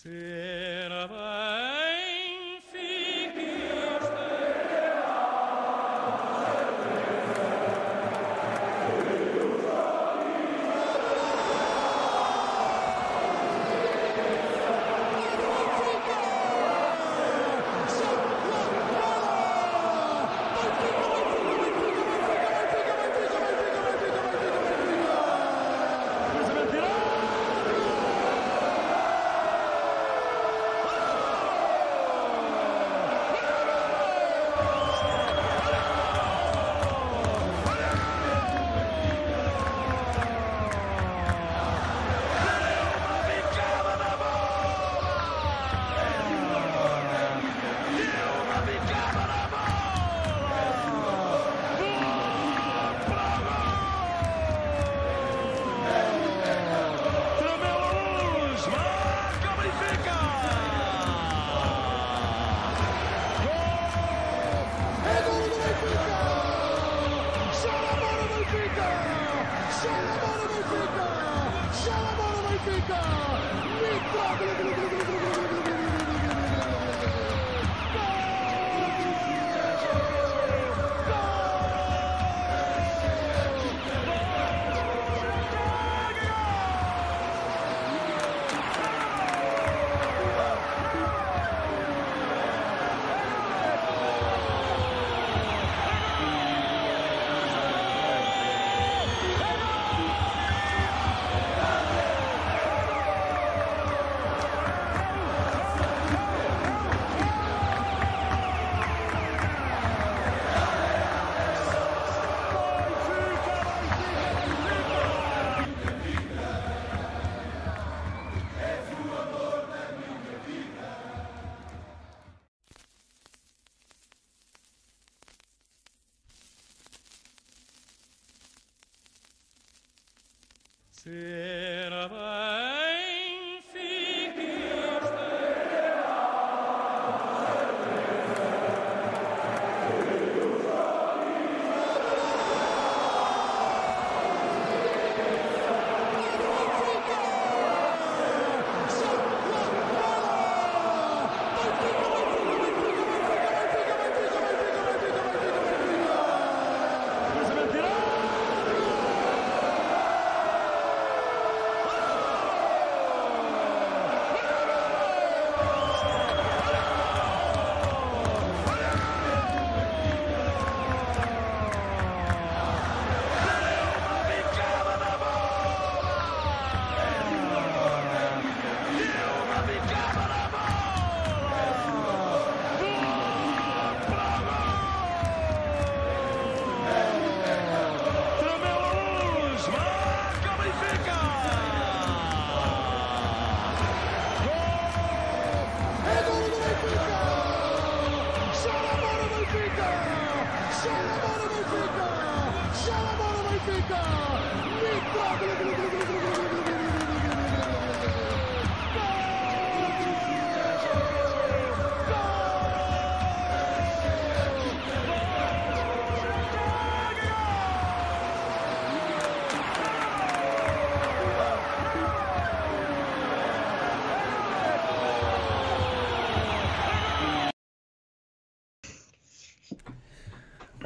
Sin of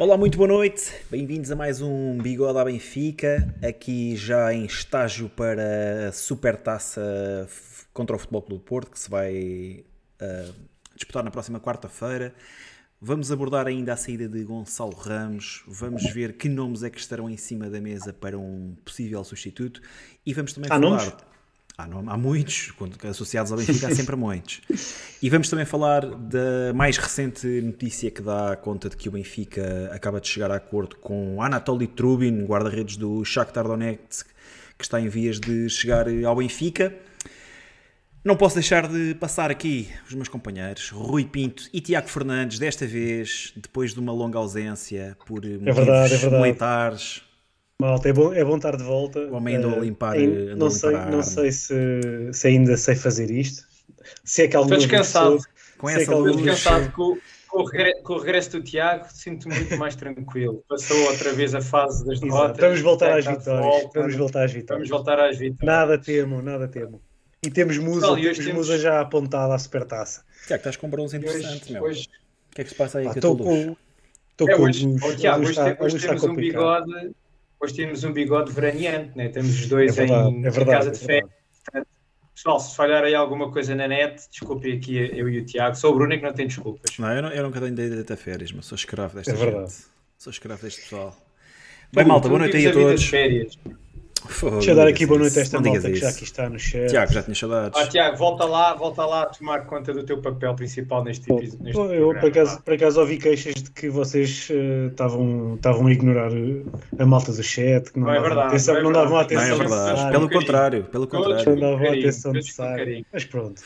Olá, muito boa noite, bem-vindos a mais um Bigode à Benfica, aqui já em estágio para a Supertaça contra o Futebol Clube do Porto, que se vai uh, disputar na próxima quarta-feira. Vamos abordar ainda a saída de Gonçalo Ramos, vamos ver que nomes é que estarão em cima da mesa para um possível substituto e vamos também Há falar... nomes? Há, nome- há muitos, associados ao Benfica há sempre muitos. E vamos também falar da mais recente notícia que dá conta de que o Benfica acaba de chegar a acordo com Anatoly Trubin, guarda-redes do Shakhtar Donetsk, que está em vias de chegar ao Benfica. Não posso deixar de passar aqui os meus companheiros, Rui Pinto e Tiago Fernandes, desta vez, depois de uma longa ausência por motivos verdade, é verdade. militares. Malta, é bom, é bom estar de volta. O homem andou a Eh, limpar- a não sei, limpar não sei se, se ainda sei fazer isto. Se é que alguma Estou descansado. pessoa- Com é essa que alguma luz, Estou descansado com, com o regre- com o regresso do Tiago, sinto-me muito mais tranquilo. Passou outra vez a fase das Exato. derrotas. Vamos voltar às vitórias. volta. Vamos voltar às Vamos vitórias. voltar às vitórias. Nada temo, nada temo. E temos Musa, Pessoal, e temos hoje Musa temos- já apontada à supertaça. Tiago, estás com um bronze interessante, Hoje, meu. hoje, O que é que se passa aí com a Estou tua luz? com, é, com hoje, luz. oh, Tiago, hoje, hoje luz está temos um bigode. Hoje temos um bigode veraneante, né? Temos os dois É verdade, em, é em verdade, casa é de verdade. férias. Pessoal, se falhar aí alguma coisa na net, desculpem aqui eu e o Tiago. Sou o Bruno é que não tem desculpas. Não, eu, não, eu nunca tenho ideia de até férias, mas sou escravo desta É verdade. gente. Sou escravo deste pessoal. Bem, malta, boa noite aí a todos. Deixa eu dar aqui boa noite a esta não malta que já aqui está no chat. Tiago, já tinha saudades. Ah, Tiago, volta lá, volta lá a tomar conta do teu papel principal neste episódio. neste Eu, programa, por acaso, por acaso ouvi queixas de que vocês eh, estavam estavam a ignorar eh, a malta do chat, que não, Não é verdade, atenção, não é não davam a verdade. Não, atenção é verdade. Pelo contrário, pelo contrário. Não davam atenção necessária. Mas pronto.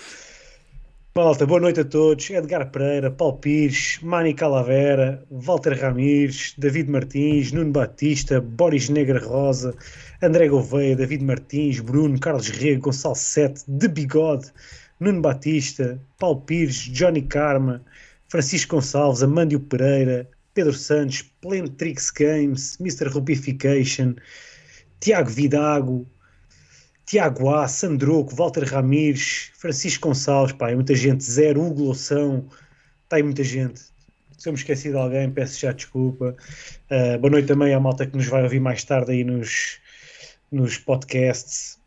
Malta, boa noite a todos. Edgar Pereira, Paulo Pires, Mani Calavera, Walter Ramires, David Martins, Nuno Batista, Boris Negra Rosa, André Gouveia, David Martins, Bruno, Carlos Rego, Gonçalo Sete, De Bigode, Nuno Batista, Paulo Pires, Johnny Karma, Francisco Gonçalves, Amândio Pereira, Pedro Santos, Plentrix Games, Mr. Rubification, Tiago Vidago, Tiago A, Sandroco, Walter Ramires, Francisco Gonçalves, pá, é muita gente, Zero, Hugo Loção, está aí muita gente. Se eu me esqueci de alguém, peço já desculpa. Uh, boa noite também à malta que nos vai ouvir mais tarde aí nos, nos podcasts.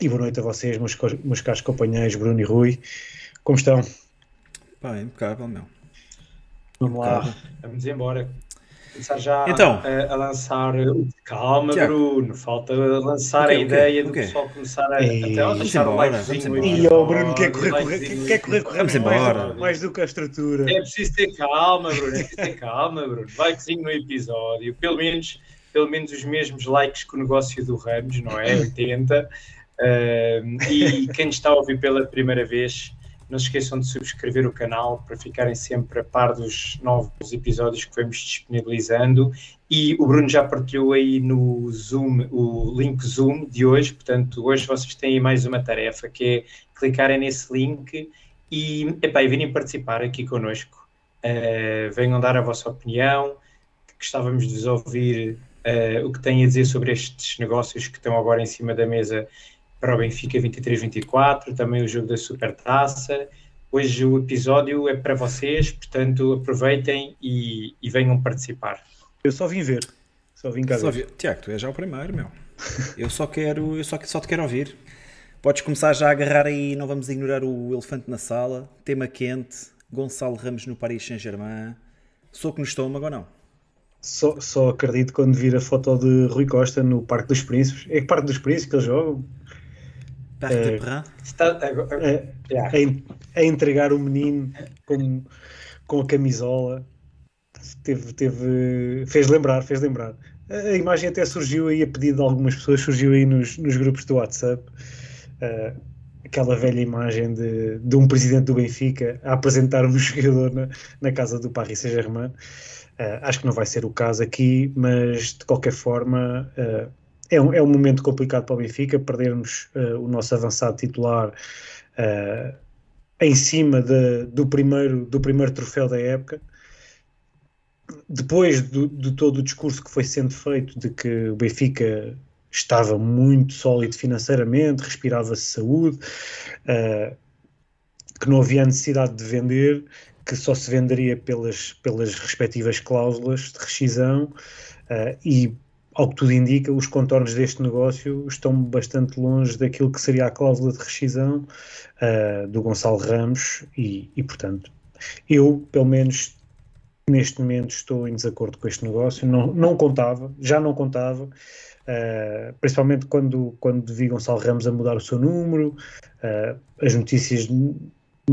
E boa noite a vocês, meus, meus caros companheiros, Bruno e Rui. Como estão? Pá, impecável, meu. Vamos lá. Impecável. Vamos embora. Começar já Então. a, a lançar. Calma, Tiago. Bruno. Falta lançar O quê, a ideia O do pessoal começar a, Ei. até deixar o embora, likezinho. E ó, o Bruno quer correr, correr, quer correr, correr Vamos mais, embora. mais do que a estrutura. É preciso ter calma, Bruno. É preciso ter calma, Bruno. Likezinho no episódio. Pelo menos, pelo menos os mesmos likes que o negócio do Ramos, não é? 80. Ahm, e quem está a ouvir pela primeira vez, não se esqueçam de subscrever o canal para ficarem sempre a par dos novos episódios que vamos disponibilizando. E o Bruno já partilhou aí no Zoom, o link Zoom de hoje. Portanto, hoje vocês têm aí mais uma tarefa que é clicarem nesse link e, epá, e virem participar aqui connosco. Uh, venham dar a vossa opinião. Gostávamos de vos ouvir uh, o que têm a dizer sobre estes negócios que estão agora em cima da mesa para o Benfica 23-24, também o jogo da Supertaça. Hoje o episódio é para vocês, portanto aproveitem e, e venham participar. Eu só vim ver. Só vim cá Só ver. vi- Tiago, tu és já o primeiro, meu. Eu só quero, eu só, só te quero ouvir. Podes começar já a agarrar aí, não vamos ignorar o elefante na sala. Tema quente, Gonçalo Ramos no Paris Saint-Germain. Soco no estômago ou não? Só, só acredito quando vir a foto de Rui Costa no Parque dos Príncipes. É que Parque dos Príncipes que eles jogam? Parc É. de Perrin? Está, agora, É, yeah. a, en- a entregar o menino com, com a camisola. Teve, teve, fez lembrar, fez lembrar. A a imagem até surgiu aí a pedido de algumas pessoas, surgiu aí nos, nos grupos do WhatsApp. Ah, aquela velha imagem de, de um presidente do Benfica a apresentar um jogador na, na casa do Paris Saint-Germain. Ah, acho que não vai ser o caso aqui, mas de qualquer forma ah, é, um, é um momento complicado para o Benfica perdermos ah, o nosso avançado titular em cima de- do, primeiro, do primeiro troféu da época. Depois do- de todo o discurso que foi sendo feito de que o Benfica estava muito sólido financeiramente, respirava-se saúde, ah, que não havia necessidade de vender, que só se venderia pelas, pelas respectivas cláusulas de rescisão ah, e, ao que tudo indica, os contornos deste negócio estão bastante longe daquilo que seria a cláusula de rescisão ah, do Gonçalo Ramos e, e, portanto, eu, pelo menos neste momento, estou em desacordo com este negócio. Não, não contava, já não contava, ah, principalmente quando, quando vi Gonçalo Ramos a mudar o seu número, as notícias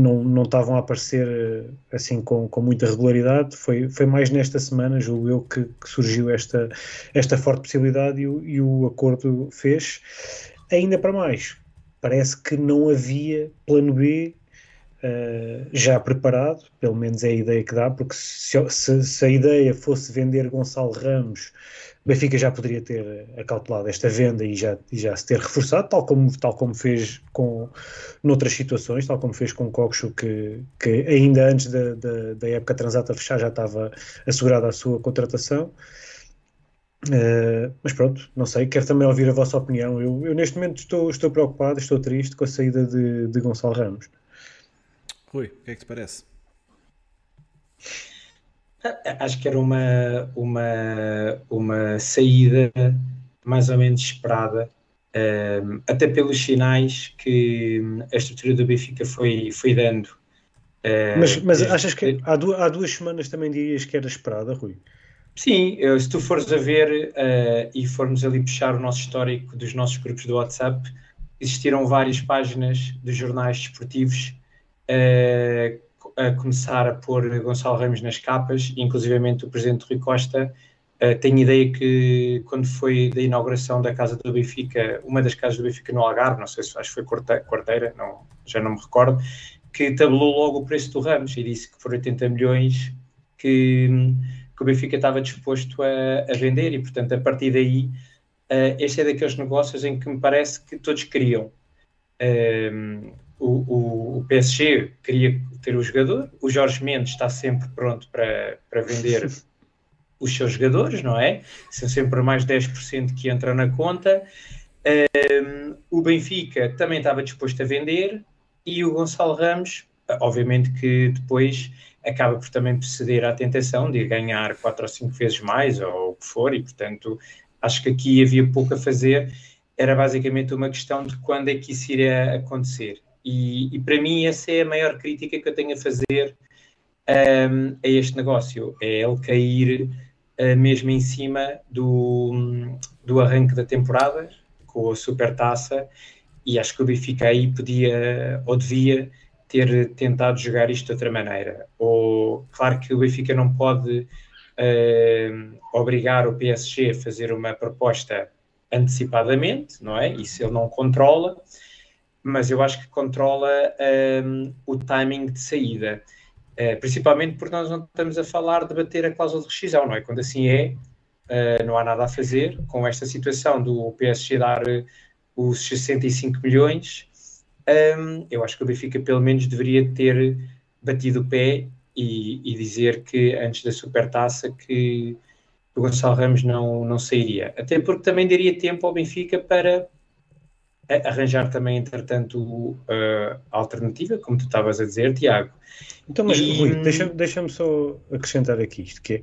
não, não estavam a aparecer eh, assim com, com muita regularidade. Foi, foi mais nesta semana, julgo eu, que, que surgiu esta, esta forte possibilidade e o, e o acordo fez. Ainda para mais, parece que não havia plano B uh, já preparado, pelo menos é a ideia que dá, porque se, se, se a ideia fosse vender Gonçalo Ramos, Benfica já poderia ter acautelado esta venda e já, e já se ter reforçado, tal como, tal como fez com noutras situações, tal como fez com o Coxo, que, que ainda antes da, da, da época transata fechar já estava assegurada a sua contratação. Uh, mas pronto, não sei, quero também ouvir a vossa opinião. Eu, eu neste momento estou, estou preocupado, estou triste com a saída de, de Gonçalo Ramos. Rui, o que é que te parece? Acho que era uma, uma, uma saída mais ou menos esperada, um, eh, até pelos sinais que a estrutura do Benfica foi, foi dando. Uh, mas, mas achas que há duas, há duas semanas também dirias que era esperada, Rui? Sim, se tu fores a ver uh, e formos ali puxar o nosso histórico dos nossos grupos do WhatsApp, existiram várias páginas dos jornais desportivos uh, a começar a pôr Gonçalo Ramos nas capas, inclusivamente o presidente Rui Costa uh, tem ideia que quando foi da inauguração da casa do Benfica, uma das casas do Benfica no Algarve, não sei se acho que foi Quarteira, não, já não me recordo, que tabelou logo o preço do Ramos e disse que foram 80 milhões que que o Benfica estava disposto a, a vender e, portanto, a partir daí, uh, este é daqueles negócios em que me parece que todos queriam. Uh, o, o, PSG queria ter o jogador, o Jorge Mendes está sempre pronto para, para vender os seus jogadores, não é? São sempre mais 10% que entram na conta. Um, o Benfica também estava disposto a vender e o Gonçalo Ramos, obviamente que depois acaba por também ceder à tentação de ganhar quatro ou cinco vezes mais, ou o que for, e portanto acho que aqui havia pouco a fazer. Era basicamente uma questão de quando é que isso iria acontecer. E, e para mim, essa é a maior crítica que eu tenho a fazer um, a este negócio: é ele cair uh, mesmo em cima do, do arranque da temporada, com a supertaça, e acho que o Benfica aí podia ou devia ter tentado jogar isto de outra maneira. Ou, claro que o Benfica não pode uh, obrigar o PSG a fazer uma proposta antecipadamente, não é? Isso ele não controla, mas eu acho que controla um, o timing de saída. Uh, principalmente porque nós não estamos a falar de bater a cláusula de rescisão, não é? Quando assim é, uh, não há nada a fazer. Com esta situação do PSG dar os 65 milhões, um, eu acho que o Benfica pelo menos deveria ter batido o pé e, e dizer que antes da supertaça que o Gonçalo Ramos não, não sairia. Até porque também daria tempo ao Benfica para arranjar também, entretanto, a alternativa, como tu estavas a dizer, Tiago. Então, mas e... Rui, deixa-me deixa só acrescentar aqui isto, que é,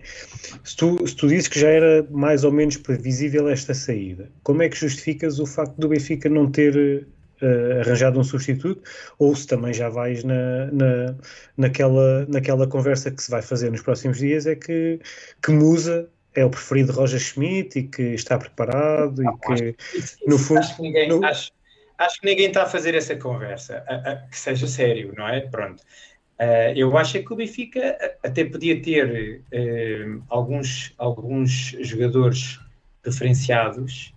se tu, se tu dizes que já era mais ou menos previsível esta saída, como é que justificas o facto do Benfica não ter uh, arranjado um substituto, ou se também já vais na, na, naquela, naquela conversa que se vai fazer nos próximos dias, é que, que Musa é o preferido de Roger Schmidt e que está preparado e que, no fundo... Acho que, ninguém, no... acho, acho que ninguém está a fazer essa conversa, a, a, que seja sério, não é? Pronto. Uh, eu acho que o Benfica até podia ter uh, alguns, alguns jogadores referenciados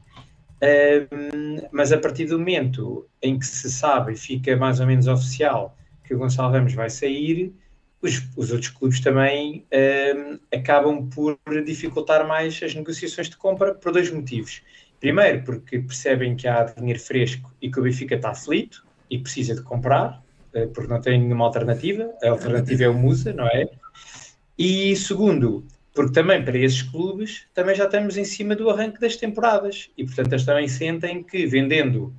mas a partir do momento em que se sabe e fica mais ou menos oficial que o Gonçalo Ramos vai sair, os, os outros clubes também acabam por dificultar mais as negociações de compra por dois motivos. Primeiro, porque percebem que há dinheiro fresco e que o Benfica está aflito e precisa de comprar, uh, porque não tem nenhuma alternativa. A alternativa é o Musa, não é? E segundo, porque também para esses clubes também já estamos em cima do arranque das temporadas e portanto eles também sentem que vendendo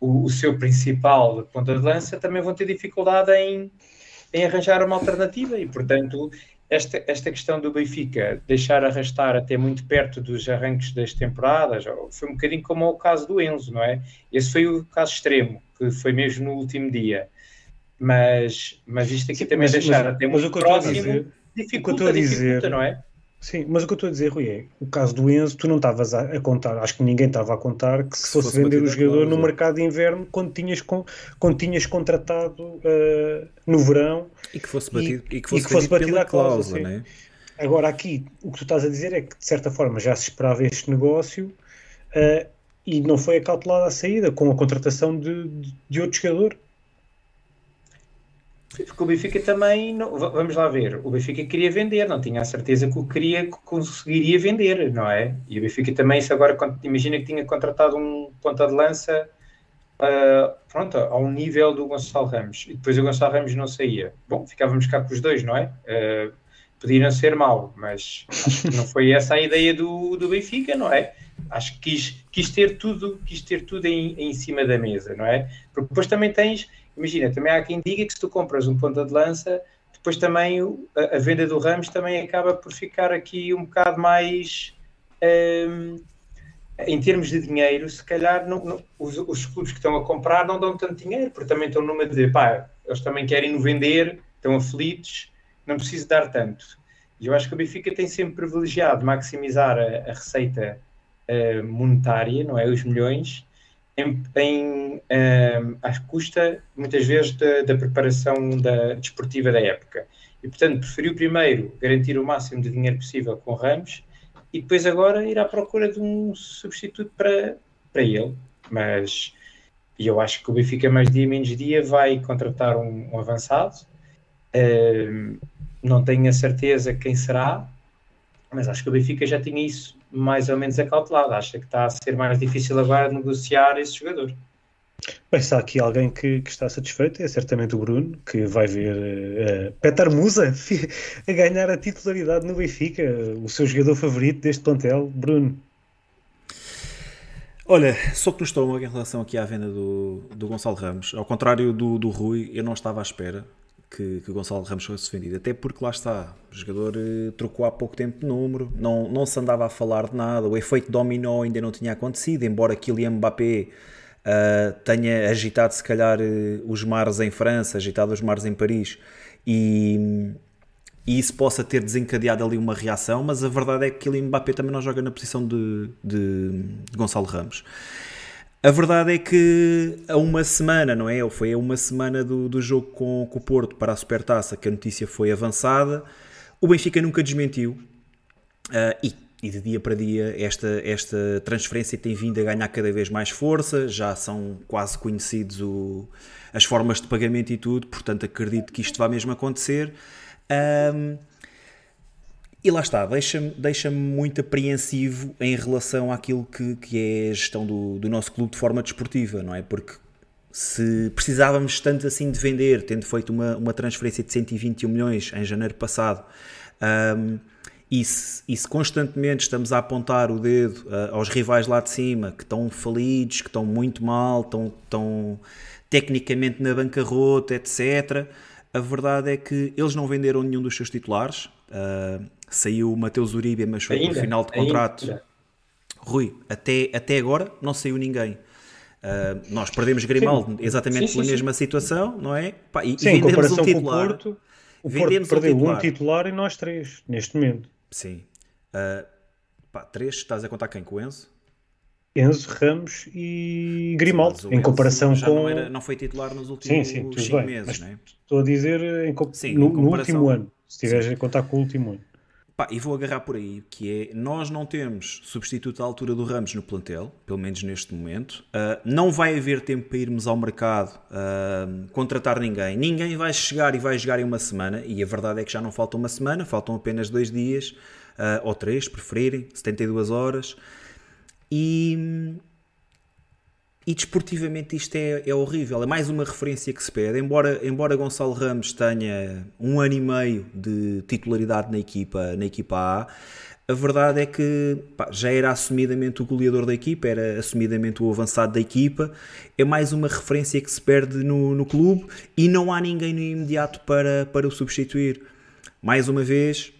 o, o seu principal ponta de lança também vão ter dificuldade em, em arranjar uma alternativa e portanto esta, esta questão do Benfica deixar arrastar até muito perto dos arranques das temporadas foi um bocadinho como o caso do Enzo, não é? Esse foi o caso extremo, que foi mesmo no último dia. Mas, mas isto aqui Sim, também mas, deixar mas, até muito próximo dizer, dificulta, dificulta, não é? Sim, mas o que eu estou a dizer, Rui, é o caso do Enzo, tu não estavas a, a, contar, acho que ninguém estava a contar que se, se fosse, fosse vender o jogador no mercado de inverno quando tinhas, com, quando tinhas contratado uh, no verão e que fosse batido, e, e que fosse, e que fosse batido a cláusula, né? Agora, aqui, o que tu estás a dizer é que, de certa forma, já se esperava este negócio uh, e não foi acautelada a saída com a contratação de, de, de outro jogador. Porque o Benfica também, não, vamos lá ver, o Benfica queria vender, não tinha a certeza que o queria, conseguiria vender, não é? E o Benfica também, se agora, imagina que tinha contratado um ponta de lança, uh, pronto, ao nível do Gonçalo Ramos, e depois o Gonçalo Ramos não saía. Bom, ficávamos cá com os dois, não é? Uh, podia ser mau, mas não foi essa a ideia do, do Benfica, não é? Acho que quis, quis ter tudo, quis ter tudo em, em cima da mesa, não é? Porque depois também tens, imagina, também há quem diga que se tu compras um ponta de lança, depois também a, a venda do Ramos também acaba por ficar aqui um bocado mais um, em termos de dinheiro, se calhar não, não, os, os, clubes que estão a comprar não dão tanto dinheiro, porque também estão numa de pá, eles também querem no vender, estão aflitos, não preciso dar tanto. E eu acho que o Benfica tem sempre privilegiado maximizar a, a receita uh, monetária, não é? Os milhões, em, em uh, à custa, muitas vezes, da, da preparação da, desportiva da época. E, portanto, preferiu primeiro garantir o máximo de dinheiro possível com Ramos e depois agora ir à procura de um substituto para, para ele. Mas eu acho que o Benfica, mais dia menos dia, vai contratar um, um avançado. Uh, não tenho a certeza quem será, mas acho que o Benfica já tinha isso mais ou menos acautelado. Acha que está a ser mais difícil agora negociar esse jogador. Bem, se há aqui alguém que, que, está satisfeito, é certamente o Bruno, que vai ver uh, Petar Musa a ganhar a titularidade no Benfica, o seu jogador favorito deste plantel, Bruno. Olha, só que no estômago em relação aqui à venda do, do Gonçalo Ramos, ao contrário do, do Rui, eu não estava à espera que, que o Gonçalo Ramos fosse vendido, até porque lá está, o jogador uh, trocou há pouco tempo de número, não, não se andava a falar de nada, o efeito dominó ainda não tinha acontecido, embora Kylian Mbappé uh, tenha agitado se calhar uh, os mares em França, agitado os mares em Paris e, e, isso possa ter desencadeado ali uma reação, mas a verdade é que Kylian Mbappé também não joga na posição de, de Gonçalo Ramos. A verdade é que a uma semana, não é? Ou foi a uma semana do, do jogo com, com o Porto para a Supertaça que a notícia foi avançada. O Benfica nunca desmentiu. Uh, e e de dia para dia esta, esta transferência tem vindo a ganhar cada vez mais força, já são quase conhecidos o, as formas de pagamento e tudo, portanto acredito que isto vai mesmo acontecer. Um, e lá está, deixa-me deixa muito apreensivo em relação àquilo que, que é a gestão do, do nosso clube de forma desportiva, não é? Porque se precisávamos tanto assim de vender, tendo feito uma, uma transferência de 121 milhões em janeiro passado, um, e se, e se, constantemente estamos a apontar o dedo uh, aos rivais lá de cima que estão falidos, que estão muito mal, estão, estão tecnicamente na bancarrota, etc., a verdade é que eles não venderam nenhum dos seus titulares. Uh, saiu o Mateus Uribe, mas foi no final de contrato. Ainda. Rui, até, até agora não saiu ninguém. Uh, nós perdemos Grimaldo sim. exatamente sim, sim, pela mesma situação, não é? Pá, e, sim, e vendemos um titular. Com o Porto, o Porto perdeu um titular. um titular e nós três, neste momento. Sim. Uh, pá, três, estás a contar quem? Com o Enzo? Enzo, Ramos e Grimaldo, sim, em Enzo comparação com. Não, era, não, foi titular nos últimos sim, sim, cinco bem, meses, né? Estou a dizer em, sim, no, no, último ano, se estiveres a contar com o último ano. Pá, e vou agarrar por aí, que é, nós não temos substituto à altura do Ramos no plantel, pelo menos neste momento. Uh, não vai haver tempo para irmos ao mercado uh, contratar ninguém. Ninguém vai chegar e vai jogar em uma semana, e a verdade é que já não falta uma semana, faltam apenas dois dias, uh, ou três, preferirem, 72 horas. E e desportivamente isto é, é horrível, é mais uma referência que se pede. Embora, embora Gonçalo Ramos tenha um ano e meio de titularidade na equipa, na equipa A, a verdade é que pá, já era assumidamente o goleador da equipa, era assumidamente o avançado da equipa. É mais uma referência que se perde no, no clube e não há ninguém no imediato para, para o substituir. Mais uma vez,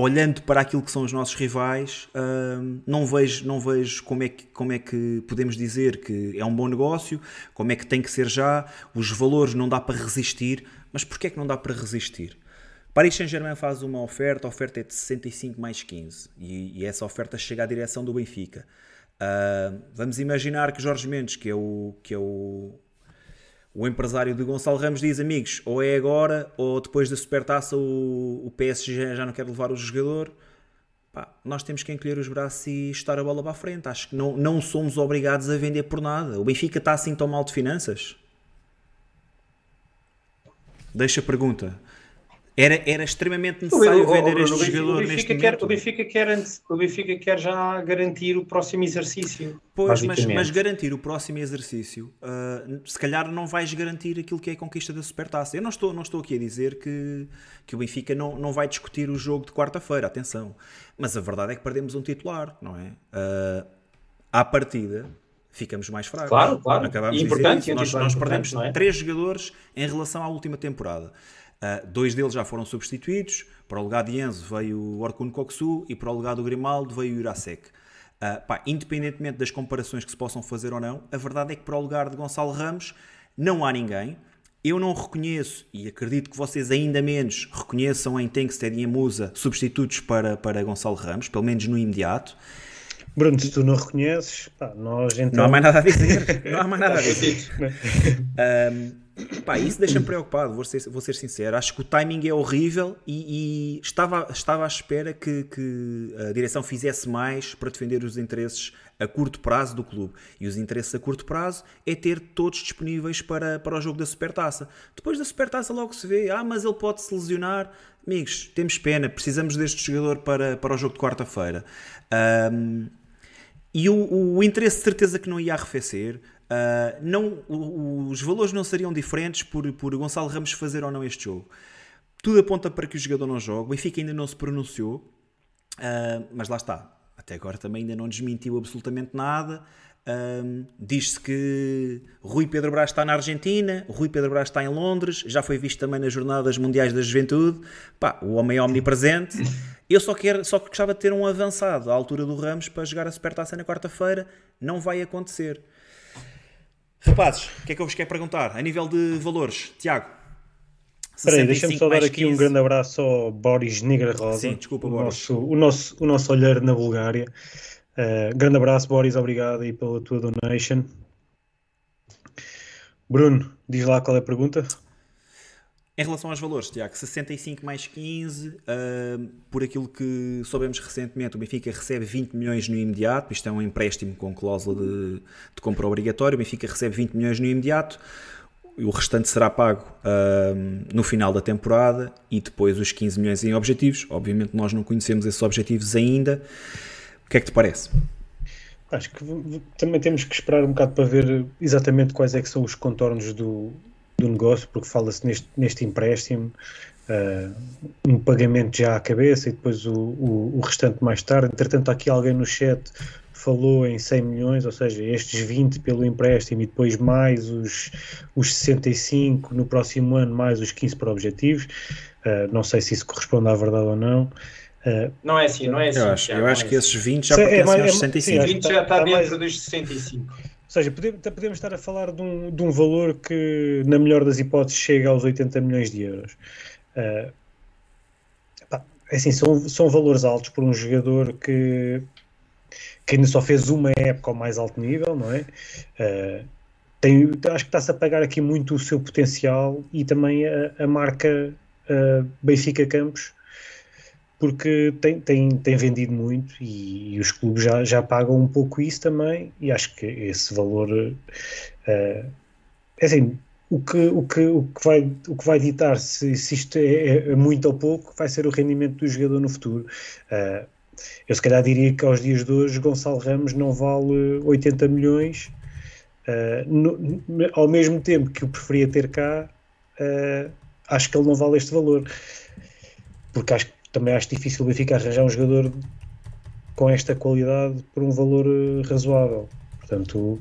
olhando para aquilo que são os nossos rivais, uh, não vejo, não vejo como, é que, como é que podemos dizer que é um bom negócio, como é que tem que ser já, os valores não dá para resistir, mas porquê é que não dá para resistir? Paris Saint-Germain faz uma oferta, a oferta é de 65 mais 15 e, e essa oferta chega à direção do Benfica. Uh, vamos imaginar que Jorge Mendes, que é o, que é o, o empresário de Gonçalo Ramos diz: amigos, ou é agora ou depois da supertaça o, o PSG já não quer levar o jogador. Pá, nós temos que encolher os braços e estar a bola para a frente. Acho que não, não somos obrigados a vender por nada. O Benfica está assim tão mal de finanças? Deixa a pergunta. Era, era extremamente necessário O- vender o- este o jogador neste quer, momento. o, Benfica quer, o Benfica quer já garantir o próximo exercício. Pois, mas, mas garantir o próximo exercício, ah, se calhar não vais garantir aquilo que é a conquista da Supertaça. Eu não estou, não estou aqui a dizer que, que o Benfica não, não vai discutir o jogo de quarta-feira, atenção. Mas a verdade é que perdemos um titular, não é? Ah, à partida, ficamos mais fracos. Claro, claro. Acabámos E de dizer importante, isso. Nós, nós perdemos é? três jogadores em relação à última temporada. Ah, dois deles já foram substituídos. Para o lugar de Enzo veio o Orkun Koksu e para o lugar do Grimaldo veio o Irasek. Ah, pá, independentemente das comparações que se possam fazer ou não, a verdade é que para o lugar de Gonçalo Ramos não há ninguém. Eu não reconheço, e acredito que vocês ainda menos reconheçam em Tenkstead e em Musa substitutos para, para Gonçalo Ramos, pelo menos no imediato. Bruno, se tu não reconheces, pá, nós então. Não há mais nada a dizer. Não há mais nada a dizer. Um, pá, isso deixa-me preocupado, vou ser, vou ser sincero. Acho que o timing é horrível e, e estava, estava à espera que, que a direção fizesse mais para defender os interesses a curto prazo do clube. E os interesses a curto prazo é ter todos disponíveis para, para o jogo da Supertaça. Depois da Supertaça logo se vê, ah, mas ele pode se lesionar. Amigos, temos pena, precisamos deste jogador para, para o jogo de quarta-feira. Um, e o, o interesse de certeza que não ia arrefecer. Uh, não, os valores não seriam diferentes por, por Gonçalo Ramos fazer ou não este jogo. Tudo aponta para que o jogador não jogue. O Benfica ainda não se pronunciou, uh, mas lá está. Até agora também ainda não desmentiu absolutamente nada. Um, Diz-se que Rui Pedro Brás está na Argentina, Rui Pedro Brás está em Londres, já foi visto também nas Jornadas Mundiais da Juventude. Pá, o homem é omnipresente. Eu só, quero, só gostava de ter um avançado à altura do Ramos para jogar a Supertaça na quarta-feira. Não vai acontecer. Rapazes, o que é que eu vos quero perguntar? A nível de valores, Tiago. Espera aí, deixa-me 65 só dar aqui um 15. grande abraço ao Boris Negra Rosa. Sim, desculpa, o Boris. nosso, o nosso, o nosso olheiro na Bulgária. Uh, grande abraço, Boris, obrigado aí pela tua donation. Bruno, diz lá qual é a pergunta. Em relação aos valores, Tiago, 65 mais 15, ah, por aquilo que soubemos recentemente, o Benfica recebe 20 milhões no imediato, isto é um empréstimo com cláusula de, de compra obrigatória, o Benfica recebe 20 milhões no imediato, o restante será pago ah, no final da temporada e depois os 15 milhões em objetivos. Obviamente nós não conhecemos esses objetivos ainda. O que é que te parece? Acho que também temos que esperar um bocado para ver exatamente quais é que são os contornos do, do negócio, porque fala-se neste, neste empréstimo, uh, um pagamento já à cabeça e depois o, o, o restante mais tarde. Entretanto, aqui alguém no chat falou em 100 milhões, ou seja, estes 20 pelo empréstimo e depois mais os, os 65 no próximo ano, mais os 15 para objetivos. Uh, não sei se isso corresponde à verdade ou não. Uh, Não é assim, não é assim. Eu acho, eu acho é que assim. esses 20 já é pertencem mais- aos é- sim, 65. acho que 20 tá- já está tá dentro mais- dos 65. Seja, podemos estar a falar de um, de um valor que, na melhor das hipóteses, chega aos 80 milhões de euros. Uh, pá, é assim, são, são valores altos por um jogador que, que ainda só fez uma época ao mais alto nível, não é? Uh, tem, acho que está-se a pagar aqui muito o seu potencial e também a, a marca uh, Benfica Campos porque tem, tem, tem vendido muito e, e os clubes já, já pagam um pouco isso também e acho que esse valor uh, é assim, o que, o que, o que, vai, o que vai ditar se, se isto é, é muito ou pouco vai ser o rendimento do jogador no futuro. Uh, eu se calhar diria que aos dias de hoje Gonçalo Ramos não vale 80 milhões uh, no, ao mesmo tempo que o preferia ter cá acho que ele não vale este valor porque acho que também acho difícil o Benfica arranjar um jogador com esta qualidade por um valor uh, razoável. Portanto,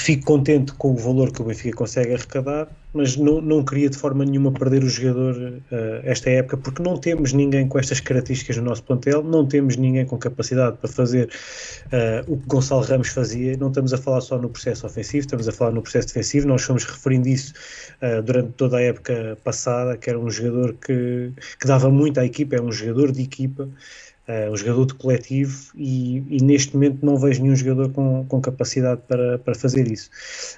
fico contente com o valor que o Benfica consegue arrecadar, mas não, não queria de forma nenhuma perder o jogador uh, esta época, porque não temos ninguém com estas características no nosso plantel, não temos ninguém com capacidade para fazer uh, o que Gonçalo Ramos fazia. Não estamos a falar só no processo ofensivo, estamos a falar no processo defensivo. Nós fomos referindo isso uh, durante toda a época passada, que era um jogador que, que dava muito à equipa, é um jogador de equipa. Uh, um jogador de coletivo e, e, neste momento não vejo nenhum jogador com, com capacidade para, para fazer isso.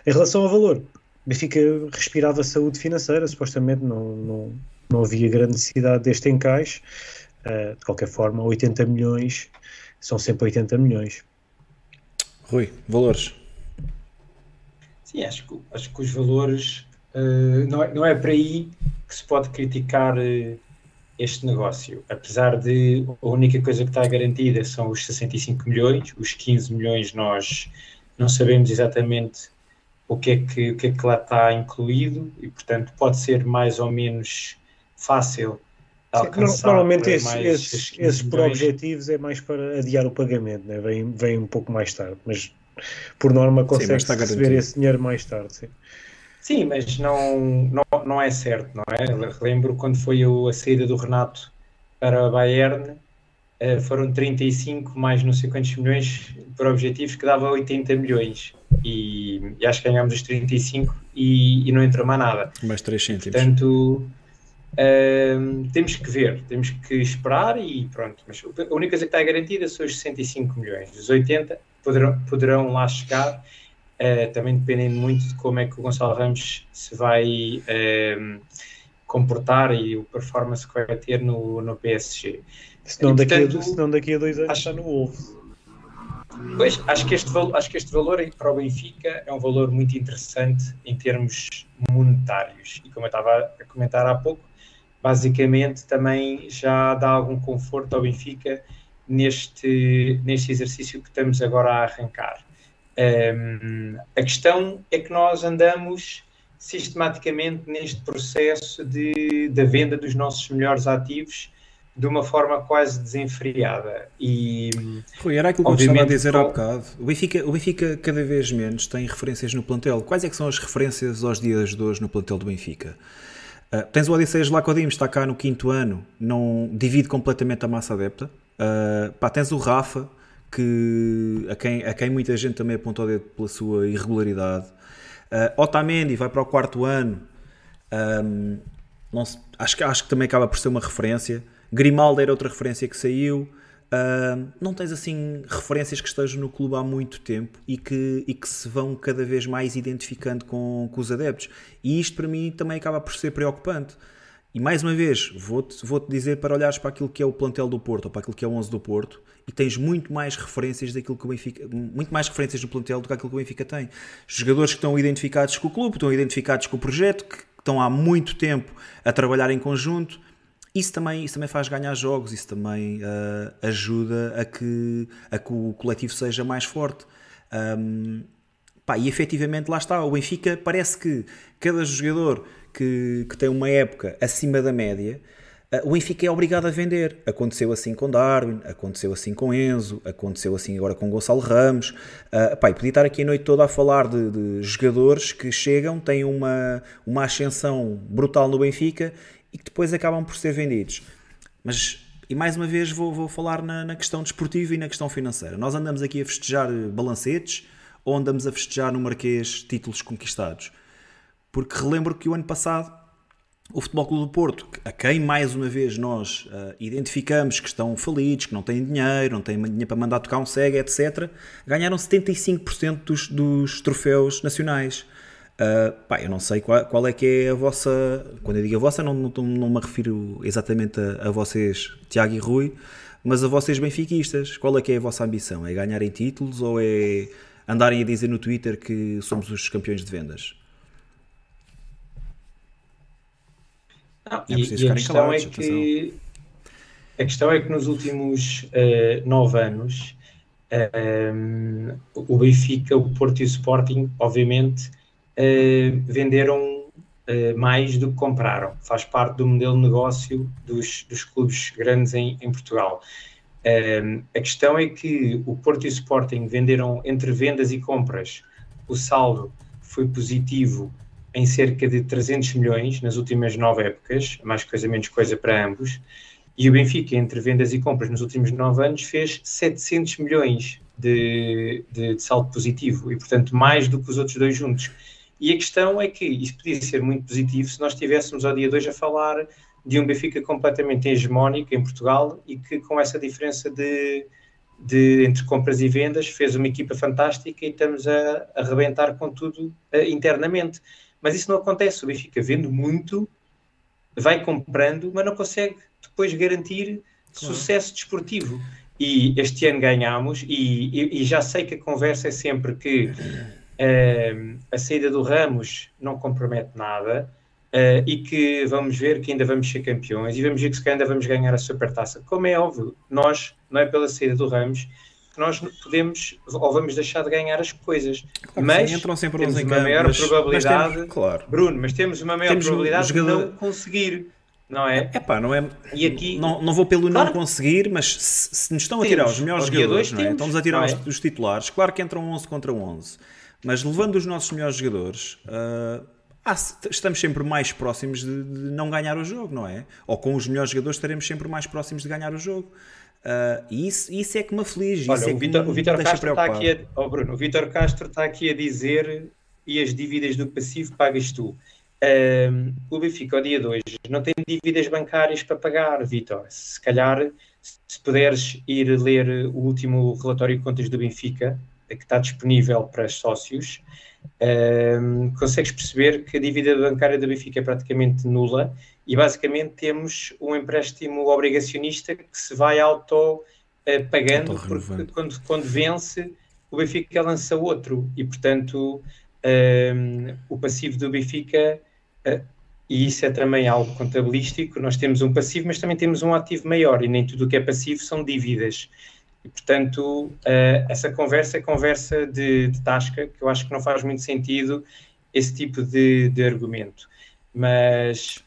Em relação ao valor, Benfica respirava saúde financeira, supostamente não, não, não havia grande necessidade deste encaixe. Uh, de qualquer forma, 80 milhões são sempre 80 milhões. Rui, valores? Sim, acho que, acho que os valores uh, não, é, não é para aí que se pode criticar este negócio. Apesar de a única coisa que está garantida são os 65 milhões, os 15 milhões nós não sabemos exatamente o que é que, o que, é que lá está incluído e, portanto, pode ser mais ou menos fácil alcançar. Normalmente esses, esses, esses por objetivos é mais para adiar o pagamento, né? vem, vem um pouco mais tarde, mas por norma consegue sim, receber esse dinheiro mais tarde. Sim. Sim, mas não, não, não é certo, não é? Lembro quando foi a saída do Renato para a Bayern, eh, foram 35 mais não sei quantos milhões por objetivos que dava 80 milhões e, e acho que ganhámos os 35 e, e não entrou mais nada. Mais 3 cêntimos. Portanto, uh, temos que ver, temos que esperar e pronto. Mas a única coisa que está garantida são os 65 milhões. Os 80 poderão, poderão lá chegar uh, também dependendo muito de como é que o Gonçalo Ramos se vai uh, comportar e o performance que vai ter no, no PSG. Senão, daqui, portanto, a, senão daqui a dois anos acho, está no Wolves. Pois, acho que, este, acho que este valor para o Benfica é um valor muito interessante em termos monetários. E como eu estava a comentar há pouco, basicamente também já dá algum conforto ao Benfica neste, neste exercício que estamos agora a arrancar. Um, a questão é que nós andamos sistematicamente neste processo de, da venda dos nossos melhores ativos de uma forma quase desenfreada. E, Rui, era aquilo que eu estava a dizer há bocado. O Benfica, o Benfica cada vez menos tem referências no plantel. Quais é que são as referências aos dias de hoje no plantel do Benfica? Uh, tens o Odisseias Lacodimos, está cá no quinto ano, não divide completamente a massa adepta. Uh, pá, tens o Rafa, que, a, quem, a quem muita gente também apontou o dedo pela sua irregularidade. Uh, Otamendi vai para o quarto ano, um, se, acho, acho que também acaba por ser uma referência. Grimaldo era outra referência que saiu. Uh, não tens assim referências que estejam no clube há muito tempo e que, e que se vão cada vez mais identificando com, com os adeptos. E isto para mim também acaba por ser preocupante. E mais uma vez, vou-te vou -te dizer para olhares para aquilo que é o plantel do Porto ou para aquilo que é o 11 do Porto e tens muito mais referências daquilo que o Benfica, muito mais referências no plantel do que aquilo que o Benfica tem. Jogadores que estão identificados com o clube, estão identificados com o projeto, que estão há muito tempo a trabalhar em conjunto. Isso também, isso também faz ganhar jogos, isso também uh, ajuda a que, a que o coletivo seja mais forte. Um, pá, e efetivamente lá está, o Benfica parece que cada jogador que, que tem uma época acima da média Uh, o Benfica é obrigado a vender. Aconteceu assim com Darwin, aconteceu assim com Enzo, aconteceu assim agora com Gonçalo Ramos. Uh, pá, podia estar aqui a noite toda a falar de, de, jogadores que chegam, têm uma, uma ascensão brutal no Benfica e que depois acabam por ser vendidos. Mas, e mais uma vez, vou, vou falar na, na questão desportiva e na questão financeira. Nós andamos aqui a festejar balancetes ou andamos a festejar no Marquês títulos conquistados? Porque relembro que o ano passado o Futebol Clube do Porto, a quem mais uma vez nós uh, identificamos que estão falidos, que não têm dinheiro, não têm dinheiro para mandar tocar um SEG, etc., ganharam 75% dos, dos troféus nacionais. Uh, pá, eu não sei qual, qual, é que é a vossa. Quando eu digo a vossa, não, não, não me refiro exatamente a, a, vocês, Tiago e Rui, mas a vocês benfiquistas. Qual é que é a vossa ambição? É ganharem títulos ou é andarem a dizer no Twitter que somos os campeões de vendas? Não, é e, e a questão é que a questão é que nos últimos uh, nove anos uh, o Benfica, o Porto e o Sporting, obviamente, uh, venderam mais do que compraram. Faz parte do modelo de negócio dos, dos clubes grandes em, em Portugal. a questão é que o Porto e o Sporting venderam entre vendas e compras. O saldo foi positivo em cerca de 300 milhões nas últimas nove épocas, mais coisa menos coisa para ambos, e o Benfica, entre vendas e compras nos últimos nove anos, fez 700 milhões de, de, de saldo positivo, e portanto mais do que os outros dois juntos. E a questão é que isso podia ser muito positivo se nós estivéssemos ao dia de hoje a falar de um Benfica completamente hegemónico em Portugal e que com essa diferença de, de, entre compras e vendas fez uma equipa fantástica e estamos a, a arrebentar com tudo uh, internamente. Mas isso não acontece. O Benfica vende muito, vai comprando, mas não consegue depois garantir claro. sucesso desportivo. E este ano ganhamos, e, e, e, já sei que a conversa é sempre que uh, a saída do Ramos não compromete nada, Uh, e que vamos ver que ainda vamos ser campeões e vamos ver que se ainda vamos ganhar a supertaça. Como é óbvio, nós, não é pela saída do Ramos, que nós podemos ou vamos deixar de ganhar as coisas. Claro, mas sim, entram sempre temos uma campo, maior mas- probabilidade, mas temos- claro. Bruno, mas temos uma maior Temos um probabilidade jogador- de não conseguir, não é? Epá, não é. E aqui, Não, não vou pelo Claro. não conseguir, mas se, se nos estão a Temos. tirar os melhores jogadores, não é? estamos a tirar os, é? os titulares, claro que entram 11 contra 11, mas levando os nossos melhores jogadores, ah, ah, estamos sempre mais próximos de, de não ganhar o jogo, não é? Ou com os melhores jogadores estaremos sempre mais próximos de ganhar o jogo. Ah, e isso, isso é que me aflige, olha, é o Vitor, o deixa Castro está aqui a, oh, Bruno, o Vítor Castro está aqui a dizer e as dívidas do passivo pagas tu. Ahm, o Benfica, ao dia 2, não tem dívidas bancárias para pagar, Vítor. Se calhar, se puderes ir ler o último relatório de contas do Benfica, que está disponível para os sócios, ahm, consegues perceber que a dívida bancária do Benfica é praticamente nula e basicamente temos um empréstimo obrigacionista que se vai auto eh, pagando porque Autorrenovando. quando, quando vence o Benfica lança outro. E portanto ahm, o passivo do Benfica eh, e isso é também algo contabilístico nós temos um passivo mas também temos um ativo maior e nem tudo o que é passivo são dívidas. E portanto eh, essa conversa é conversa de, de tasca que eu acho que não faz muito sentido esse tipo de, de argumento. Mas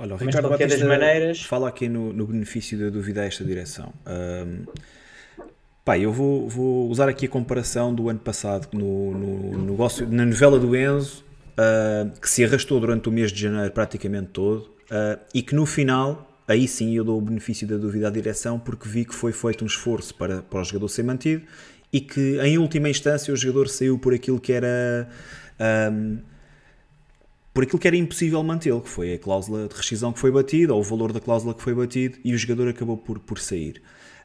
Olha, o Mas Ricardo qualquer das Batista maneiras- fala aqui no, no benefício da dúvida a esta direção. Ahm, pá, eu vou, vou usar aqui a comparação do ano passado no, no negócio, na novela do Enzo, ah, que se arrastou durante o mês de janeiro praticamente todo, ah, e que no final, aí sim eu dou o benefício da dúvida à direção, porque vi que foi feito um esforço para, para o jogador ser mantido e que em última instância o jogador saiu por aquilo que era. ahm, por aquilo que era impossível mantê-lo, que foi a cláusula de rescisão que foi batida, ou o valor da cláusula que foi batido, e o jogador acabou por, por sair.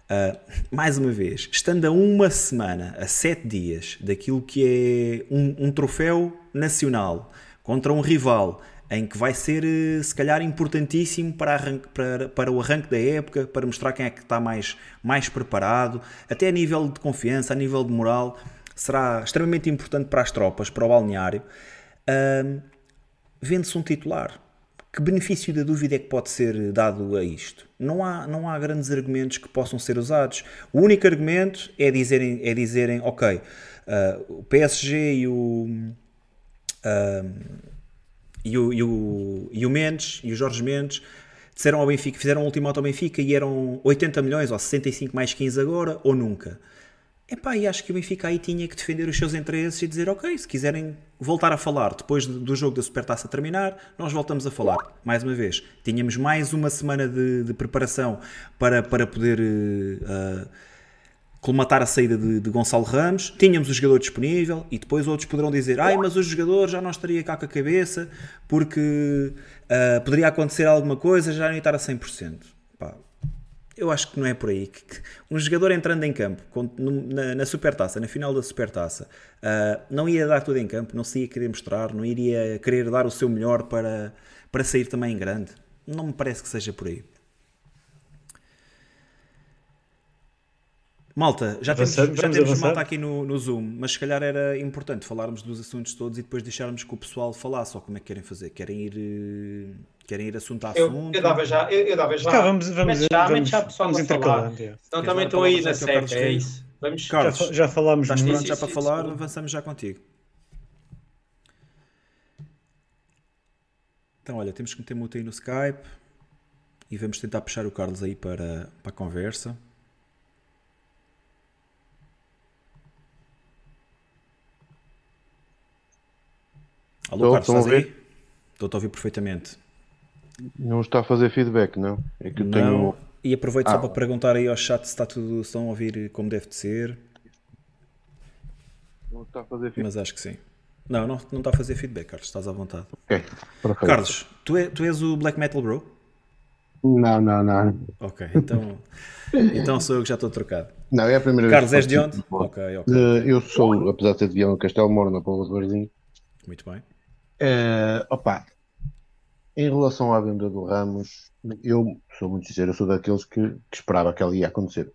Ah, mais uma vez, estando a uma semana, a sete dias, daquilo que é um, um troféu nacional contra um rival, em que vai ser, eh, se calhar, importantíssimo para, arranque- para, para o arranque da época, para mostrar quem é que está mais, mais preparado, até a nível de confiança, a nível de moral, será extremamente importante para as tropas, para o balneário. Ah, vende-se um titular. Que benefício da dúvida é que pode ser dado a isto? Não há, não há grandes argumentos que possam ser usados. O único argumento é dizerem, é dizerem ok, ah, o PSG e o, ah, e o, e, o, e o Mendes e o Jorge Mendes disseram ao Benfica, fizeram um ultimato ao Benfica e eram 80 milhões ou 65 mais 15 agora ou nunca. Epá, e acho que o Benfica aí tinha que defender os seus interesses e dizer, ok, se quiserem voltar a falar depois do jogo da Supertaça terminar, nós voltamos a falar. Mais uma vez, tínhamos mais uma semana de, de preparação para, para poder ah, colmatar a saída de, de Gonçalo Ramos, tínhamos o jogador disponível e depois outros poderão dizer, ai, mas o jogador já não estaria cá com a cabeça porque ah, poderia acontecer alguma coisa, já não ia estar a 100%. Pá, eu acho que não é por aí. Que, um jogador entrando em campo na, na Supertaça, na final da Supertaça, ah, não ia dar tudo em campo, não se ia querer mostrar, não iria querer dar o seu melhor para, para sair também em grande. Não me parece que seja por aí. Malta, já temos, já temos malta aqui no, no Zoom, mas se calhar era importante falarmos dos assuntos todos e depois deixarmos que o pessoal falasse, ou como é que querem fazer? Querem ir, eh, querem ir assunto a eu, assunto? eu dava já, eu, eu dava já. Cá, vamos, vamos, já, vamos, já pessoal vamos intercalando. yeah. Então Queres também estou aí na seca, é isso. Vamos, Já, Carlos, fa- já falámos Estás muito. pronto já para falar? sim. Avançamos já contigo. Então, olha, temos que meter mute aí no Skype e vamos tentar puxar o Carlos aí para, para a conversa. Alô, Estou, Carlos, estão a estás aí? ouvir? Estou-te a ouvir perfeitamente. Não está a fazer feedback, não? É que eu Não, tenho. e aproveito só Ah. para perguntar aí ao chat se está tudo, se estão a ouvir como deve de ser, Não está a fazer feedback. mas acho que sim. Não, não, não está a fazer feedback, Carlos, estás à vontade. Ok, perfeito. Carlos, tu, é- tu és o Black Metal Bro? Não, não, não. Ok, então, então sou eu que já estou trocado. Não, é a primeira Carlos, és vez de que onde? participo. Ok, ok, Eh, Eu sou, apesar de ser de Viana do Castelo, moro na Póvoa de Varzim. muito bem. Eh, opa, em relação à venda do Ramos, eu sou muito sincero, eu sou daqueles que, que esperava que ela ia acontecer.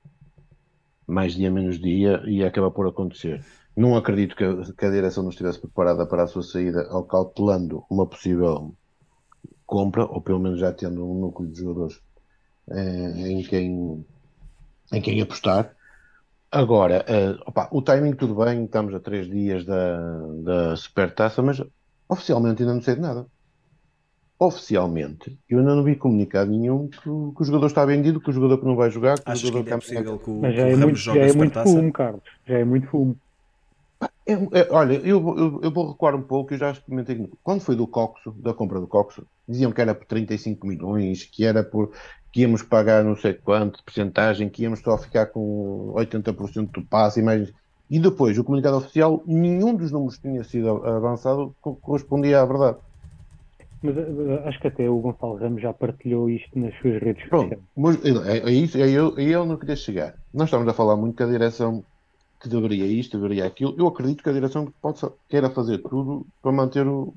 Mais dia, menos dia, ia acabar por acontecer. Não acredito que a, que a direção não estivesse preparada para a sua saída, ao cautelando uma possível compra, ou pelo menos já tendo um núcleo de jogadores eh, em, quem, em quem apostar. Agora, uh, opa, o timing tudo bem, estamos a três dias da, da Supertaça, mas oficialmente ainda não sei de nada. Oficialmente, eu ainda não vi comunicado nenhum que, o, que o jogador está vendido, que o jogador que não vai jogar, que Achas o jogador que é possível que o, Mas que já é Ramos muito, já é muito fumo, Carlos. Já é muito fumo. É, é, olha, eu, vou- eu, eu vou recuar um pouco, eu já experimentei. Quando foi do Coxo, da compra do Coxo, diziam que era por 35 milhões, que era por que íamos pagar não sei quanto de porcentagem, que íamos só ficar com 80% do passe e mais. E depois, o comunicado oficial, nenhum dos números que tinha sido avançado co- correspondia à verdade. Mas eh, acho que até o Gonçalo Ramos já partilhou isto nas suas redes Pronto, sociais. mas é, é isso, é eu, é eu não queria chegar. Nós estamos a falar muito que a direção que deveria isto, deveria aquilo. Eu acredito que a direção possa, queira fazer tudo para manter o-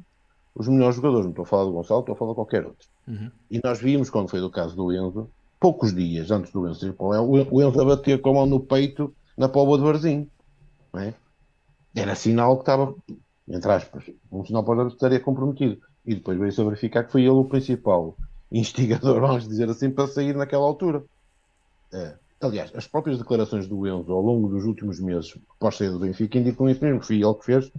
os melhores jogadores. Não estou a falar do Gonçalo, estou a falar de qualquer outro. Uhum. E nós vimos, quando foi do caso do Enzo, poucos dias antes do Enzo ir para o Léo, o Enzo a bater com a mão no peito na pova de Varzim. Não é? Era sinal que estava, entre aspas, um sinal para estaria comprometido. E depois veio-se a verificar que foi ele o principal instigador, vamos dizer assim, para sair naquela altura. É. Aliás, as próprias declarações do Enzo ao longo dos últimos meses, pós sair do Benfica, indicam isso mesmo, que foi ele que fez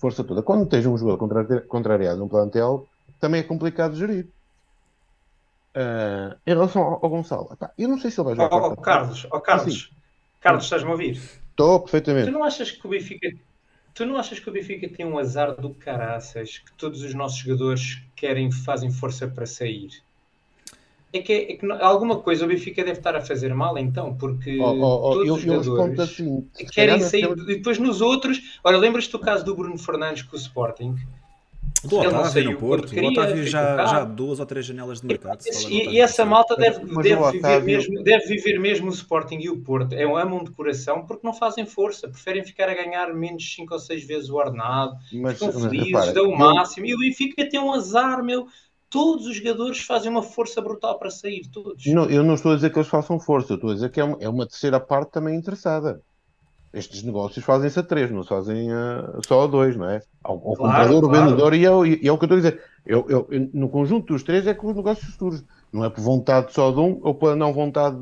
força toda. Quando tens um jogador contra- contrariado num plantel, também é complicado de gerir. Ah, em relação ao, ao Gonçalo, epá, eu não sei se ele vai jogar. ó, quarta-feira. Carlos, ó Carlos, Carlos, estás-me a ouvir? Estou Tu perfeitamente. não achas que o Benfica, tu não achas que o Benfica tem um azar do caraças, que todos os nossos jogadores querem, fazem força para sair? É que, é que não- alguma coisa o Benfica deve estar a fazer mal então, porque Ó, ó, ó, todos eu, os jogadores assim. querem sair e depois nos outros. Olha, lembras-te do caso do Bruno Fernandes com o Sporting? Do não Otávio saiu no Porto. quando O queria, Otávio já, já há duas ou três janelas de mercado. E, Otávio e essa malta deve, deve, o viver Otávio- mesmo, deve viver mesmo o Sporting e o Porto. É um amam de coração porque não fazem força, preferem ficar a ganhar menos 5 ou 6 vezes o ordenado, Mas, ficam mas felizes, repara, dão o eu- máximo. E o Benfica tem um azar, meu. Todos os jogadores fazem uma força brutal para sair, todos. Não, eu não estou a dizer que eles façam força, eu estou a dizer que é uma, é uma terceira parte também interessada. Estes negócios fazem-se a três, não se fazem a- só a dois, não é? Ao, ao Claro, comprador, o claro. vendedor e, ao, e é o que eu estou a dizer. Eu, eu- eu- no conjunto dos três é que os negócios surgem. Não é por vontade só de um ou por não vontade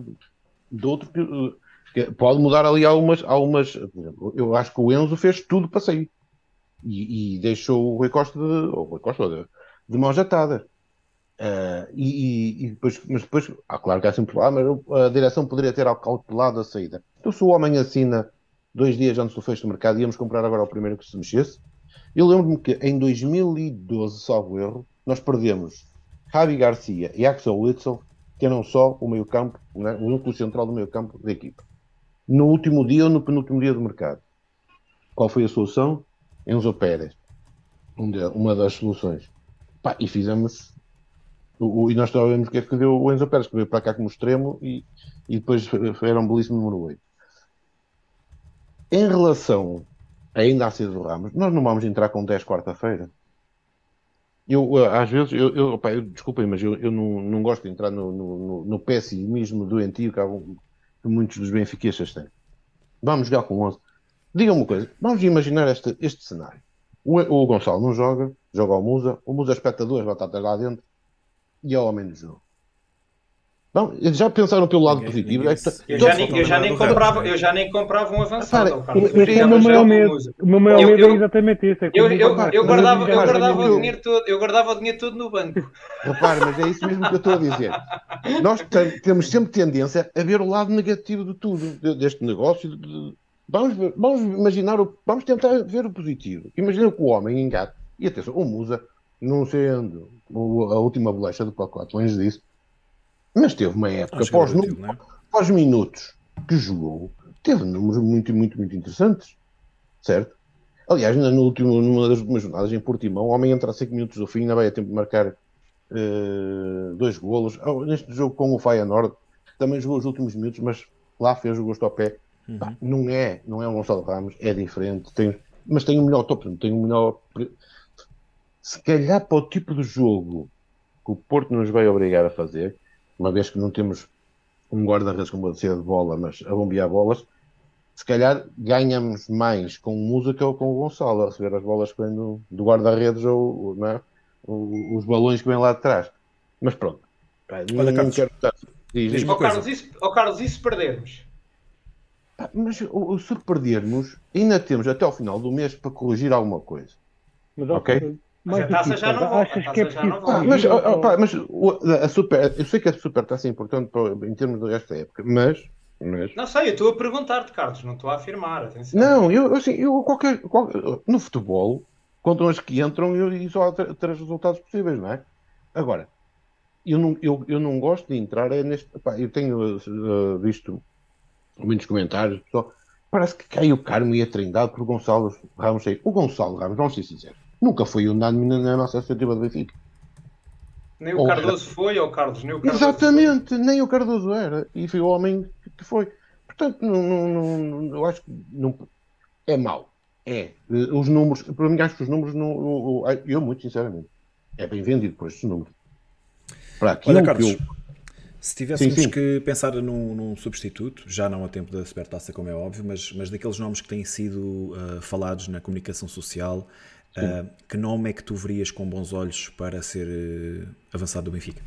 do outro. Que, uh, que pode mudar ali algumas, algumas. Eu acho que o Enzo fez tudo para sair. E, e deixou o Rui Costa de, ou o Rui Costa, de, de mãos atadas. Ah, e, e- e depois, mas depois, ah, claro que há sempre, ah, mas a direção poderia ter calculado a saída. Então, se o homem assina dois dias antes do fecho do mercado, íamos comprar agora o primeiro que se mexesse. Eu lembro-me que em 2012, salvo erro, nós perdemos Javi Garcia e Axel Witzel, que eram só o meio-campo, né, o núcleo central do meio-campo da equipa. No último dia ou no penúltimo dia do mercado. Qual foi a solução? Enzo Pérez. Um uma das soluções. Pá, e fizemos o, o- e nós sabemos o que é que deu o Enzo Pérez, que veio para cá como extremo e, e depois era um belíssimo número 8. Em relação ainda à saída do Ramos, nós não vamos entrar com 10 quarta-feira. Eu, eh, às vezes, eu, eu, opá, eu- desculpem, mas eu, eu não, não gosto de entrar no, no, no- pessimismo doentio que, que muitos dos benfiquistas têm. Vamos jogar com 11. Digam-me uma coisa, vamos imaginar este, este cenário. O, o Gonçalo não joga, joga o Musa, o Musa espeta duas batatas lá dentro e é o homem do jogo. Bom, já pensaram pelo lado Ninguém- positivo? ninguém É que se- Eu já, nem, eu, já nem comprava, eu já nem comprava um avançado. Eu Esse é o meu maior medo. O meu maior medo eu- é exatamente isso. É Eu, eu, eu guardava, eu- guardava o dinheiro todo, eu guardava o dinheiro todo no banco. Repare, mas é isso mesmo que eu estou a dizer. Nós te- temos sempre tendência a ver o lado negativo de tudo, de- deste negócio. de- de- vamos, ver- vamos imaginar, o, vamos tentar ver o positivo. Imagina que o homem engata. E atenção, o Musa, não sendo a última bolacha do pacote, longe disso, mas teve uma época, após, não é? minutos que jogou, teve números muito, muito, muito interessantes. Certo? Aliás, na- no último, numa das últimas jornadas em Portimão, o homem entra a 5 minutos do fim, ainda vai a tempo de marcar eh, dois golos. Ah, neste jogo com o Feyenoord, também jogou os últimos minutos, mas lá fez o gosto ao pé. Pá, não é, não é o Gonçalo Ramos, é diferente, tem, mas tem o melhor topo, tem o melhor. Se calhar para o tipo de jogo que o Porto nos vai obrigar a fazer, uma vez que não temos um guarda-redes com velocidade de bola, mas a bombear bolas, se calhar ganhamos mais com o Musa que com o Gonçalo, a receber as bolas que vêm do, do guarda-redes ou, ou, não é? Os balões que vêm lá de trás. Mas pronto. Olha, não Carlos, quero diz, diz uma Ó coisa. Carlos, e se- ó, Carlos, e se perdermos? Mas se perdermos, ainda temos até ao final do mês para corrigir alguma coisa. Mas, Ok. Mas a taça já não vai, achas a que é taça já preciso. Ah, mas, pá, mas a super, eu sei que a super está a ser importante para- em termos desta época, mas, mas Não sei, eu estou a perguntar-te, Carlos, não estou a afirmar. Atenção. não, eu assim, eu qualquer, qual- no futebol contam as que entram e, e só há tr- três resultados possíveis, não é? Agora, eu não, eu, eu não gosto de entrar é neste, pá, eu tenho uh, visto muitos comentários, pessoal, parece que cai o Carmo e a Trindade por Gonçalo Ramos. O Gonçalo Ramos, vamos ser sinceros, nunca foi unânime na, nossa associativa do Benfica. Nem o Ou- Cardoso foi, ou Carlos, nem o Cardoso Exatamente, nem o Cardoso era. E foi o homem que- foi. Portanto, não, não- não- eu acho que não, é mau. É. Eh, Os números, para mim, acho que os números, não, eu, muito sinceramente, é bem vendido por estes números. Para aquilo Olha, que Carlos, eu. se tivéssemos Sim, sim. que pensar num, num substituto, já não a tempo da Supertaça, como é óbvio, mas, mas daqueles nomes que têm sido ah, falados na comunicação social, ah, que nome é que tu verias com bons olhos para ser eh, avançado do Benfica?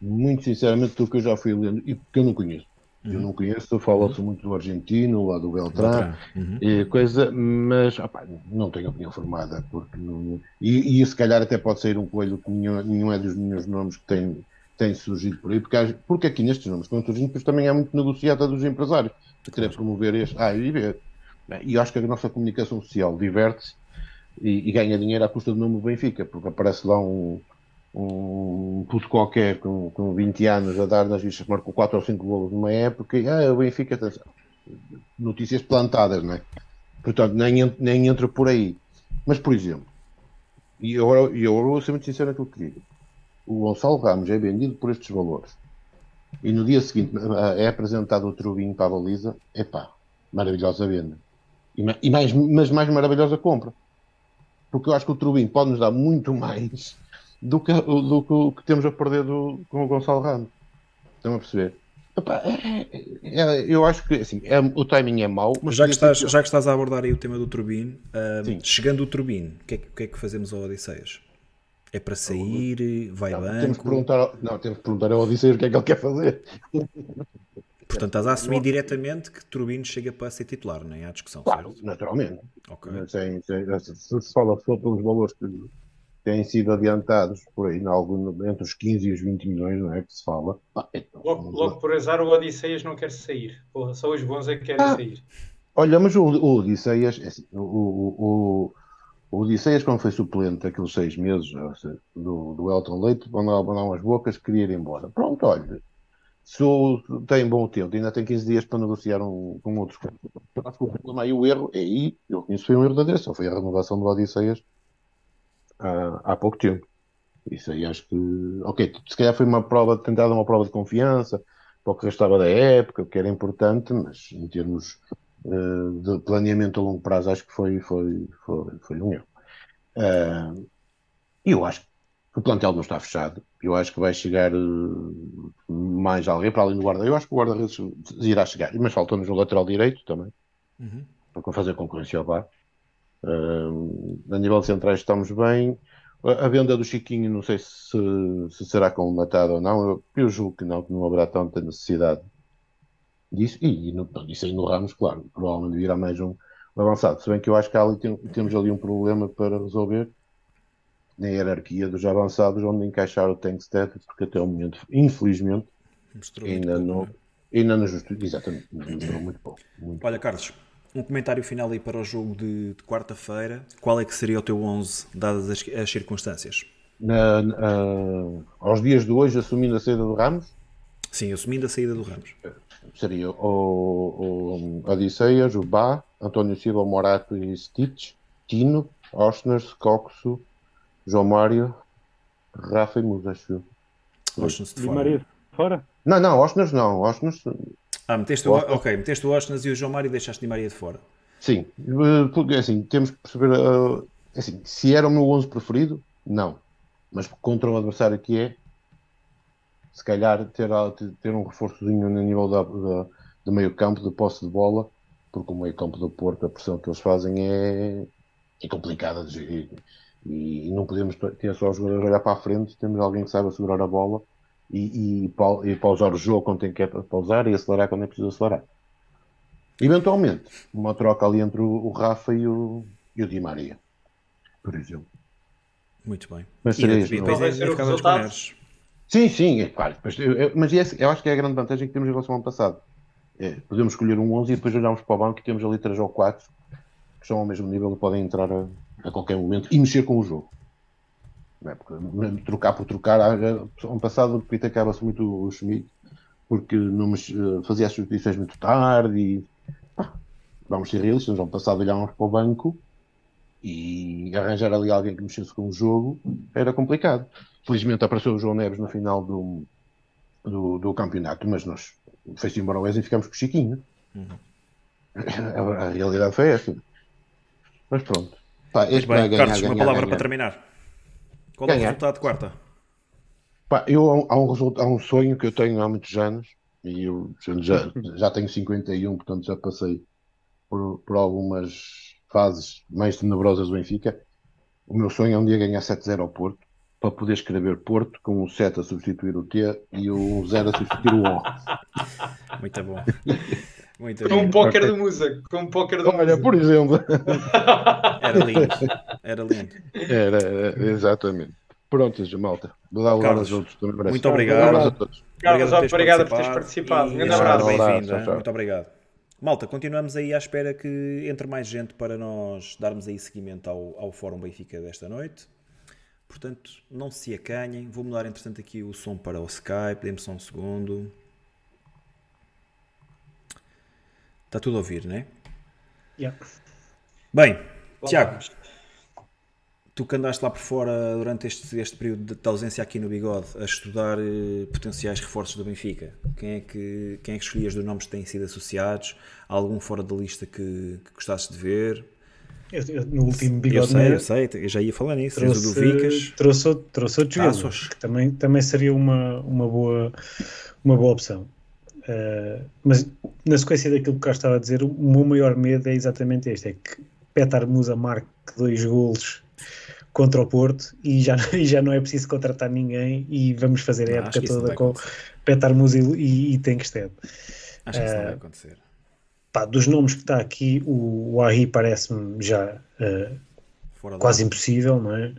Muito sinceramente, do que eu já fui lendo, e que eu não conheço. Eu não conheço, fala-se muito do argentino, lá do Beltrán, uhum. e coisa, mas opá, não tenho opinião formada, porque não, e, e se calhar até pode sair um coelho que nenhum, nenhum é dos meus nomes que tem, tem surgido por aí, porque, há- porque aqui nestes nomes que estão surgindo, depois também há muito negociata dos empresários, de querer promover este A e B. E eu acho que a nossa comunicação social diverte-se e, e ganha dinheiro à custa do nome do Benfica, porque aparece lá um, um puto qualquer com, com 20 anos a dar nas vistas, marcou 4 ou 5 golos numa época, e ah, o Benfica, notícias plantadas, não é? Portanto, nem, nem entra por aí. Mas, por exemplo, e eu, agora- e eu agora vou ser muito sincero naquilo que digo, o Gonçalo Ramos é vendido por estes valores e no dia seguinte é apresentado o Trubinho para a baliza, epá, maravilhosa venda. E mais, mas mais maravilhosa compra. Porque eu acho que o Trubinho pode nos dar muito mais do que, do que o que temos a perder do, com o Gonçalo Ramos. Estão a perceber? Epá, é- é- é- eu acho que assim, é- o timing é mau, mas Já que, estás, ser já que estás a abordar aí o tema do Turbine, chegando o Turbine, o que, é, que- que é que fazemos ao Odisseias? É para sair? Vai Não, banco? temos que perguntar, ao- não, temos que perguntar ao Odisseus o que é que ele quer fazer. Portanto, estás a assumir diretamente que Turbine chega para ser titular, nem há discussão, Claro, certo? naturalmente. Ok. Sem- sem- se se fala só pelos valores que têm sido adiantados por aí, algum, entre os 15 e os 20 milhões, não é? Que se fala. Ah, então, Logo, logo por azar, o Odisseias não quer sair. Porra, só os bons é que querem Ah. sair. Olha, mas o, o Odisseias, é assim, o, o, o, o Odisseias, quando foi suplente aqueles seis meses seja, do, do Elton Leite, mandava mandar umas bocas, queria ir embora. Pronto, olha, se tem bom tempo, ainda tem 15 dias para negociar um, com outros acho que O problema aí, o erro, é aí, eu conheço, foi um erro da direção, foi a renovação do Odisseias há, há pouco tempo. Isso aí acho que, ok, se calhar foi uma prova, tentar dar uma prova de confiança para o que restava da época, o que era importante, mas em termos eh, de planeamento a longo prazo, acho que foi, foi, foi, foi um erro. E eu acho que o plantel não está fechado. Eu acho que vai chegar eh, mais alguém para além do guarda. Eu acho que o guarda-redes irá chegar, mas faltou-nos o lateral direito também, Uhum. para fazer concorrência ao VAR. Eh, a nível de centrais estamos bem. A venda do Chiquinho, não sei se, se será colmatada ou não. Eu, eu julgo que não, que não haverá tanta necessidade disso. E, e no, isso aí no Ramos, claro, provavelmente virá mais um, um avançado. Se bem que eu acho que ali, tem- temos ali um problema para resolver na hierarquia dos avançados, onde encaixar o Tankstead, porque até o momento, infelizmente, Mostrou muito ainda pouco, não, é? ainda não justiça. Exatamente, mostrou muito pouco. Muito Olha, Carlos, um comentário final aí para o jogo de, de quarta-feira. Qual é que seria o teu 11, dadas as, as circunstâncias? Na- na- aos dias de hoje, assumindo a saída do Ramos, Sim, assumindo a saída do Ramos. seria o, o Odisseias, o Bá, António Silva, Morato e Stitch, Tino, Osners, Coxo, João Mário, Rafa e Musa, acho eu. Oshness de fora. Maria fora? Não, não, Osners não, Osners, Ah, meteste o, Oshness. ok, meteste o Oshness e o João Mário e deixaste Di Maria de fora. sim, eh, porque assim, temos que perceber, eh, assim, se era o meu 11 preferido, não, mas contra o adversário que é, se calhar ter, ter um reforçozinho no nível da, da- do meio campo, de posse de bola, porque o meio campo do Porto, a pressão que eles fazem é, é complicada de gerir. E, e não podemos ter só os jogadores a olhar para a frente, temos alguém que saiba segurar a bola e, e, e pausar o jogo quando tem que pausar e acelerar quando é preciso acelerar. Eventualmente, uma troca ali entre o, o Rafa e o, e o Di Maria, por exemplo. Muito bem. Mas seria depois isso, ficava resultado? disponíveis. Sim, sim, é claro. Mas, eu, eu- mas esse- eu acho que é a grande vantagem que temos em relação ao ano passado. É, podemos escolher um 11 e depois olharmos para o banco e temos ali 3 ou 4 que estão ao mesmo nível e podem entrar a, a qualquer momento e mexer com o jogo. Não é? Porque mesmo trocar por trocar, ano passado criticava-se muito o Schmidt porque não mex- eh, fazia as substituições muito tarde e pá, vamos ser realistas, ano passado olhávamos para o banco e arranjar ali alguém que mexesse com o jogo era complicado. Felizmente apareceu o João Neves no final do, do, do campeonato, mas nós fez-se embora o Wesley e ficámos com o Chiquinho. A, a realidade foi essa. Mas pronto. Pá, este vai bem, ganhar, Carlos, uma ganhar, palavra ganhar. para terminar. Qual é o Ganhar. resultado de quarta? Pá, eu, há, um- há um, result- há um sonho que eu tenho há muitos anos e eu já, já tenho 51, portanto já passei por, por algumas fases mais tenebrosas do Benfica. O meu sonho é um dia ganhar 7-0 ao Porto para poder escrever Porto com o 7 a substituir o T e o 0 a substituir o O. Muito bom. Muito Com um póquer do Musa. Com um póquer do Olha, Musa. por exemplo. Era lindo. Era lindo. Era, era, exatamente. Prontos, malta. Vou dar o lugar Carlos, outros muito obrigado. Um abraço a todos. Carlos, teres obrigado por teres participado. Um grande abraço. Bem-vindo. Muito obrigado. Malta, continuamos aí à espera que entre mais gente para nós darmos aí seguimento ao, ao Fórum Benfica desta noite. Portanto, não se acanhem. Vou mudar, entretanto, aqui o som para o Skype. Dê-me só um segundo. Está tudo a ouvir, não é? Yeah. Bem, Tiago, Vamos. tu que andaste lá por fora durante este, este período de, ausência aqui no Bigode a estudar eh, potenciais reforços do Benfica, quem é, que, quem é que escolhias dos nomes que têm sido associados? Há algum fora da lista que, que gostasses de ver? Eu- eu- no último eu bigode sei, eu sei, eu já ia falar nisso. Tens o do trouxe, Vicas. trouxe, trouxe outro jogador, Taços. que também, também seria uma, uma, boa, uma boa opção. Uh, mas na sequência daquilo que cá estava a dizer, o meu maior medo é exatamente este: é que Petar Musa marque dois golos contra o Porto e já, e já não é preciso contratar ninguém e vamos fazer a época toda com. Petar Musa e, e, Tenkstead. Acho que isso não vai acontecer. Pá, dos nomes que está aqui, o, o parece-me já uh, quase da- impossível, não é?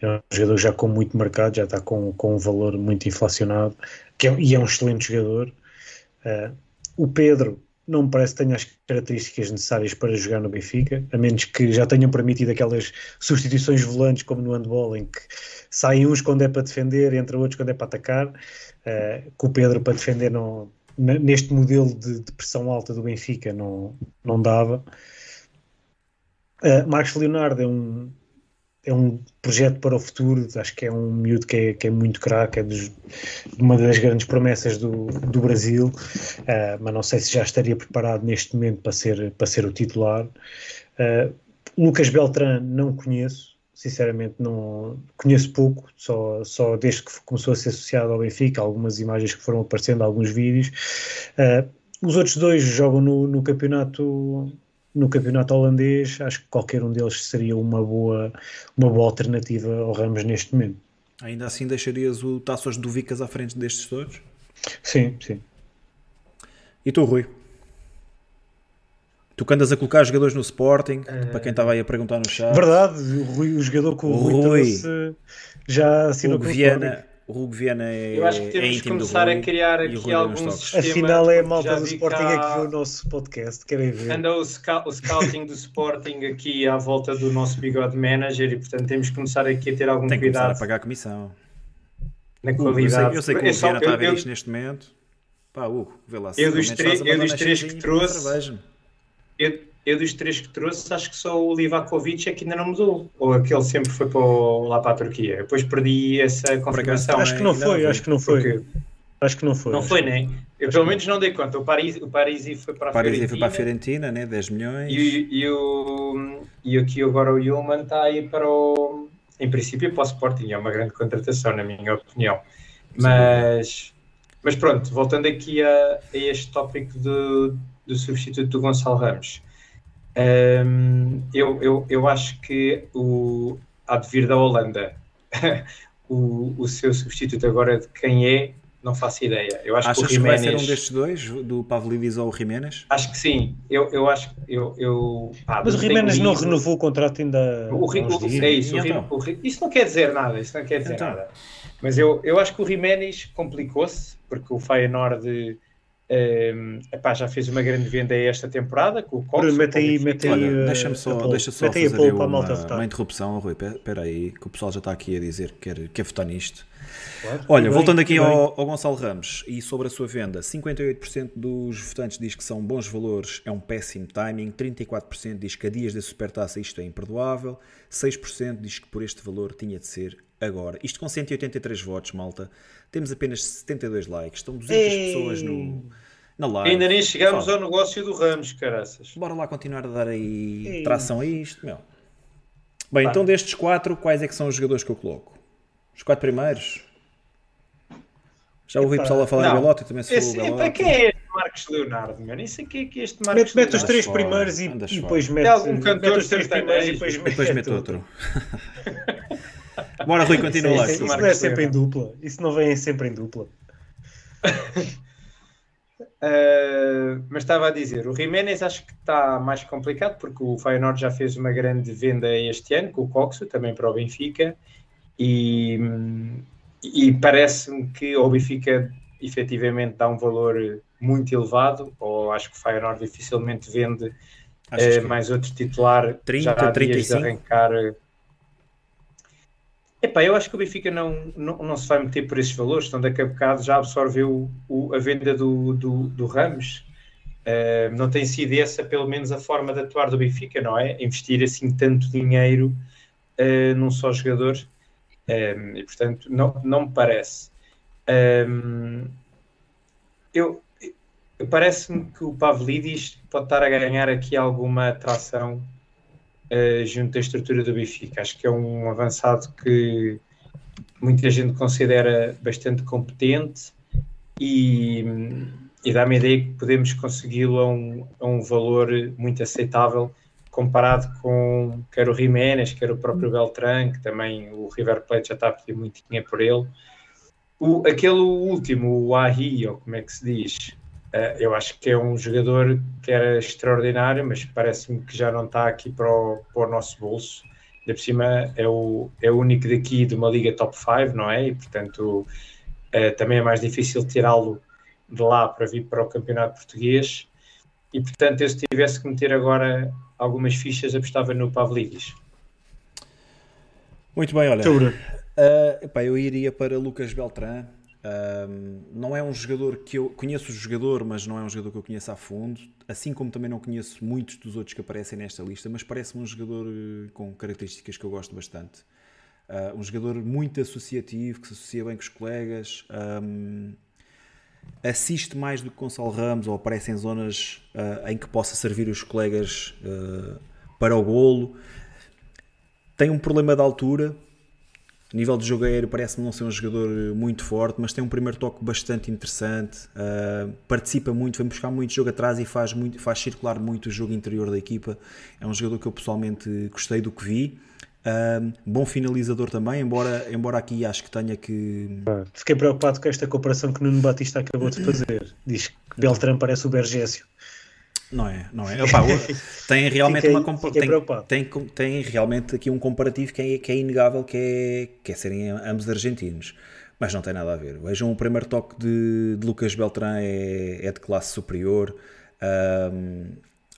É um jogador já com muito mercado, já está com, com um valor muito inflacionado, que é, e é um excelente jogador. Uh, o Pedro não me parece que tenha as características necessárias para jogar no Benfica, a menos que já tenham permitido aquelas substituições volantes como no handball, em que saem uns quando é para defender, entre outros quando é para atacar. Uh, que o Pedro para defender não, neste modelo de, de pressão alta do Benfica não, não dava. Uh, Marcos Leonardo é um, é um projeto para o futuro, acho que é um miúdo que é, que é muito craque, é dos- uma das grandes promessas do, do Brasil, uh, mas não sei se já estaria preparado neste momento para ser, para ser o titular. Uh, Lucas Beltrán não conheço, sinceramente não conheço pouco, só, só desde que começou a ser associado ao Benfica, algumas imagens que foram aparecendo, alguns vídeos. Uh, os outros dois jogam no, no campeonato no campeonato holandês, acho que qualquer um deles seria uma boa, uma boa alternativa ao Ramos neste momento. Ainda assim deixarias o Taços do Vicas à frente destes todos? Sim, sim. E tu, Rui? Tu que andas a colocar jogadores no Sporting, para quem estava aí a perguntar no chat. Verdade, o, Rui, o jogador que o Rui, Rui. já assinou com o Viana, Sporting. O Hugo Viana é, Eu acho que é temos de do começar Rui a criar aqui uns alguns sistemas. Afinal é a malta já do Sporting cá- é que vê o nosso podcast, querem ver. Anda o, o scouting do Sporting aqui à volta do nosso bigode manager e portanto temos que começar aqui a ter algum Tem que começar a cuidado pagar a comissão. na Hugo, eu, sei, qualidade. eu sei que o Eu Hugo Viana está a ver eu- isto neste momento. Pá, Hugo, vê lá se Eu dos eu dos três que trouxe- eu- eu dos três que trouxe, acho que só o Livakovic é que ainda não mudou. Ou aquele sempre foi para o- lá para a Turquia. Depois perdi essa confirmação. Acho que não ainda não foi, vi. acho que não foi. Porque Acho que não foi. não foi, nem. Eu pelo menos não dei conta. O Paris, o Parisi foi para a O Paris foi para a Fiorentina. Fiorentina, né? 10 milhões. E, e, o, e aqui agora o Yulman está aí para o. Em princípio, para o Sporting. É uma grande contratação, na minha opinião. Mas, mas pronto, voltando aqui a, a este tópico do, do substituto do Gonçalo Ramos. Hum, eu, eu, eu acho que o, há de vir da Holanda. o, o seu substituto agora de quem é, não faço ideia. Eu acho Achas que o que vai Jiménez... ser um destes dois, do Pavlidis ou o Jiménez? Acho que sim. Eu, eu acho que eu, eu pá, Mas o Jiménez não renovou o contrato ainda. O, o- é isso, o então? o isso não quer dizer nada, isso não quer dizer Então? nada. Mas eu, eu acho que o Jiménez complicou-se, porque o Feyenoord ehm, epá, já fez uma grande venda esta temporada com o Cox. Bruno, mete aí, mete aí. Eh, deixa-me só, a poll. deixa só Mete aí a fazer poll eu para a uma, malta votar. uma interrupção, Rui. Espera aí, que o pessoal já está aqui a dizer que quer, quer votar nisto. Claro. Olha, bem, voltando aqui ao, ao Gonçalo Ramos e sobre a sua venda, 58% dos votantes diz que são bons valores, é um péssimo timing, 34% diz que a dias da supertaça isto é imperdoável, 6% diz que por este valor tinha de ser agora. Isto com 183 votos, malta, temos apenas 72 likes, estão 200 Ei. pessoas no, na live. Ainda nem chegamos ao negócio do Ramos, caraças. Bora lá continuar a dar aí tração a isto, meu. Bem, Pá. então destes quatro, quais é que são os jogadores que eu coloco? Os quatro primeiros? Já ouvi Epá, pessoal a falar não. de Belotti, também se Esse, falou Belotti. quem é este Marcos Leonardo, meu? Nem sei quem é que é este Marcos Mete, mete os Leonardo. três fora, primeiros e, e depois mete, É algum mete cantor os três primeiros e depois E mete, depois mete outro. Bora, Rui, continua lá. Isso, Sim, isso sim. não é sempre em dupla. Isso não vem sempre em dupla. Uh, mas estava a dizer, o Jiménez acho que está mais complicado porque o Feyenoord já fez uma grande venda este ano com o Coxo, também para o Benfica e, e parece-me que o Benfica efetivamente dá um valor muito elevado ou acho que o Feyenoord dificilmente vende que- mais outro titular 30, já há dias 35? de arrancar Epá, eu acho que o Benfica não, não, não se vai meter por esses valores, estão daqui a bocado já absorveu o, a venda do, do, do Ramos. Uh, não tem sido essa, pelo menos, a forma de atuar do Benfica, não é? Investir assim tanto dinheiro uh, num só jogador. Um, e, portanto, não, não me parece. Um, eu, eu- Parece-me que o Pavlidis pode estar a ganhar aqui alguma atração uh, junto da estrutura do Benfica. Acho que é um avançado que muita gente considera bastante competente e, e dá-me a ideia que podemos consegui-lo a um, a um valor muito aceitável comparado com quer o Jiménez, quer o próprio Beltrán, que também o River Plate já está a pedir muito dinheiro por ele. O, aquele último, o Ahi, ou como é que se diz, eu acho que é um jogador que era extraordinário, mas parece-me que já não está aqui para o, para o nosso bolso. Ainda por cima é o, é o único daqui de uma liga top 5, não é? E portanto uh, também é mais difícil tirá-lo de lá para vir para o campeonato português. E portanto, eu se tivesse que meter agora algumas fichas, apostava no Pavlidis. Muito bem, olha. Uh, epá, eu iria para Lucas Beltrán. Um, não é um jogador que eu conheço o jogador, mas não é um jogador que eu conheço a fundo. Assim como também não conheço muitos dos outros que aparecem nesta lista, mas parece-me um jogador uh, com características que eu gosto bastante. Uh, um jogador muito associativo, que se associa bem com os colegas, um, assiste mais do que Gonçalo Ramos ou aparece em zonas uh, em que possa servir os colegas para o golo. Tem um problema de altura, a nível de jogo aéreo parece-me não ser um jogador muito forte, mas tem um primeiro toque bastante interessante, uh, participa muito, vem buscar muito jogo atrás e faz, muito, faz circular muito o jogo interior da equipa. É um jogador que eu pessoalmente gostei do que vi. Bom finalizador também, embora, embora aqui acho que tenha que. Fiquei preocupado com esta comparação que Nuno Batista acabou de fazer. Diz que Beltrán parece o Bergésio. Não é, não é. Opa, tem realmente Fiquei- uma tem, tem, tem realmente aqui um comparativo que é, que é inegável, que é, que é serem ambos argentinos. Mas não tem nada a ver. Vejam o primeiro toque de, de Lucas Beltrán é, é de classe superior. Um,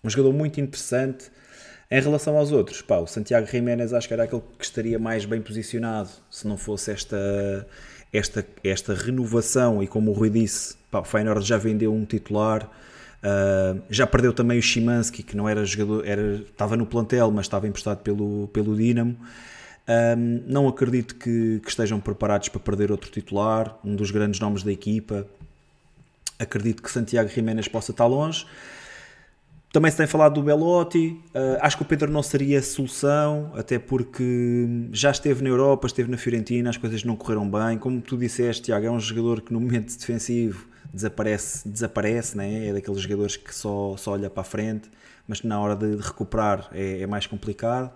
um jogador muito interessante. Em relação aos outros, pá, o Santiago Jiménez acho que era aquele que estaria mais bem posicionado se não fosse esta, esta, esta renovação. E como o Rui disse, pá, o Feyenoord já vendeu um titular. Uh, já perdeu também o Shimansky, que não era jogador, era, estava no plantel, mas estava emprestado pelo, pelo Dinamo. Um, não acredito que, que, estejam preparados para perder outro titular, um dos grandes nomes da equipa. Acredito que Santiago Jiménez possa estar longe. Também se tem falado do Belotti. Uh, acho que o Pedro não seria a solução, até porque já esteve na Europa, esteve na Fiorentina, as coisas não correram bem. Como tu disseste, Tiago, é um jogador que no momento defensivo desaparece, desaparece né? é daqueles jogadores que só, só olha para a frente, mas na hora de, de recuperar é, é, mais complicado.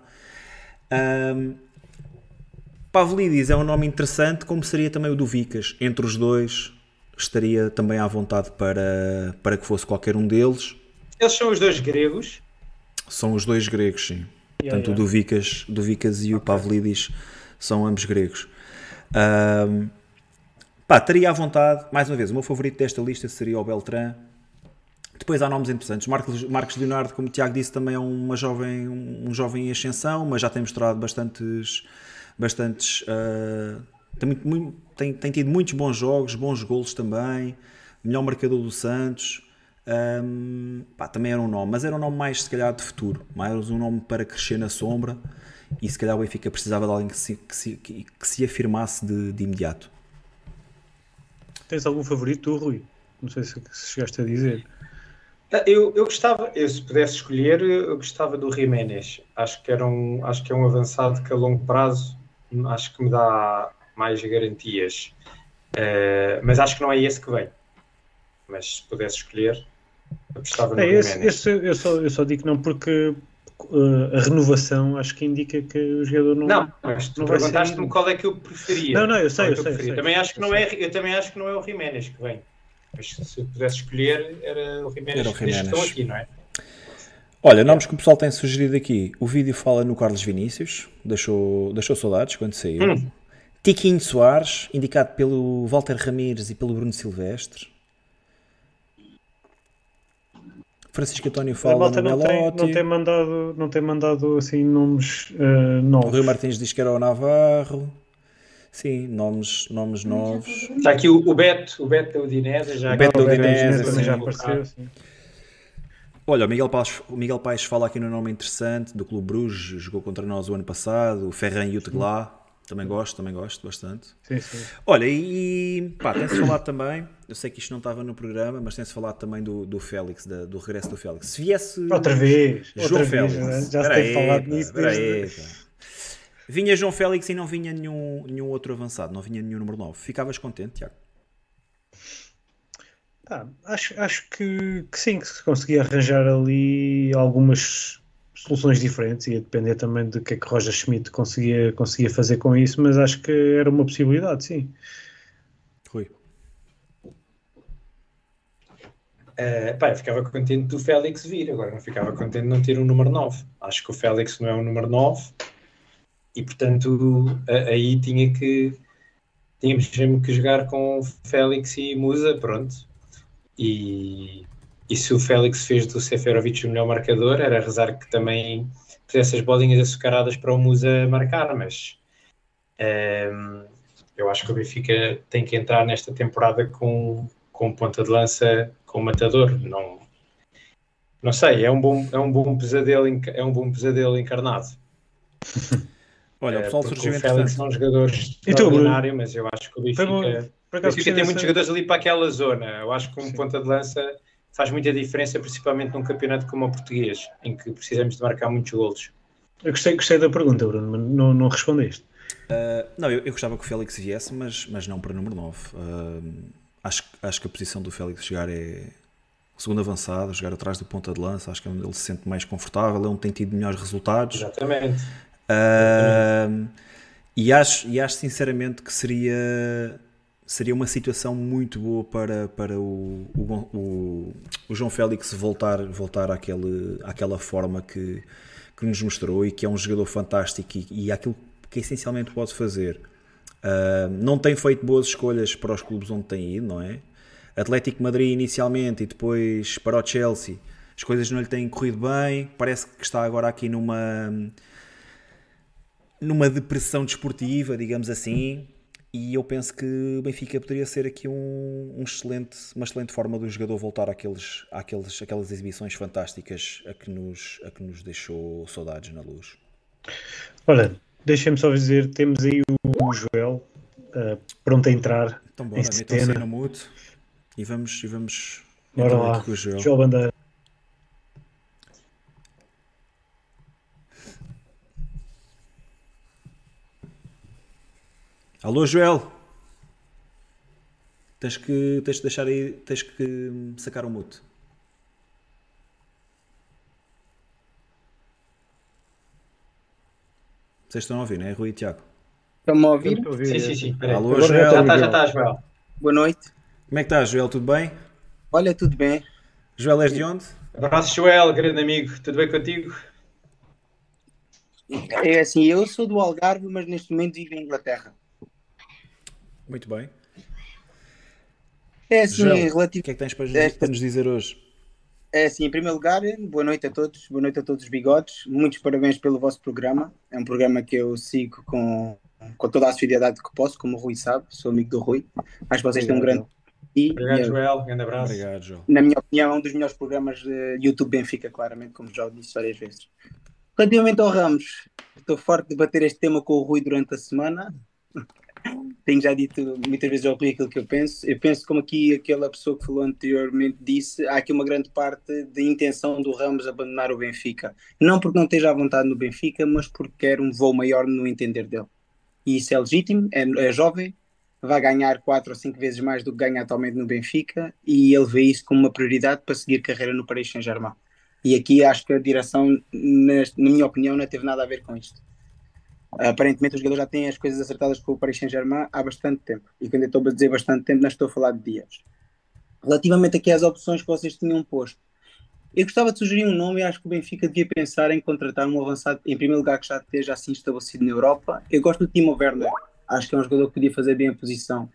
Um, Pavlidis é um nome interessante, como seria também o do Vicas. Entre os dois, estaria também à vontade para, para que fosse qualquer um deles. Eles são os dois gregos. São os dois gregos, sim. Yeah, Tanto yeah. o do Vicas, do Vicas e o Pavlidis são ambos gregos. Ahm, pá, estaria à vontade. Mais uma vez, o meu favorito desta lista seria o Beltrán. Depois há nomes interessantes. Marcos, Marcos Leonardo, como o Tiago disse, também é uma jovem, um jovem em ascensão, mas já tem mostrado bastantes. bastantes ah, tem, muito- muito- tem- tem tido muitos bons jogos, bons golos também. Melhor marcador do Santos. Ahm, pá, também era um nome, mas era um nome mais se calhar de futuro, mais um nome para crescer na sombra e se calhar o Benfica precisava de alguém que se, que se, que se afirmasse de, de imediato. Tens algum favorito, tu, Rui? Não sei se, se chegaste a dizer. Ah, Eu, eu gostava, eu se pudesse escolher, eu gostava do Jiménez. Acho que, era um, acho que é um avançado que a longo prazo acho que me dá mais garantias. Eh, mas acho que não é esse que vem. Mas se pudesse escolher, apostava no É, esse, Jiménez. esse eu, só, eu só digo não porque uh, a renovação acho que indica que o jogador não. Não, mas tu perguntaste-me qual é que eu preferia. Não, não, eu sei, é eu sei, preferia. sei. Também acho que Eu não é, eu também acho que não é o Jiménez que vem. Mas se se eu pudesse escolher, era o Jiménez Era o desde que estão Jiménez. aqui, não é? Olha, nomes que o pessoal tem sugerido aqui. O vídeo fala no Carlos Vinícius, deixou, deixou saudades quando saiu. Hum. Tiquinho Soares, indicado pelo Walter Ramires e pelo Bruno Silvestre. Francisco António fala no não tem, Melotti. não tem mandado, não tem mandado assim nomes uh, O novos. Rui Martins diz que era o Navarro. Sim, nomes, nomes novos. Está aqui o, o Beto, o Beto da Udinese. Já O Beto da O Udinese, já apareceu. sim. Olha, o Miguel, Paes, o Miguel Paes fala aqui no nome interessante do Clube Bruges, jogou contra nós o ano passado, o Ferran Yuteglá, também gosto, também gosto bastante. Sim, sim. Olha, e pá, tem-se falado também, eu sei que isto não estava no programa, mas tem-se falado também do, do Félix, da- do regresso do Félix. Se viesse Outra vez. João outra vez, Félix, né? já se tem aí, falado pá, nisso desde. aí. Vinha João Félix e não vinha nenhum, nenhum outro avançado, não vinha nenhum número 9. Ficavas contente, Tiago? Ah, acho, acho que, que sim, que se conseguia arranjar ali algumas soluções diferentes, ia depender também do que é que Roger Schmidt conseguia, conseguia fazer com isso, mas acho que era uma possibilidade, sim. Rui. Eh, pá, eu ficava contente do Félix vir, agora não ficava contente de não ter um número 9. Acho que o Félix não é um número 9 e, portanto, a- aí tinha que tínhamos mesmo que jogar com Félix e Musa, pronto. E, e se o Félix fez do Seferovic o melhor marcador, era rezar que também fizesse as bolinhas açucaradas para o Musa marcar, mas ehm, eu acho que o Benfica tem que entrar nesta temporada com, com ponta de lança, com matador. Não, não sei, é um bom, é um bom pesadelo, é um bom pesadelo encarnado. Olha, o pessoal porque surgiu o Félix interessante. é um jogador tu, Bruno? extraordinário, mas eu acho que o Foi bom. Benfica, Por acaso Benfica tem muitos jogadores ali para aquela zona. Eu acho que um ponta de lança faz muita diferença, principalmente num campeonato como o português, em que precisamos de marcar muitos golos. Eu gostei, gostei da pergunta, Bruno, mas não, não respondeste. Não, eu, eu gostava que o Félix viesse, mas, mas não para número 9. acho, acho que a posição do Félix jogar é o segundo avançado, jogar atrás do ponta de lança, acho que é onde ele se sente mais confortável, é onde tem tido melhores resultados. Exatamente. Ahm, e, acho, e acho sinceramente que seria, seria uma situação muito boa para, para o, o, o, o João Félix voltar, voltar àquele, àquela forma que, que nos mostrou e que é um jogador fantástico e, e aquilo que essencialmente pode fazer. Ah, não tem feito boas escolhas para os clubes onde tem ido, não é? Atlético Madrid inicialmente e depois para o Chelsea. As coisas não lhe têm corrido bem. Parece que está agora aqui numa numa depressão desportiva, digamos assim. E eu penso que o Benfica poderia ser aqui um, um excelente, uma excelente forma do jogador voltar àqueles, àqueles, àquelas exibições fantásticas a que, nos, a que nos deixou saudades na luz. Olha, deixem-me só dizer, temos aí o Joel uh, pronto a entrar. Então bora, metam-se no mute e vamos, e vamos Bora lá, aqui com o Joel. Joel Bandeira. Alô Joel! Tens que, tens que deixar aí, tens que sacar o mute. Vocês estão a ouvir, não é? Rui e Tiago. Estão-me a ouvir? Sim, sim, sim. Peraí. Alô, Agora Joel. Já está já está, Joel. Boa noite. Como é que estás, Joel? Tudo bem? Olha, tudo bem. Joel, és de onde? Abraço, Joel, grande amigo. Tudo bem contigo? É assim, eu sou do Algarve, mas neste momento vivo em Inglaterra. Muito bem. É assim, O relativo. que é que tens para, Esta- para nos dizer hoje? É assim, em primeiro lugar, boa noite a todos, boa noite a todos os bigodes. Muitos parabéns pelo vosso programa. É um programa que eu sigo com, com toda a assiduidade que posso, como o Rui sabe, sou amigo do Rui. Acho que vocês têm um grande. E, Obrigado, e, Joel. Grande abraço. Obrigado, Joel. na minha opinião, é um dos melhores programas de YouTube Benfica, claramente, como já o disse várias vezes. Relativamente ao Ramos, estou forte de debater este tema com o Rui durante a semana. Tenho já dito muitas vezes ao Rui aquilo que eu penso. Eu penso, como aqui aquela pessoa que falou anteriormente disse, há aqui uma grande parte de intenção do Ramos abandonar o Benfica. Não porque não esteja à vontade no Benfica, mas porque quer um voo maior no entender dele. E isso é legítimo, é, é jovem, vai ganhar quatro ou cinco vezes mais do que ganha atualmente no Benfica e ele vê isso como uma prioridade para seguir carreira no Paris Saint-Germain. E aqui acho que a direção, neste- na minha opinião, não teve nada a ver com isto. Aparentemente o jogador já tem as coisas acertadas com o Paris Saint-Germain há bastante tempo. E quando eu estou a dizer bastante tempo, não estou a falar de dias. Relativamente aqui às opções que vocês tinham posto, eu gostava de sugerir um nome e acho que o Benfica devia pensar em contratar um avançado, em primeiro lugar, que já esteja assim estabelecido na Europa. Eu gosto do Timo Werner. Acho que é um jogador que podia fazer bem a posição.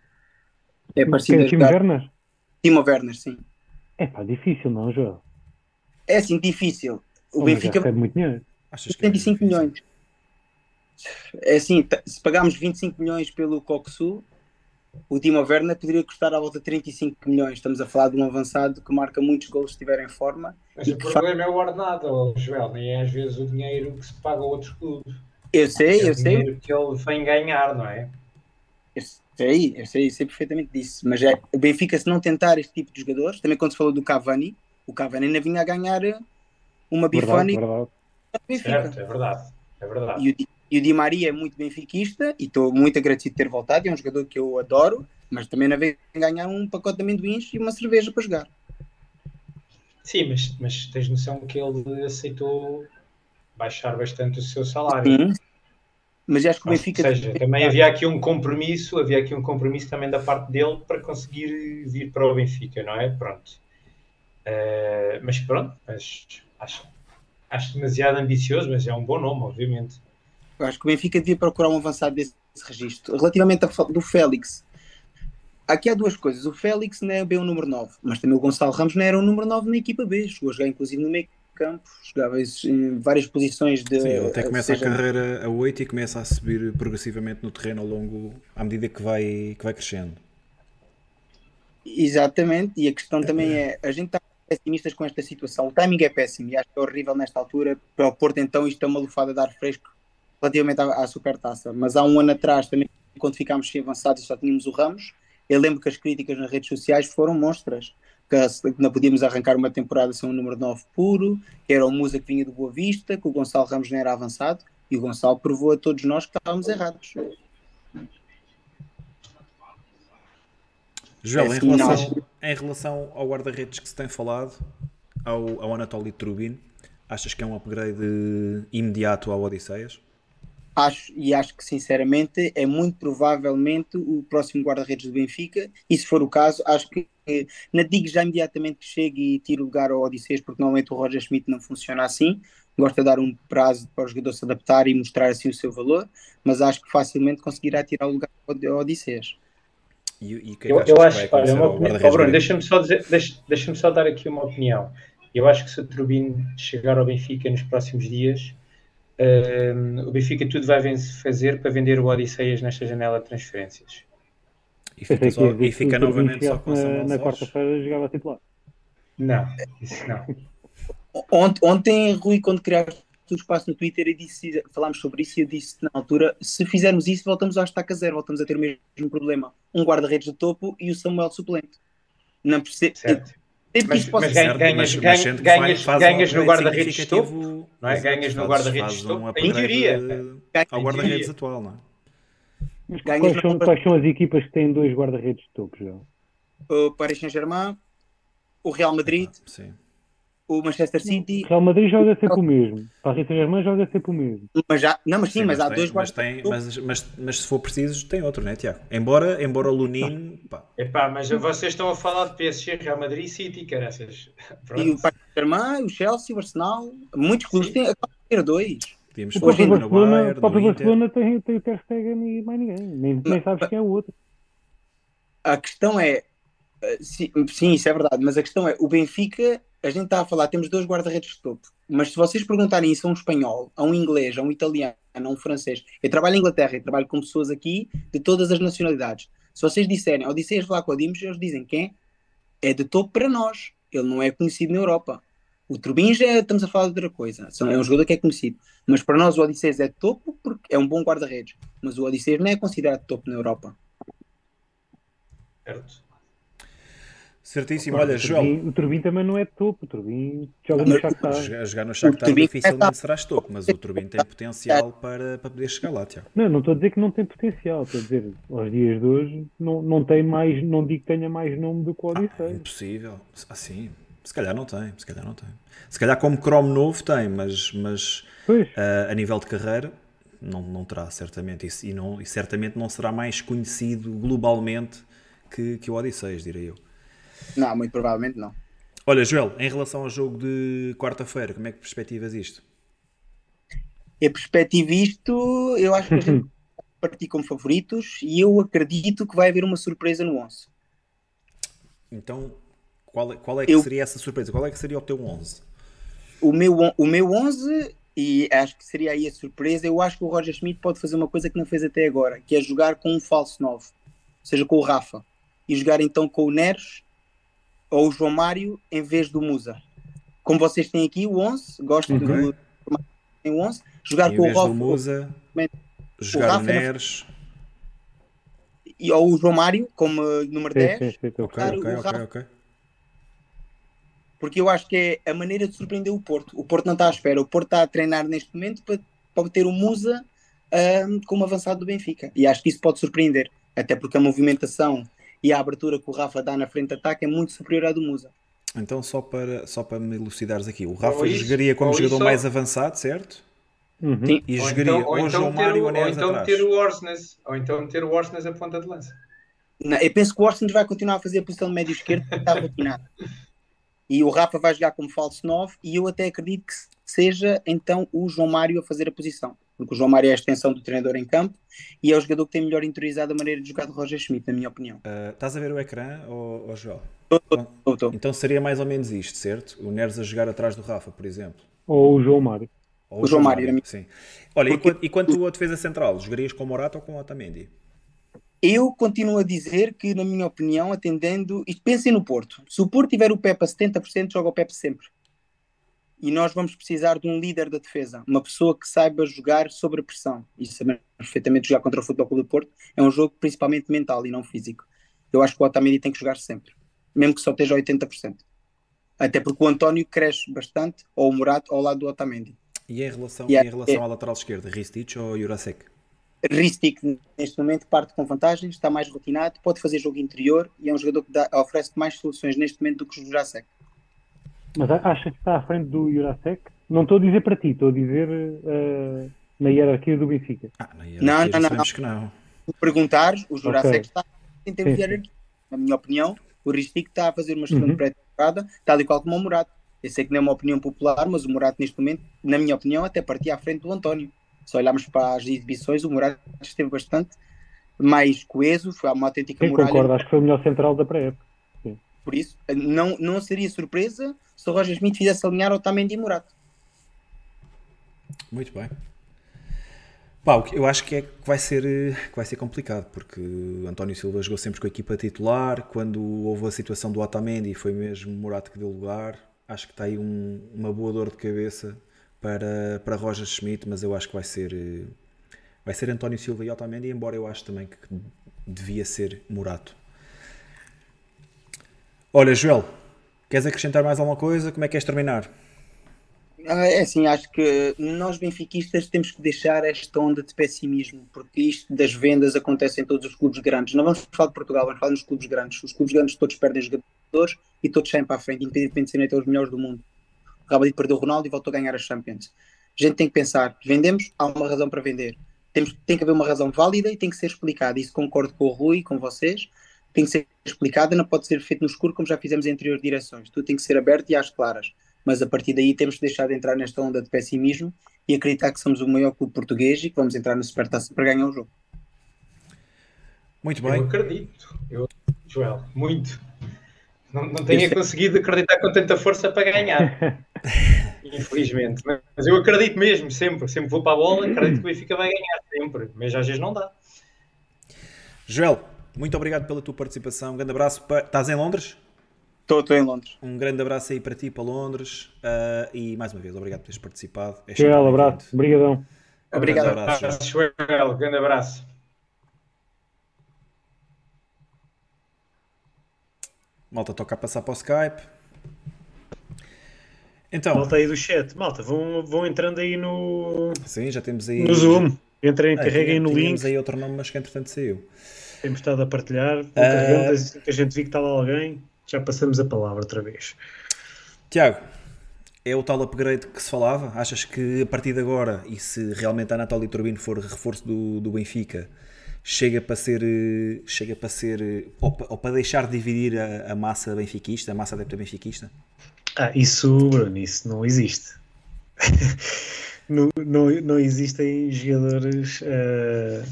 É parecido Quem a é Timo. Werner? Timo Werner, sim. É pá, difícil não, Joel. É assim, difícil. O Mas já Benfica recebe muito dinheiro. Achas que é 75 difícil? milhões. É assim, t- se pagarmos 25 milhões pelo Coxu, o Timo Werner poderia custar à volta de 35 milhões. Estamos a falar de um avançado que marca muitos gols se estiver em forma. Mas E o que problema é o ordenado, Joel. Nem é às vezes o dinheiro que se paga a outros clubes. Eu sei, é eu o sei, dinheiro que ele vem ganhar, não é? eu sei, eu sei, eu sei perfeitamente disso. Mas é, o Benfica, se não tentar este tipo de jogadores, também quando se falou do Cavani, o Cavani ainda vinha a ganhar eh, uma bifone verdade. Certo, é verdade. É verdade. E o, e o Di Maria é muito benfiquista e estou muito agradecido de ter voltado. É um jogador que eu adoro, mas também não vem ganhar um pacote de amendoins e uma cerveja para jogar. Sim, mas, mas tens noção que ele aceitou baixar bastante o seu salário. Sim. Mas acho que o Ou Benfica. seja, também havia aqui um compromisso, havia aqui um compromisso também da parte dele para conseguir vir para o Benfica, não é? Pronto. Eh, mas pronto, mas acho, acho demasiado ambicioso, mas é um bom nome, obviamente. Acho que o Benfica devia procurar um avançado desse registro. Relativamente ao do Félix, aqui há duas coisas. O Félix não é bem o número 9, mas também o Gonçalo Ramos não era o número 9 na equipa B. Chegou a jogar inclusive no meio campo, jogava em várias posições de. Sim, ele até começa seja, a carreira a 8 e começa a subir progressivamente no terreno ao longo, à medida que vai, que vai crescendo. Exatamente, e a questão também é, a gente está pessimistas com esta situação, o timing é péssimo e acho que é horrível nesta altura para o Porto então isto é uma lufada de ar fresco relativamente à, à supertaça, mas há um ano atrás também quando ficámos sem avançados e só tínhamos o Ramos, eu lembro que as críticas nas redes sociais foram monstras, que não podíamos arrancar uma temporada sem um número 9 puro, que era o Musa que vinha do Boa Vista, que o Gonçalo Ramos não era avançado e o Gonçalo provou a todos nós que estávamos errados. Joel, É em, assim, relação, em relação ao guarda-redes que se tem falado, ao, ao Anatoly Trubin, achas que é um upgrade imediato ao Odisseias? Acho, e acho que sinceramente é muito provavelmente o próximo guarda-redes do Benfica, e se for o caso, acho que eh, não digo já imediatamente que chegue e tire o lugar ao Odisseias, porque normalmente o Roger Schmidt não funciona assim, gosta de dar um prazo para o jogador se adaptar e mostrar assim o seu valor, mas acho que facilmente conseguirá tirar o lugar ao Odisseias. E, e o que é que Eu, eu que acho, vai olha, uma opinião, oh, Bruno, deixa-me só, dizer, deixa, deixa-me só dar aqui uma opinião. Eu acho que se o Turbino chegar ao Benfica nos próximos dias, hum, o Benfica tudo vai fazer para vender o Odisseias nesta janela de transferências. E fica, só- e fica novamente só com na, na quarta-feira jogava titular. Não, isso não. Ont- Ontem, Rui, quando criaste o espaço no Twitter e disse, falámos sobre isso e eu disse na altura, se fizermos isso voltamos à estaca zero, voltamos a ter o mesmo problema. Um guarda-redes de topo e o Samuel suplente. Não percebo. Certo. Sempre que Mas- mas ganhas- mas, ganha- mas ganhas- faz ganhas um no guarda-redes de topo, não é? Ganhas no guarda-redes de topo, um em teoria. ao guarda-redes atual, não é? Mas Ganhas quais, são, quais são as equipas que têm dois guarda-redes de topo, João? o Paris Saint-Germain, o Real Madrid, Sim. O Manchester City. Real Madrid joga sempre o mesmo. Paris Saint-Germain joga sempre o mesmo. Mas já, não, mas sim, sim mas, mas, há tem, dois mas, tem, mas, mas, mas, se for preciso, tem outro, né, Tiago? Embora, embora o Lunin. Pá. Epá, mas vocês estão a falar de PSG, Real Madrid e City, caraças. E o Paris Saint-Germain, o Chelsea, o Arsenal. Muitos clubes têm a ter dois. Podíamos o próprio Barcelona, o próprio Barcelona tem, tem o Ter Stegen e mais ninguém. Nem, nem sabes quem é o outro. A questão é. Eh, sim, sim, isso é verdade, mas a questão é: o Benfica a gente está a falar, temos dois guarda-redes de topo, mas se vocês perguntarem isso a um espanhol, a um inglês, a um italiano, a um francês, eu trabalho em Inglaterra, eu trabalho com pessoas aqui de todas as nacionalidades. Se vocês disserem, Odisseias Dimos, eles dizem quem é? É de topo para nós, ele não é conhecido na Europa. O Turbin já estamos a falar de outra coisa, é um jogador que é conhecido, mas para nós o Odisseias é de topo porque é um bom guarda-redes, mas o Odisseias não é considerado topo na Europa. Certo. Certíssimo, olha, João. O Turbin também não é topo, o Turbin joga no Shakhtar. Jogar, jogar no Shakhtar dificilmente serás topo, mas o Turbin tem potencial para, para poder chegar lá, Tiago. Não, não estou a dizer que não tem potencial, estou a dizer, aos dias de hoje, não, não tem mais, não digo que tenha mais nome do que o Odisseia. Ah, impossível, assim, se calhar não tem, se calhar não tem. Se calhar como Chrome novo tem, mas, mas uh, a nível de carreira não, não terá, certamente, e, e, não, e certamente não será mais conhecido globalmente que, que o Odisseias, direi eu. Não, muito provavelmente não. Olha, Joel, em relação ao jogo de quarta-feira, como é que perspectivas isto? Eu perspectivo isto, eu acho que a gente partir como favoritos e eu acredito que vai haver uma surpresa no 11. Então, qual é, qual é que eu, seria essa surpresa? Qual é que seria o teu 11? O meu, o meu 11, e acho que seria aí a surpresa, eu acho que o Roger Schmidt pode fazer uma coisa que não fez até agora, que é jogar com um falso 9, ou seja, com o Rafa, e jogar então com o Neres ou o João Mário em vez do Musa. Como vocês têm aqui o 11, gosto okay. do em 11, jogar em com o Rafa, Musa, jogar o, Rafa, Neres e, ou o João Mário como número 10. Sim, sim, sim, okay, okay, okay, okay. Porque eu acho que é a maneira de surpreender o Porto. O Porto não está à espera, o Porto está a treinar neste momento para, para ter o Musa um, como avançado do Benfica. E acho que isso pode surpreender, até porque a movimentação e a abertura que o Rafa dá na frente de ataque é muito superior à do Musa. Então, só para, só para me elucidares aqui, o Rafa isso, jogaria como jogador isso, mais avançado, certo? Uhum. Sim. E ou jogaria então, ou, ou então João Mário o, ou então atrás. ter o Orsnes, ou então meter o Orsnes a ponta de lança. Não, eu penso que o Orsnes vai continuar a fazer a posição de médio esquerdo porque está rotinado. E o Rafa vai jogar como falso 9 e eu até acredito que seja então o João Mário a fazer a posição porque o João Mário é a extensão do treinador em campo e é o jogador que tem melhor interiorizado a maneira de jogar do Roger Schmidt, na minha opinião. Uh, estás a ver o ecrã, ou, ou João? Tô, tô, Então seria mais ou menos isto, certo? O Neres a jogar atrás do Rafa, por exemplo. Ou o João Mário. Ou o, João, Mário, Mário sim. Olha, porque... e, quanto, e quanto a defesa central, jogarias com o Morato ou com o Otamendi? Eu continuo a dizer que, na minha opinião, atendendo. E pensem no Porto. Se o Porto tiver o Pepe a 70%, joga o Pepe sempre e nós vamos precisar de um líder da defesa, uma pessoa que saiba jogar sob a pressão. E sabemos perfeitamente jogar contra o Futebol Clube do Porto é um jogo principalmente mental e não físico. Eu acho que o Otamendi tem que jogar sempre, mesmo que só esteja a 80%. Até porque o António cresce bastante, ou o Murato, ao lado do Otamendi. E em relação, e é, em relação é, à lateral esquerda, Ristic ou Jurasek? Ristic, neste momento, parte com vantagem, está mais rotinado, pode fazer jogo interior e é um jogador que dá, oferece mais soluções neste momento do que o Jurasek. Mas acha que está à frente do Jurasek? Não estou a dizer para ti, estou a dizer uh, na hierarquia do Benfica. Ah, na hierarquia não, não, não. que não. Se perguntares, o Jurasek okay. está em termos de hierarquia. Na minha opinião, o Ristic está a fazer uma excelente uhum. pré-temporada, tal e qual como o Murato. Eu sei que não é uma opinião popular, mas o Murato neste momento, na minha opinião, até partia à frente do António. Se olharmos para as exibições, o Murato esteve bastante mais coeso, foi uma autêntica Sim, muralha. concordo, acho que foi o melhor central da pré-época. Por isso, não, não seria surpresa se o Roger Smith fizesse alinhar Otamendi e Murato. Muito bem. Pá, eu acho que, é, que, vai ser, que vai ser complicado, porque António Silva jogou sempre com a equipa titular. Quando houve a situação do Otamendi, foi mesmo Murato que deu lugar. Acho que está aí um, uma boa dor de cabeça para, para Roger Schmidt, mas eu acho que vai ser, vai ser António Silva e Otamendi, embora eu acho também que devia ser Murato. Olha, Joel, queres acrescentar mais alguma coisa? Como é que queres terminar? Ah, é assim, acho que nós benfiquistas temos que deixar esta onda de pessimismo, porque isto das vendas acontece em todos os clubes grandes. Não vamos falar de Portugal, vamos falar nos clubes grandes. Os clubes grandes todos perdem jogadores e todos saem para a frente, independentemente de serem até os melhores do mundo. Real Madrid perdeu o Ronaldo e voltou a ganhar as Champions. A gente tem que pensar, vendemos, há uma razão para vender. Temos, tem que haver uma razão válida e tem que ser explicada. Isso concordo com o Rui, com vocês. Tem que ser explicada, não pode ser feito no escuro como já fizemos em anteriores direções. Tudo tem que ser aberto e às claras. Mas a partir daí temos que deixar de entrar nesta onda de pessimismo e acreditar que somos o maior clube português e que vamos entrar na Supertaça para ganhar o jogo. Muito bem. Eu acredito, eu, Joel, muito. Não, não tenha conseguido acreditar com tanta força para ganhar. Infelizmente. Mas eu acredito mesmo, sempre. Sempre vou para a bola, acredito que o Benfica vai ganhar, sempre. Mas às vezes não dá. Joel, muito obrigado pela tua participação. Um grande abraço. Para... Estás em Londres? Estou, em Londres. Um grande abraço aí para ti, para Londres. Uh, e mais uma vez, obrigado por teres participado. É Joel, abraço. Obrigadão. Obrigado. Um abraço, Joel. Grande abraço. Malta toca a passar para o Skype. Então. Malta aí do chat. Malta, vão, vão entrando aí no. Sim, já temos aí. No Zoom. Entrem, carreguem no link. Temos aí outro nome, mas que entretanto saiu. Temos estado a partilhar. Uh... Assim que a gente viu que está lá alguém, já passamos a palavra outra vez. Tiago, é o tal upgrade que se falava? Achas que a partir de agora, e se realmente a Anatoly Turbino for reforço do, do Benfica, chega para ser, chega para ser ou, ou para deixar de dividir a, a, massa benfiquista, a massa adepta benfiquista? Ah, isso, Bruno, isso não existe. não, não, não existem jogadores uh,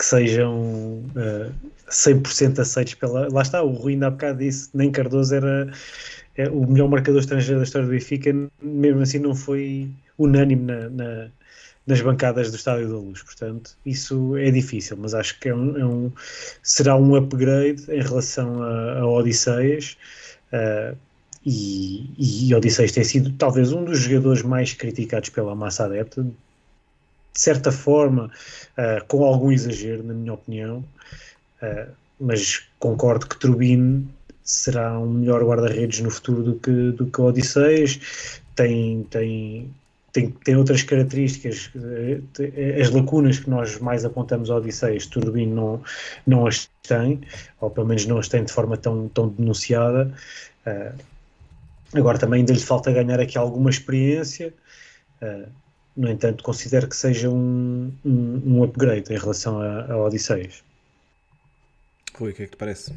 que sejam uh, 100% aceitos pela. Lá está, o Rui ainda há bocado disse, nem Cardoso era é, o melhor marcador estrangeiro da história do Benfica, mesmo assim não foi unânime na, na nas bancadas do Estádio da Luz. Portanto, isso é difícil, mas acho que é um, é um será um upgrade em relação a, a Odisseias. Uh, e, e Odisseias tem sido talvez um dos jogadores mais criticados pela massa adepta, de certa forma, uh, com algum exagero, na minha opinião, uh, mas concordo que Turbine será um melhor guarda-redes no futuro do que, do que Odisseias. Tem, tem, tem, tem outras características, eh, as lacunas que nós mais apontamos ao Odisseias, Turbine não, não as tem, ou pelo menos não as tem de forma tão, tão denunciada. Uh, agora também ainda lhe falta ganhar aqui alguma experiência, uh, no entanto considero que seja um, um, um upgrade em relação a, a Odisseias. Rui, o que é que te parece?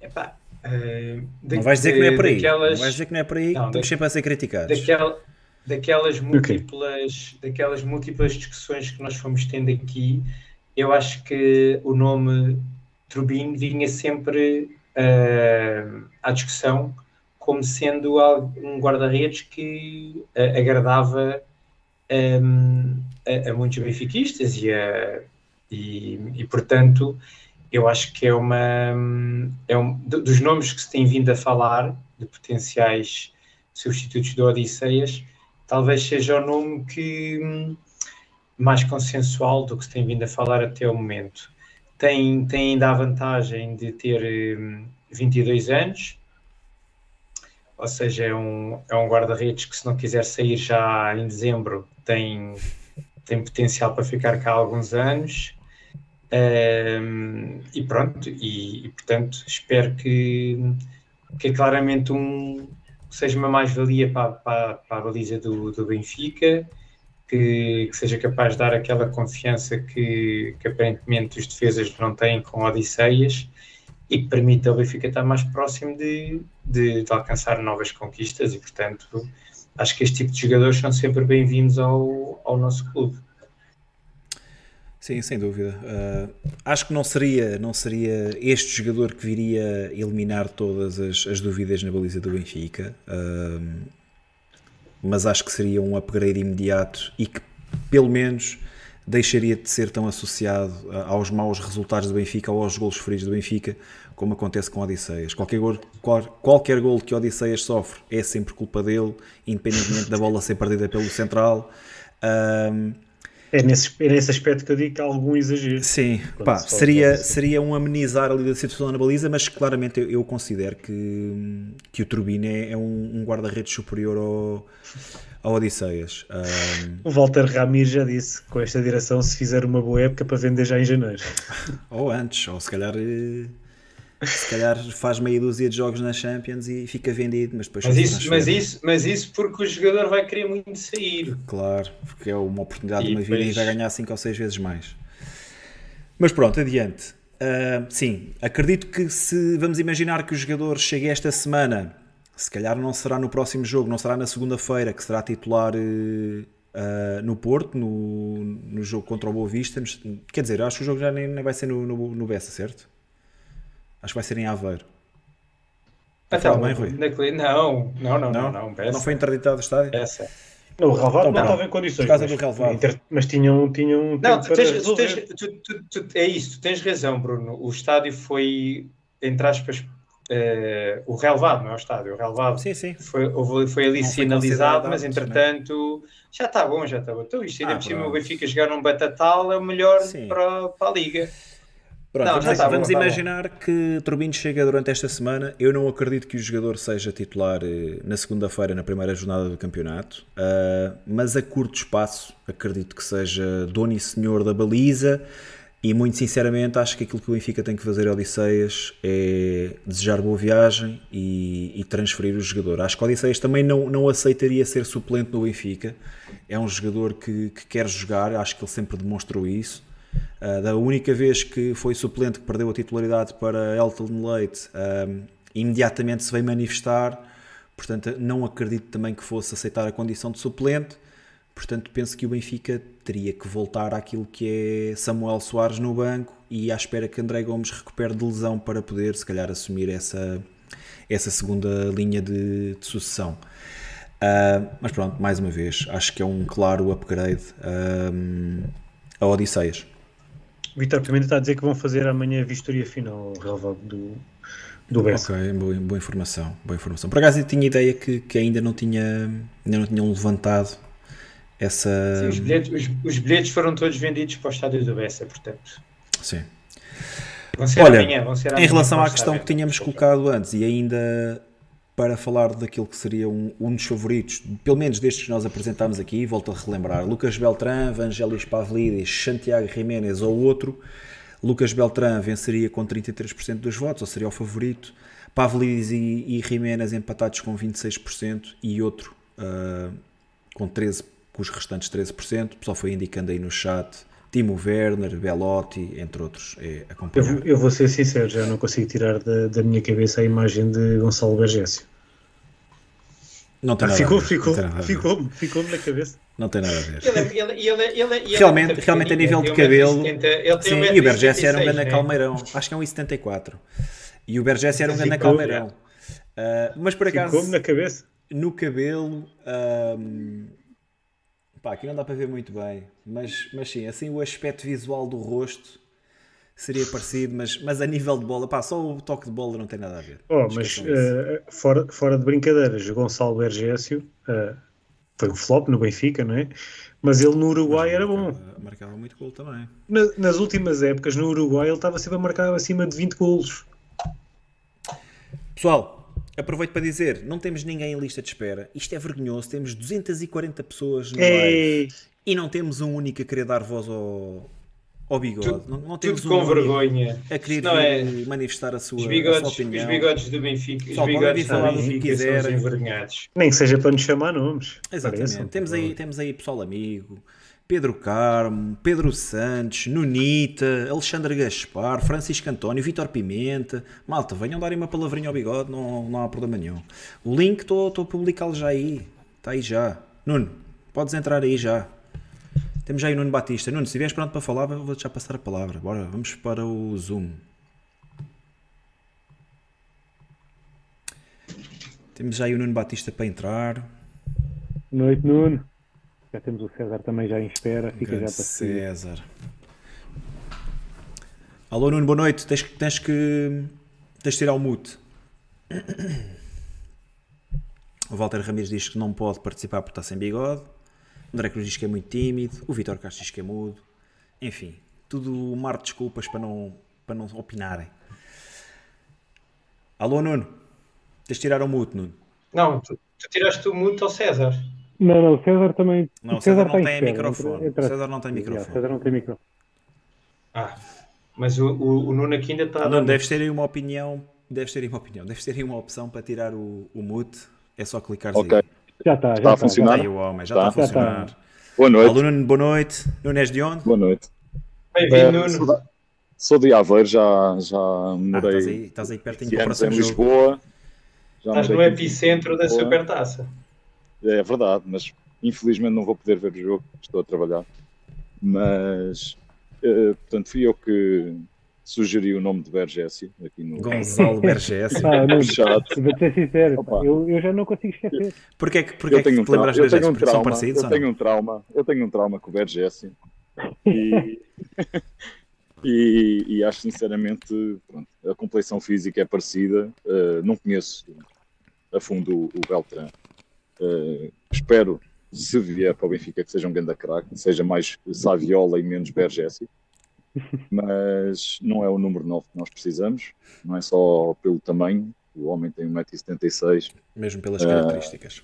Epá, Uh, de, não vais dizer que não é por aí. Daquelas, não vais dizer que não é por aí. Não, Estamos da, sempre a ser criticados. Daquela, daquelas, múltiplas, okay. daquelas múltiplas discussões que nós fomos tendo aqui, eu acho que o nome Turbine vinha sempre uh, à discussão como sendo um guarda-redes que uh, agradava um, a, a, muitos benfiquistas e, a, e, e portanto eu acho que é uma é um dos nomes que se tem vindo a falar de potenciais substitutos do Odisseias, talvez seja o nome que mais consensual do que se tem vindo a falar até o momento. Tem, tem ainda a vantagem de ter 22 hum, anos, ou seja, é um, é um guarda-redes que se não quiser sair já em dezembro tem, tem potencial para ficar cá alguns anos. Um, e pronto, e, e, portanto espero que, que é claramente um, seja uma mais-valia para, para, para, a baliza do, do Benfica, que, que, seja capaz de dar aquela confiança que, que aparentemente os defesas não têm com Odisseias e que permita ao Benfica estar mais próximo de, de, de, alcançar novas conquistas e portanto acho que este tipo de jogadores são sempre bem-vindos ao, ao nosso clube. Sim, sem dúvida. Uh, acho que não seria, não seria este jogador que viria eliminar todas as, as dúvidas na baliza do Benfica, uh, mas acho que seria um upgrade imediato e que, pelo menos, deixaria de ser tão associado aos maus resultados do Benfica ou aos golos feridos do Benfica, como acontece com Odisseias. Qualquer gol, qual, qualquer gol que Odisseias sofre é sempre culpa dele, independentemente da bola ser perdida pelo central. Uh, é nesse, é nesse aspecto que eu digo que há algum exagero. Sim, pá, seria, seria um amenizar ali da situação na baliza, mas claramente eu, eu considero que, que o Turbine é, é um, um guarda-redes superior ao, ao Odisseias. Um... O Walter Ramir já disse com esta direção se fizer uma boa época para vender já em janeiro. ou antes, ou se calhar. Eh, Se calhar faz meia dúzia de jogos na Champions e fica vendido, mas depois Mas isso, mas, isso, mas isso porque o jogador vai querer muito sair. Claro, porque é uma oportunidade de E uma vida e depois- vai ganhar 5 ou 6 vezes mais. Mas pronto, adiante. Ah, sim, acredito que se vamos imaginar que o jogador chegue esta semana, se calhar não será no próximo jogo, não será na segunda-feira, que será titular ah, no Porto, no, no jogo contra o Boa Vista. Nos- Quer dizer, acho que o jogo já nem, nem vai ser no, no, no Bessa, certo? Acho que vai ser em Aveiro. Então, falar bem, Rui? naquele- não, não, não, não, não, Não foi interditado o estádio? Essa. Não, o relevado Então, não estava em condições. Por causa mas, do relevado. inter- mas tinham, tinham Não, tu tu tens- tu- tu- tu- é isso, tu tens razão, Bruno. O estádio foi, entre aspas, eh, o relevado, não é o estádio, o relevado Sim, sim. foi, foi ali Não foi sinalizado, considerado mas apto, entretanto já está bom, já está bom. Então isto ainda Ah, por cima o Benfica jogar num Batatal é o melhor para, para a Liga. Pronto, Não, vamos, tá vamos tá bom. imaginar que Turbino chega durante esta semana. Eu não acredito que o jogador seja titular eh, na segunda-feira, na primeira jornada do campeonato, ah, mas a curto espaço acredito que seja dono e senhor da baliza. E muito sinceramente, acho que aquilo que o Benfica tem que fazer a Odisseias é desejar boa viagem e, e transferir o jogador. Acho que o Odisseias também não, não aceitaria ser suplente no Benfica. É um jogador que, que quer jogar, acho que ele sempre demonstrou isso. Uh, da única vez que foi suplente que perdeu a titularidade para Elton Leite, um, imediatamente se veio manifestar. Portanto, não acredito também que fosse aceitar a condição de suplente. Portanto, penso que o Benfica teria que voltar àquilo que é Samuel Soares no banco e à espera que André Gomes recupere de lesão para poder, se calhar, assumir essa, essa segunda linha de, de sucessão. Uh, mas pronto, mais uma vez, acho que é um claro upgrade um, a Odisseias. Vitor Pimenta está a dizer que vão fazer amanhã a vistoria final relevado do, do. Ok, boa, boa informação, boa informação. Por acaso eu tinha ideia que, que ainda não tinha ainda não tinham levantado essa. Sim, os, bilhetes, os, os bilhetes foram todos vendidos para o estádio do Bessa, portanto. Sim. Vão ser Olha, amanhã, Em relação à questão que tínhamos colocado antes e ainda para falar daquilo que seria um, um dos favoritos, pelo menos destes que nós apresentámos aqui, volto a relembrar: Lucas Beltrán, Vangelis Pavlidis, Santiago Jiménez ou outro. Lucas Beltrán venceria com 33% dos votos, ou seria o favorito. Pavlidis e, e Jiménez empatados com 26% e outro ah, com 13%, com os restantes 13%. O pessoal foi indicando aí no chat. Timo Werner, Belotti, entre outros. É Eu, acompanhar. vou- eu vou ser sincero, já não consigo tirar da, da minha cabeça a imagem de Gonçalo Bergésio. Não tem Ah, nada ficou, a ver. ficou, ver. ficou, ficou-me na cabeça. Não tem nada a ver. Ele, é- ele, ele, é Realmente- realmente a nível de cabelo, 1,70, ele tem Sim, e o 1,76, era um grande né? calmeirão. Acho que é um 1,74. E o Bergesse era um grande Ficou, calmeirão. Ah, mas por acaso, Ficou-me na cabeça. no cabelo. ahm, pá, aqui não dá para ver muito bem. Mas, mas sim, assim o aspecto visual do rosto seria parecido. Mas, mas a nível de bola, pá, só o toque de bola não tem nada a ver. Oh, mas eh, fora, fora de brincadeiras, Gonçalo Bergésio eh, foi um flop no Benfica, não é? Mas ele no Uruguai era bom. Marcava, marcava muito gol também. Na- nas últimas épocas, no Uruguai, ele estava sempre a marcar acima de 20 golos. Pessoal, aproveito para dizer, não temos ninguém em lista de espera. Isto é vergonhoso. Temos 240 pessoas no live Ei, e não temos um único a querer dar voz ao, ao bigode. Tudo- não, não temos Tudo um com vergonha. a querer não é- manifestar a sua, Os a bigodes, sua os opinião. bigodes do Benfica, os Pessoal, podem bigodes falar do que os quiserem. envergonhados. nem que seja para nos chamar nomes. Exatamente. Temos aí, temos aí pessoal amigo, Pedro Carmo, Pedro Santos, Nunita, Alexandre Gaspar, Francisco António, Vitor Pimenta. Malta, venham darem uma palavrinha ao bigode, não, não há problema nenhum. O link estou a publicá-lo já aí. Está aí já. Nuno, podes entrar aí já. Temos já aí o Nuno Batista. Nuno, se estiveres pronto para falar, vou-te já passar a palavra. Bora, vamos para o Zoom. Temos já aí o Nuno Batista para entrar. Noite, Nuno. Já temos o César também já em espera. Fica já para seguir. César. Alô Nuno, boa noite. Tens, que- tens que tens de tirar o mute. O Walter Ramires diz que não pode participar porque está sem bigode. O André Cruz diz que é muito tímido. O Vitor Castro diz que é mudo. Enfim, tudo um mar de desculpas para não, para não opinarem. Alô Nuno, tens de tirar o mute, Nuno. Não, tu, tu tiraste o muito ao César. Não, não, o César também. Não, o César não está em tem espera. microfone. O César não tem microfone. o César não tem microfone. Ah, Mas o, o, o Nuno aqui ainda está. Não, deves ter aí uma opinião. Deves ter aí uma opinião. Deves ter aí uma opção para tirar o, o mute. É só clicar Ok. aí. Já está, já Está a está. funcionar? Aí o homem, já Tá. está a funcionar. Boa noite. Alô, Nuno, boa noite. Nunes de onde? Boa noite. Bem-vindo, Eh, sou, Nuno. sou de Aveiro, já, já Ah, morei estás aí, estás aí pertinho 15 para o anos em próximo jogo. Lisboa. Já Estás no morei 15 epicentro da. Supertaça. É verdade, mas infelizmente não vou poder ver o jogo, estou a trabalhar. Mas, eh, portanto, fui eu que sugeri o nome de Vergésio aqui no Gonçalo Bergesse. Pá, Nuno, chat. vou ser sincero, Opa. eu, eu já não consigo esquecer. Porquê é que, porquê é Eu que tenho, um te trauma, lembraste eu de um Porque são trauma, parecidos eu não? tenho um trauma, eu tenho um trauma com o Vergésio e, e, e acho sinceramente pronto, a complexão física é parecida. Uh, não conheço a fundo o, o Beltrán. Uh, espero, se vier para o Benfica, que seja um grande craque, seja mais Saviola e menos Bergésio. Mas não é o número 9 que nós precisamos, não é só pelo tamanho. O homem tem 1,76m, Mesmo pelas características.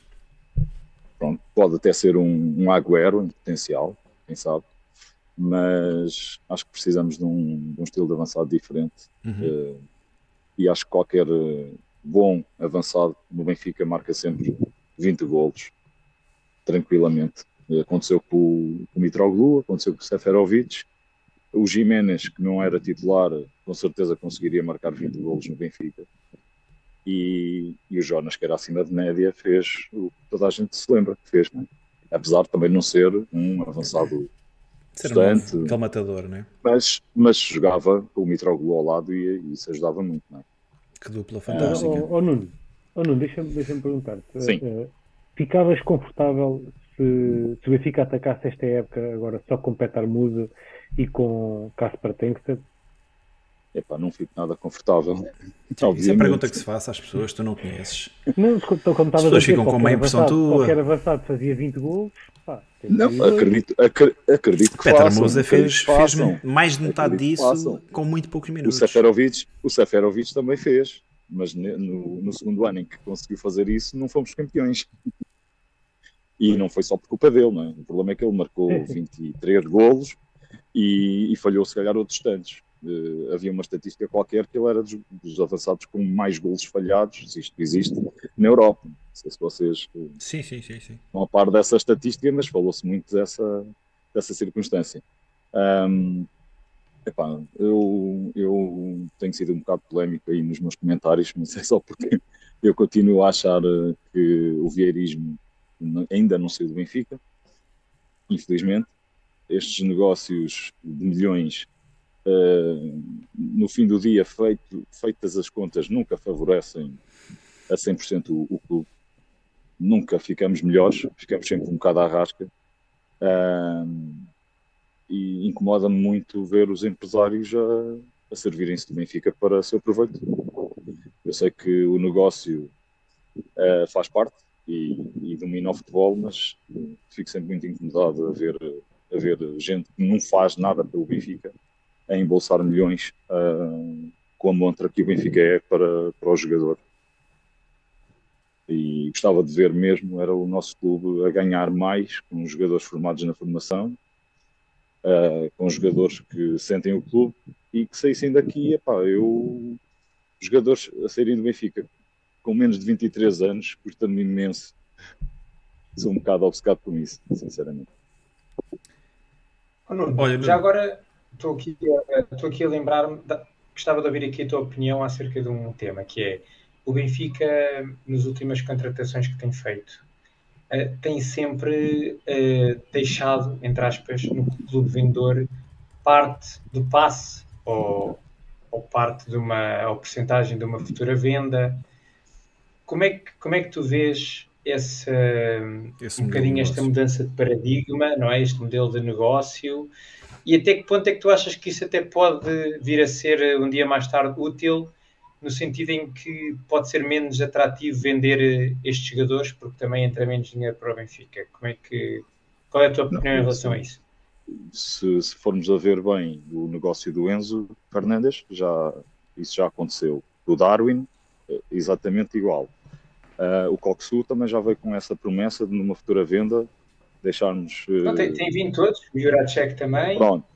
pronto, pode até ser um, um Agüero em potencial, quem sabe, mas acho que precisamos de um, de um estilo de avançado diferente Uhum. eh, e acho que qualquer eh, bom avançado no Benfica marca sempre 20 golos, tranquilamente. Aconteceu com o, com o Mitroglou, aconteceu com o Seferovic, o Jiménez, que não era titular, com certeza conseguiria marcar 20 golos no Benfica. E, e o Jonas, que era acima de média, fez o que toda a gente se lembra que fez, não é? apesar de também não ser um avançado um bastante. aquele matador, não é? mas, mas jogava com o Mitroglou ao lado e, e isso ajudava muito. Não é? Que dupla Ó fantástica. ó, Nuno, ó, Nuno deixa-me deixa perguntar. Sim. ficavas confortável se, se o Benfica atacasse esta época agora só com Petar Musa e com Kasper Tengsted? Epá, não fico nada confortável. Isso é a pergunta que se faz às pessoas que tu não conheces. Não, então, como estavas pessoas a dizer, ficam com uma impressão avançado- tua. Qualquer avançado fazia 20 gols. Não, acredito, acre- acredito que façam. Musa fez, fez mais de metade Acredito disso com muito poucos O minutos. Seferovic, o Seferovic também fez, mas no, no segundo ano em que conseguiu fazer isso, não fomos campeões. E não foi só por culpa dele, não é? O problema é que ele marcou 23 golos e, e falhou, se calhar, outros tantos. Eh, havia uma estatística qualquer que ele era dos, dos avançados com mais golos falhados, se isto existe, na Europa. Não sei se vocês eh, Sim, sim, sim, sim. não a par dessa estatística, mas falou-se muito dessa, dessa circunstância. Ahm, epá, eu, eu tenho sido um bocado polémico aí nos meus comentários, mas é só porque eu continuo a achar eh, que o vieirismo ainda não saiu do Benfica, infelizmente. Estes negócios de milhões, eh, no fim do dia, feito, feitas as contas, nunca favorecem a 100% o, o clube nunca ficamos melhores, ficamos sempre um bocado à rasca. Ahm, e incomoda-me muito ver os empresários a, a servirem-se do Benfica para seu proveito. Eu sei que o negócio ah, faz parte e, e domina o futebol, mas fico sempre muito incomodado a ver, a ver gente que não faz nada pelo Benfica a embolsar milhões ah, com a montra que o Benfica é para, para o jogador e gostava de ver mesmo era o nosso clube a ganhar mais com jogadores formados na formação, uh, com jogadores que sentem o clube e que saíssem daqui, epá, eu jogadores a saírem do Benfica com menos de 23 anos, custa-me imenso. Sou um bocado obcecado com isso, sinceramente. Oh, Nuno, Olha, já agora estou aqui, a- estou aqui a lembrar-me, gostava de ouvir aqui a tua opinião acerca de um tema que é o Benfica, nas últimas contratações que tem feito, eh, tem sempre eh, deixado, entre aspas, no clube vendedor parte do passe ou, ou parte de uma ou porcentagem de uma futura venda. Como é que, como é que tu vês essa, Esse um bocadinho esta mudança de paradigma, não é? Este modelo de negócio. E até que ponto é que tu achas que isso até pode vir a ser eh, um dia mais tarde útil, no sentido em que pode ser menos atrativo vender eh, estes jogadores, porque também entra menos dinheiro para o Benfica? Como é que, qual é a tua opinião em relação a isso? Se, se formos a ver bem o negócio do Enzo Fernandes, já, isso já aconteceu. Do Darwin, eh, exatamente igual. Uh, o Coxu também já veio com essa promessa de numa futura venda deixarmos. eh, Não, tem, tem vindo todos, o Juracek também. Pronto.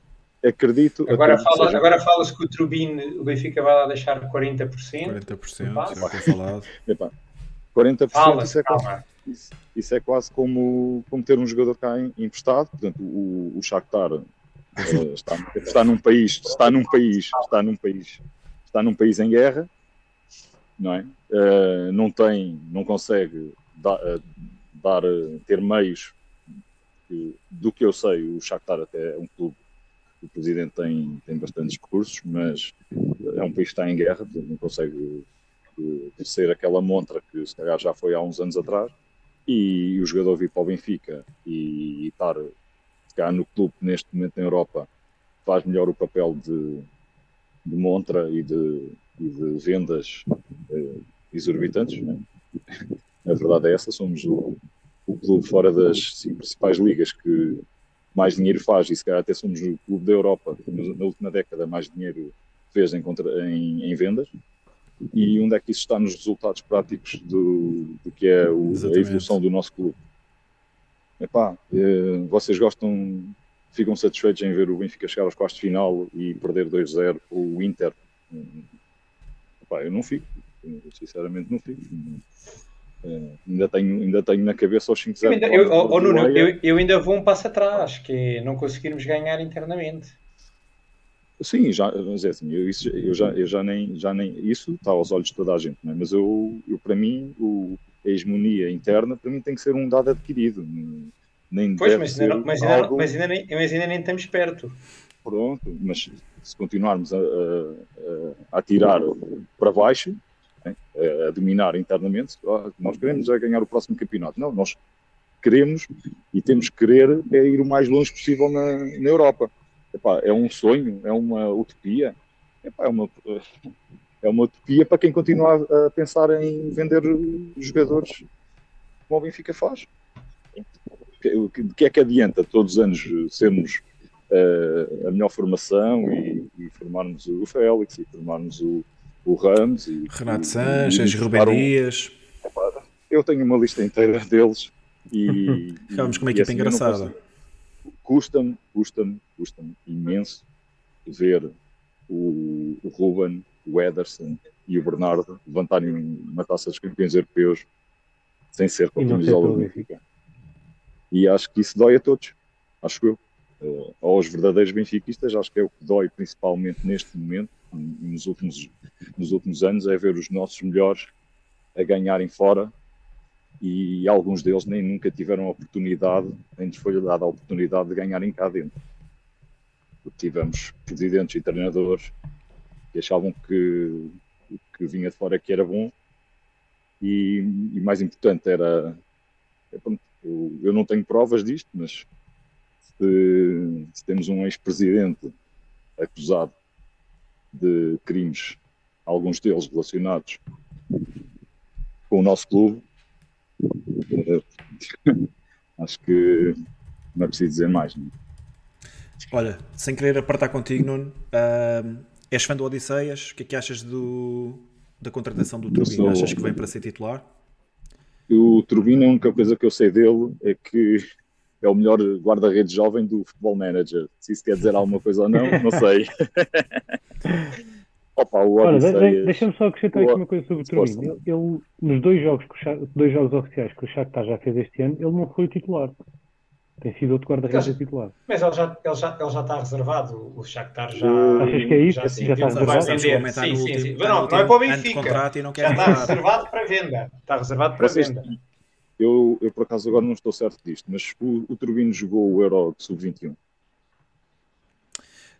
Acredito. Agora, acredito fala, seja- agora fala-se que o Turbine, o Benfica vai lá deixar 40%. 40%, Passa. já foi falado. Epá, 40% Fala, isso, é quase, isso, isso é quase como, como ter um jogador cá em- emprestado. Portanto, o, o Shakhtar eh, está, está num país, está num país, está num país, está num país em guerra, não é? Eh, não tem, não consegue dar, dar, ter meios. que- do que eu sei, o Shakhtar até é um clube o presidente tem, tem bastantes recursos, mas é um país que está em guerra, não consegue eh, ser aquela montra que se calhar já foi há uns anos atrás, e o jogador vir para o Benfica e, estar se calhar no clube neste momento na Europa faz melhor o papel de, de montra e de, e de vendas eh, exorbitantes. Não é? A verdade é essa, somos o, o clube fora das cinco principais ligas que mais dinheiro faz, e se calhar até somos o clube da Europa que na última década mais dinheiro fez em, contra- em- em vendas. E onde é que isso está nos resultados práticos do, do que é o- a evolução do nosso clube? Epá, eh, vocês gostam, ficam satisfeitos em ver o Benfica chegar aos quartos de final e perder 2-0 com o Inter? Hum, Epá, eu não fico, eu sinceramente não fico. Eh, ainda, tenho, ainda tenho na cabeça os 5-0. Eu eu, oh, oh, Nuno, eu, eu ainda vou um passo atrás, que é não conseguirmos ganhar internamente. Sim, já, mas é assim, eu, isso, eu, já, eu já, nem, já nem. Isso está aos olhos de toda a gente, é? mas eu, eu, para mim, o, a hegemonia interna, para mim, tem que ser um dado adquirido. Nem Pois, mas ainda, não, mas, ainda, algo- mas, ainda nem, mas ainda nem estamos perto. Pronto, mas se continuarmos a, a, a- tirar para baixo, a, dominar internamente, nós queremos é ganhar o próximo campeonato. Não, nós queremos e temos que querer é ir o mais longe possível na, na Europa. Epá, é um sonho, é uma utopia. Epá, é, uma, é uma utopia para quem continua a, pensar em vender jogadores como o Benfica faz. O que- é que adianta todos os anos sermos eh, a melhor formação e, e formarmos o Félix e formarmos o, o Ramos e Renato e- Sanches, Rubem um- Dias. eu tenho uma lista inteira deles e Ficámos com uma equipa assim, engraçada. custa-me, custa-me, custa-me imenso ver o, o Ruben, o Ederson e o Bernardo levantarem uma taça dos campeões europeus sem ser com a E camisola do Benfica. E acho que isso dói a todos, acho eu. Eh, aos verdadeiros benfiquistas, acho que é o que dói principalmente neste momento, nos últimos, nos últimos anos, é ver os nossos melhores a ganharem fora e alguns deles nem nunca tiveram a oportunidade, nem lhes foi dada a oportunidade de ganharem cá dentro. Tivemos presidentes e treinadores que achavam que o que vinha de fora que era bom e, e mais importante era é, eu, eu não tenho provas disto, mas se, se temos um ex-presidente acusado de crimes, alguns deles relacionados com o nosso clube, acho que não é preciso dizer mais. Não? é? Olha, sem querer apertar contigo, Nuno, ahm, és fã do Odisseias? O que é que achas do, da contratação do Turbino? sou- Achas que vem para ser titular? O Turbino, a única coisa que eu sei dele é que é o melhor guarda-redes jovem do Futebol Manager. Se isso quer dizer alguma coisa ou não, não sei. Opa, o Olha, de- deixa-me só acrescentar aqui uma coisa sobre o. Turbino. Ele, ele, nos dois jogos, que o Sha- dois jogos oficiais que o Shakhtar já fez este ano, ele não foi o titular. Tem sido outro guarda-redes titular. Mas ele já, ele, já, ele já está reservado. O Shakhtar já. Achas que é isso? Já, Já sentiu está que vai reservado? vender. Está Sim, sim, último- sim. está Não, não é para o Benfica. Já está reservado para venda. Está reservado para Vocês- venda. Eu, eu, por acaso, agora não estou certo disto, mas o, o Turbino jogou o Euro de Sub-21.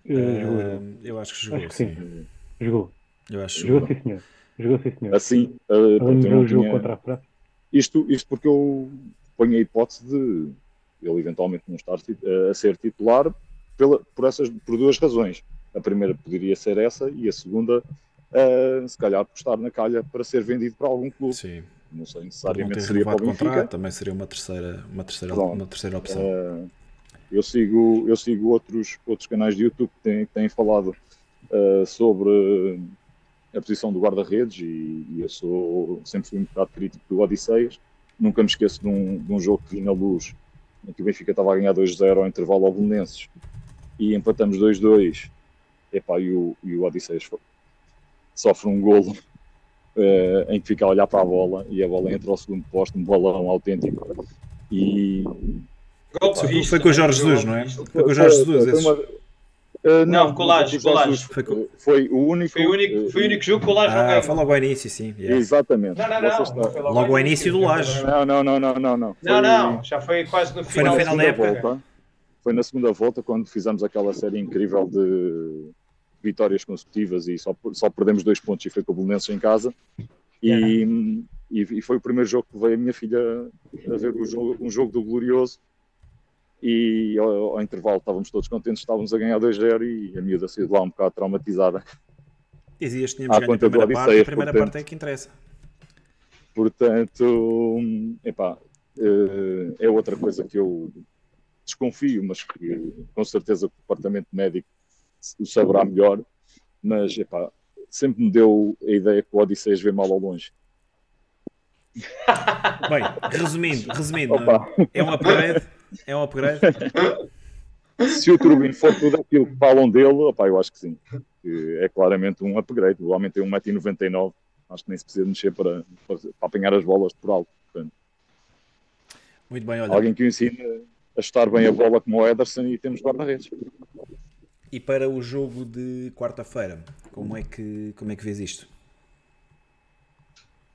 Eh, jogou, Ahm, eu acho que jogou, Acho que sim. sim. jogou. Eu acho que Jogou jogou. sim, senhor. Jogou sim, senhor. Assim, uh, pronto, eu não o jogo tinha- contra a França. isto, isto porque eu ponho a hipótese de ele eventualmente não estar ti- a ser titular pela, por, essas, por duas razões. A primeira poderia ser essa e a segunda, uh, se calhar, por estar na calha para ser vendido para algum clube. Sim. Não sei necessariamente seria para o Benfica. contrato, também seria uma terceira, uma terceira, Pronto. uma terceira opção. Uh, eu sigo, eu sigo outros, outros canais de YouTube que têm, que têm falado uh, sobre a posição do guarda-redes e, e eu sou, sempre fui um bocado crítico do Odisseias. Nunca me esqueço de um, de um jogo que vi na luz em que o Benfica estava a ganhar 2-0 ao intervalo ao Belenenses e empatamos 2-2. Epá, e o, e o Odisseias sofre um golo eh, em que fica a olhar para a bola e a bola entra ao segundo posto, um balão autêntico. E Golpe Foi, visto, foi com o Jorge Jesus, não é? Foi com o Jorge Jesus. Foi Eh, Não, com o Laje, o com o Jorge Laje. Jesus Foi com- Foi o único. Foi o único, foi o único jogo que o Laje não Ah, ganhou. foi logo ao início, sim. yeah. Exatamente. Não, não, não. Não foi Logo ao início do Laje. Não, não, não, não, não, não. Não, Foi- não, já foi quase no Foi no final, final da época. volta, foi na segunda volta quando fizemos aquela série incrível de vitórias consecutivas e só, só perdemos dois pontos e foi com o Belenenses em casa e, e, e foi o primeiro jogo que veio a minha filha a ver o jogo, um jogo do Glorioso e ao, ao intervalo estávamos todos contentes, estávamos a ganhar 2-0 e a miúda saiu de lá um bocado traumatizada Dizias que tínhamos ganho a primeira parte, a primeira portanto. parte é que interessa. Portanto, epá, eh, é outra coisa que eu desconfio, mas que com certeza o departamento médico saberá melhor. Mas epá, sempre me deu a ideia que o Odisseias vê mal ao longe. Bem, resumindo, resumindo, Opa. é um upgrade. É um upgrade. Se o Turbino for tudo aquilo que falam dele, opá, eu acho que sim. É claramente um upgrade. O homem tem 1,99m, acho que nem se precisa mexer para, para, para apanhar as bolas por alto. Portanto, Muito bem, olha. alguém que o ensine a estar bem a bola como o Ederson e temos guarda-redes. E para o jogo de quarta-feira, como é que como é que vês isto?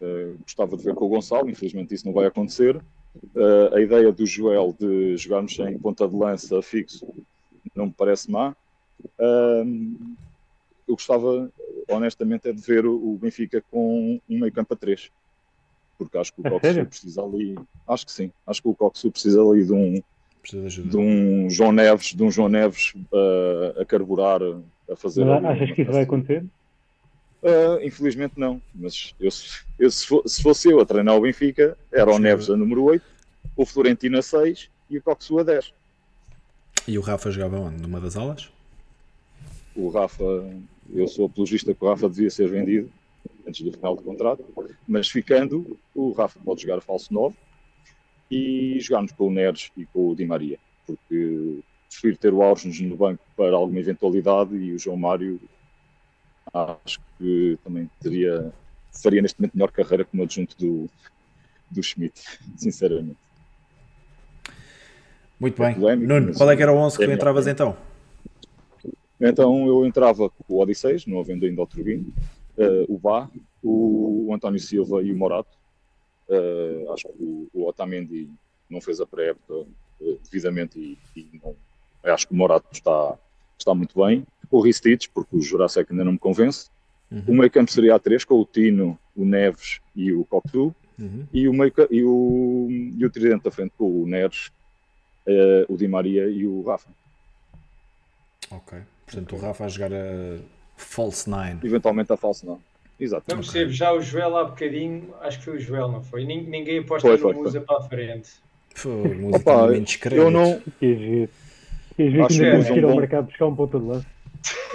Uh, gostava de ver com o Gonçalo, infelizmente isso não vai acontecer. Uh, a ideia do Joel de jogarmos em ponta de lança fixo não me parece má. Um, eu gostava, honestamente, é de ver o, Benfica com um meio campo a três. Porque acho que o Coxu precisa ali. Acho que sim. Acho que o Coxu precisa ali de um, Precisa de ajuda. de um João Neves, de um João Neves uh, a carburar, a fazer. Mas achas que isso vai acontecer? Uh, infelizmente não, mas eu, eu, se, fo- se fosse eu a treinar o Benfica, era o. Neves a número 8, o Florentino a 6 e o Coxu a 10. E o Rafa jogava onde? Numa das aulas? O Rafa, eu sou apologista que o Rafa devia ser vendido antes do final do contrato, mas ficando, o Rafa pode jogar a falso 9 e jogarmos com o Neres e com o Di Maria, porque prefiro ter o Ausnes no banco para alguma eventualidade e o João Mário acho que também teria faria neste momento melhor carreira como adjunto do, do Schmidt, sinceramente. Muito bem. Polémico, Nuno, qual é que era o 11 é que a tu entravas então? Então eu entrava com o Odisseis, não havendo ainda o Turbino, eh, o o, o António Silva e o Morato. Eh, acho que o, o Otamendi não fez a pré-época eh, devidamente e, e não, acho que o Morato está, está muito bem. O Ristich, porque o Jurassic ainda não me convence. Uhum. O meio campo seria a 3 com o Tino, o Neves e o Coctu. Uhum. E o, meio, e, o, e o tridente da frente com o Neres, eh, o Di Maria e o Rafa. Ok. Portanto, o Rafa a jogar a False Nine. Eventualmente a falso não. Exato. Não percebo, já o Joel há bocadinho, acho que foi o Joel, não foi? Nin- Ninguém aposta Foi, no foi, Musa para a frente. Foi música Opa, de momentos eu não, Que giro. Que giro Acho que ainda que temos é um ao bom- mercado buscar um ponto de.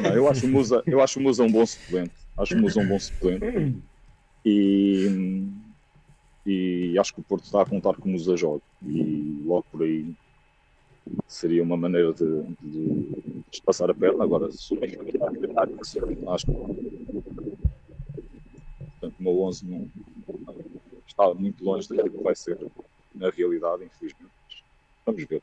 Não, eu acho o Musa, eu acho o Musa um bom suplente. Acho o Musa um bom suplente. E, e acho que o Porto está a contar com o Musa joga. E logo por aí seria uma maneira de, de, de passar a perna. Agora, se o acho que. Portanto, o meu 11 não, está muito longe daquilo que vai ser na realidade, infelizmente. Vamos ver.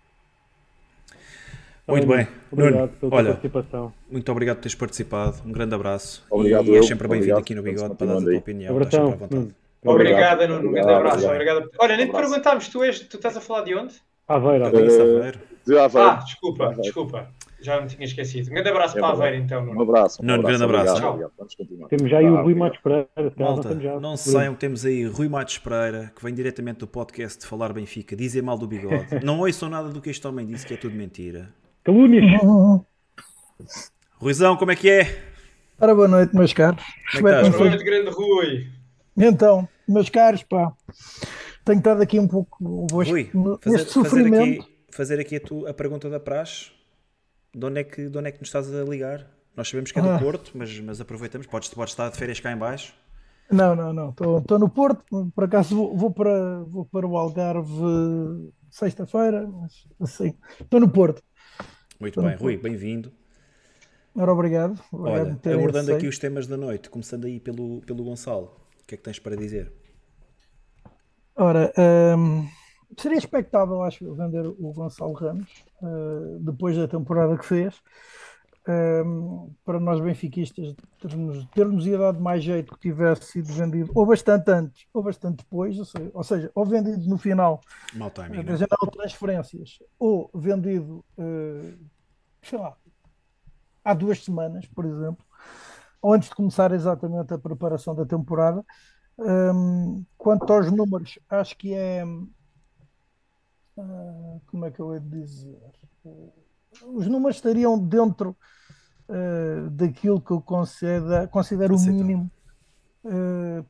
Muito bem. Obrigado Nuno, pela olha, participação. muito obrigado por teres participado. Um grande abraço. Obrigado, e és eu. sempre bem-vindo Obrigado. aqui no Bigode para dar a tua opinião. Estás sempre à vontade. Nuno. Obrigado, Nuno. Um grande Obrigado, abraço. obrigado. Obrigado. Olha, nem te perguntámos, tu, és, tu estás a falar de onde? Aveiro, Aveiro. Aveiro. De Aveiro. Ah, desculpa, Aveiro. desculpa. Já me tinha esquecido. Um grande abraço É para verdade. Aveiro, então, Um Nuno. abraço. um Nuno, grande abraço. Obrigado, Tchau. obrigado. Vamos continuar. Temos já aí o Rui obrigado. Matos Pereira. Malta, não se saiam que temos aí Rui Matos Pereira, que vem diretamente do podcast de Falar Benfica, dizer mal do bigode. Não ouçam nada do que este homem disse, que é tudo mentira. Calúnias. Ruizão, como é que é? Ora, boa noite, meus caros. Como é que estás, Boa noite, grande Rui. Então, meus caros, pá, tenho estado aqui um pouco Rui, fazer, neste fazer sofrimento. aqui, fazer aqui a, tu- a pergunta da praxe. De onde, é que, de onde é que nos estás a ligar? Nós sabemos que é do Ah. Porto, mas, mas aproveitamos. Podes, podes estar de férias cá em baixo. Não, não, não. Estou no Porto, por acaso vou, vou para, vou para o Algarve sexta-feira, mas assim, estou no Porto. Muito bem, Rui, bem-vindo. Ora, obrigado. obrigado Olha, abordando aqui os temas da noite, começando aí pelo, pelo Gonçalo, o que é que tens para dizer? Ora, um, seria expectável, acho, vender o Gonçalo Ramos uh, depois da temporada que fez. Um, para nós benfiquistas termos, termos dado mais jeito que tivesse sido vendido ou bastante antes ou bastante depois, ou seja, ou, seja, ou vendido no final Mal timing, da janela de transferências ou vendido, uh, sei lá, há duas semanas, por exemplo, ou antes de começar exatamente a preparação da temporada. Um, quanto aos números, acho que é. Uh, como é que eu ia dizer? Uh, os números estariam dentro uh, daquilo que eu considero, considero o mínimo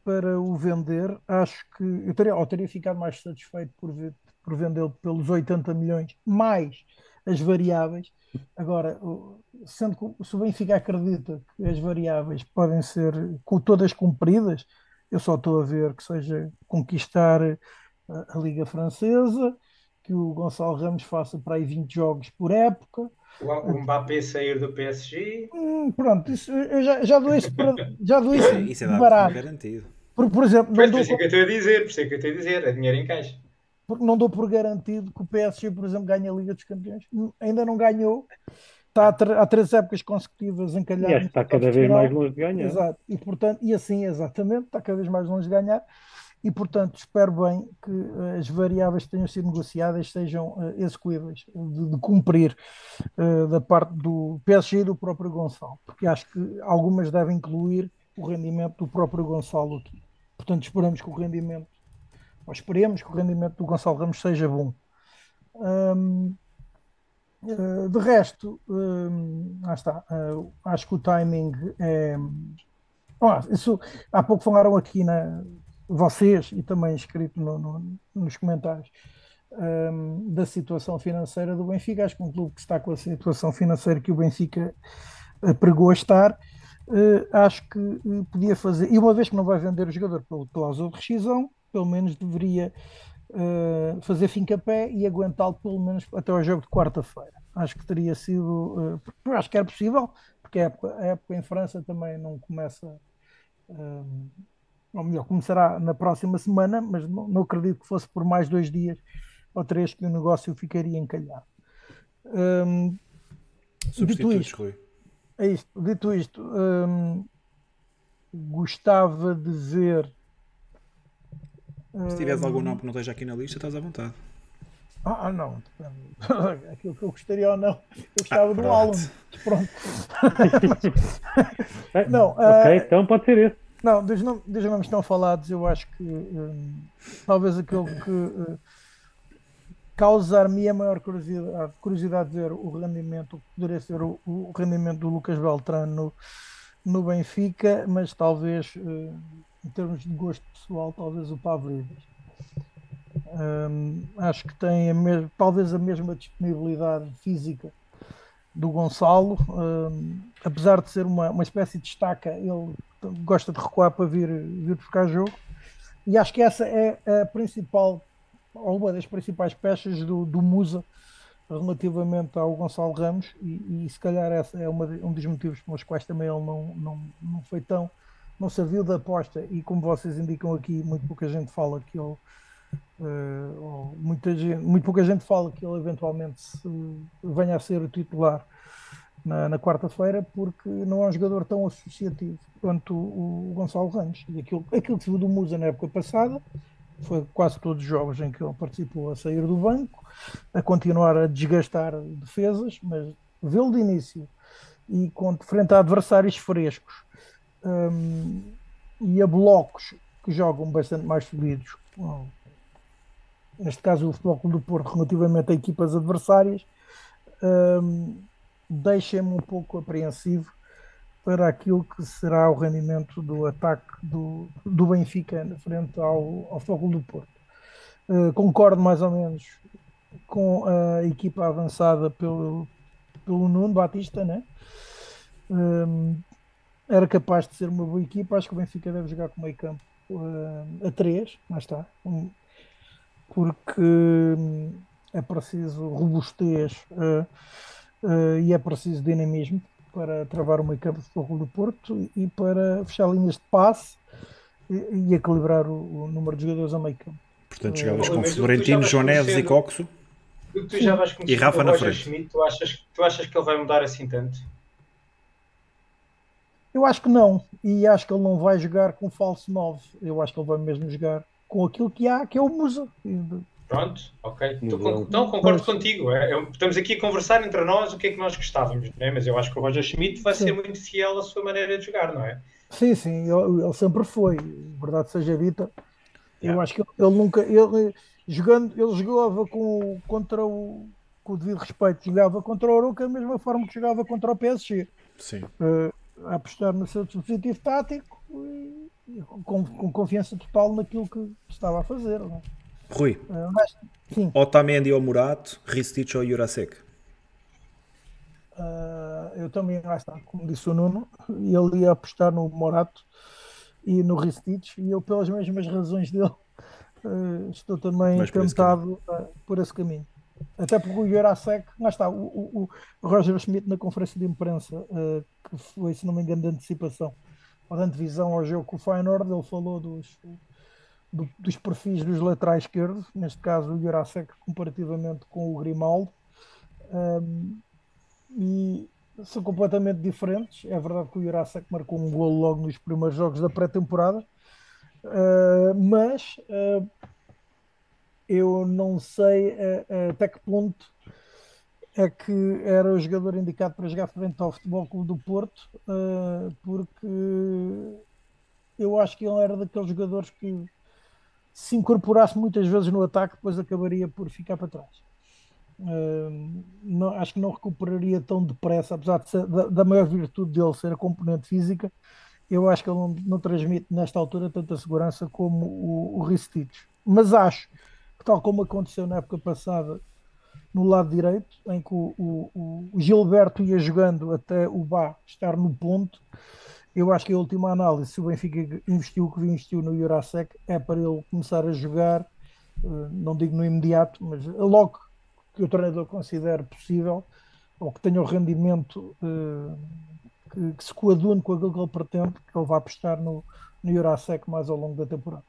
para o vender. Acho que eu teria, ou teria ficado mais satisfeito por, ver, por vendê-lo pelos 80 milhões, mais as variáveis. Agora, sendo que se o Benfica acredita que as variáveis podem ser todas cumpridas, eu só estou a ver que seja conquistar a Liga Francesa, que o Gonçalo Ramos faça para aí 20 jogos por época. O Mbappé sair do PSG. Hum, pronto, isso, eu já, já dou isso para, já dou isso, isso é barato. garantido. Por, por exemplo, não dou, por isso é que eu estou a dizer, por isso é que eu estou a dizer, é dinheiro em caixa. Porque não dou por garantido que o PSG, por exemplo, ganhe a Liga dos Campeões. Ainda não ganhou está há três épocas consecutivas encalhado. E está cada vez mais longe de ganhar. Exato. E, portanto, e assim, exatamente, está cada vez mais longe de ganhar. E, portanto, espero bem que uh, as variáveis que tenham sido negociadas sejam uh, execuíveis, de, de cumprir uh, da parte do PSG e do próprio Gonçalo, porque acho que algumas devem incluir o rendimento do próprio Gonçalo aqui. Portanto, esperamos que o rendimento, ou esperemos que o rendimento do Gonçalo Ramos seja bom. Um, eh, de resto, uh, está. Uh, acho que o timing é. Oh, isso, há pouco falaram aqui na, vocês e também escrito no, no, nos comentários um, da situação financeira do Benfica. Acho que um clube que está com a situação financeira que o Benfica pregou a estar, acho que podia fazer. E uma vez que não vai vender o jogador pelo cláusula de rescisão, pelo menos deveria uh, fazer fim pé e aguentá-lo pelo menos até ao jogo de quarta-feira. Acho que teria sido, uh, acho que era possível, porque a época, a época em França também não começa, uh, ou melhor, começará na próxima semana, mas não, não, acredito que fosse por mais dois dias ou três que o negócio ficaria encalhado. Um, dito isto, é isto, dito isto, um, gostava de ver se tiveres algum nome que não esteja aqui na lista, estás à vontade. Ah, não. Aquilo que eu gostaria ou não. Eu gostava ah, do Alan. Pronto. não, ok, uh, então pode ser esse. Não, dos nomes, dos nomes estão falados, eu acho que um, talvez aquele que uh, causar-me a maior curiosidade, curiosidade de ver o rendimento, poderia ser o, o rendimento do Lucas Beltrano no, no Benfica, mas talvez. Uh, em termos de gosto pessoal, talvez o Pavlidis. Um, acho que tem a talvez a mesma disponibilidade física do Gonçalo, um, apesar de ser uma, uma espécie de estaca, ele gosta de recuar para vir, vir buscar jogo. E acho que essa é a principal, ou uma das principais peças do, do Musa relativamente ao Gonçalo Ramos, e, e se calhar essa é uma, um dos motivos pelos quais também ele não, não, não foi tão não serviu de aposta e como vocês indicam aqui, muito pouca gente fala que ele uh, muita gente, muito pouca gente fala que ele eventualmente venha a ser o titular na, na quarta-feira porque não é um jogador tão associativo quanto o, o Gonçalo Ramos. E aquilo, aquilo que se viu do Musa na época passada foi quase todos os jogos em que ele participou a sair do banco, a continuar a desgastar defesas, mas vê-lo de início e frente a adversários frescos um, e a blocos que jogam bastante mais fluidos. Neste caso, o Futebol do Porto, relativamente a equipas adversárias, um, deixa-me um pouco apreensivo para aquilo que será o rendimento do ataque do, do Benfica frente ao, ao Futebol do Porto. Uh, concordo mais ou menos com a equipa avançada pelo, pelo Nuno Batista, né? Um, era capaz de ser uma boa equipa. Acho que o Benfica deve jogar com meio campo uh, a 3, lá está, um, porque um, é preciso robustez uh, uh, e é preciso dinamismo para travar o meio campo do Fogo do Porto e para fechar linhas de passe e, e equilibrar o, o, número de jogadores a meio campo. Portanto, chegavas com Florentino, João Neves e Coxo. Tu já vais e Rafa na frente. Schmidt, tu, achas, tu achas que ele vai mudar assim tanto? Eu acho que não, e acho que ele não vai jogar com falso 9. Eu acho que ele vai mesmo jogar com aquilo que há, que é o Musa. Pronto, ok. Então, então concordo contigo. É, é, estamos aqui a conversar entre nós o que é que nós gostávamos, né? mas eu acho que o Roger Schmidt vai sim. ser muito fiel à sua maneira de jogar, não é? Sim, sim, ele, ele sempre foi, verdade seja dita. Yeah. Eu acho que ele, nunca. Ele, jogando, ele jogava com, contra o. Com o devido respeito, jogava contra o Oroca da mesma forma que jogava contra o PSG. Sim. Uh, a apostar no seu dispositivo tático e, e com, com, confiança total naquilo que estava a fazer. Não é? Rui, uh, mas, sim. Otamendi ou Murato, Ristich ou Jurasek? Uh, eu também, lá está, como disse o Nuno, ele ia apostar no Morato e no Ristich, e eu, pelas mesmas razões dele, uh, estou também Mas tentado por esse, uh, por esse caminho. Até porque o Jurasek, lá está, o, o, o, Roger Schmidt na conferência de imprensa, que foi, se não me engano, de antecipação, ou de antevisão ao jogo com o Feyenoord, ele falou dos, do, dos perfis dos laterais esquerdos, neste caso o Jurasek comparativamente com o Grimaldo. Um, e são completamente diferentes. É verdade que o Jurasek marcou um gol logo nos primeiros jogos da pré-temporada, uh, mas uh, eu não sei uh, até que ponto é que era o jogador indicado para jogar frente ao Futebol Clube do Porto, porque eu acho que ele era daqueles jogadores que se incorporasse muitas vezes no ataque, depois acabaria por ficar para trás. Uh, não, acho que não recuperaria tão depressa, apesar de ser, da, da, maior virtude dele ser a componente física. Eu acho que ele não, não transmite nesta altura tanta segurança como o, o Ristich. Mas acho que, tal como aconteceu na época passada, no lado direito, em que o, o, o Gilberto ia jogando até o Bá estar no ponto, eu acho que a última análise, se o Benfica investiu o que investiu no Jurasek, é para ele começar a jogar, eh, não digo no imediato, mas logo que o treinador considere possível, ou que tenha o rendimento uh, que, que, se coadune com aquilo que ele pretende, que ele vai apostar no, no Jurasek mais ao longo da temporada.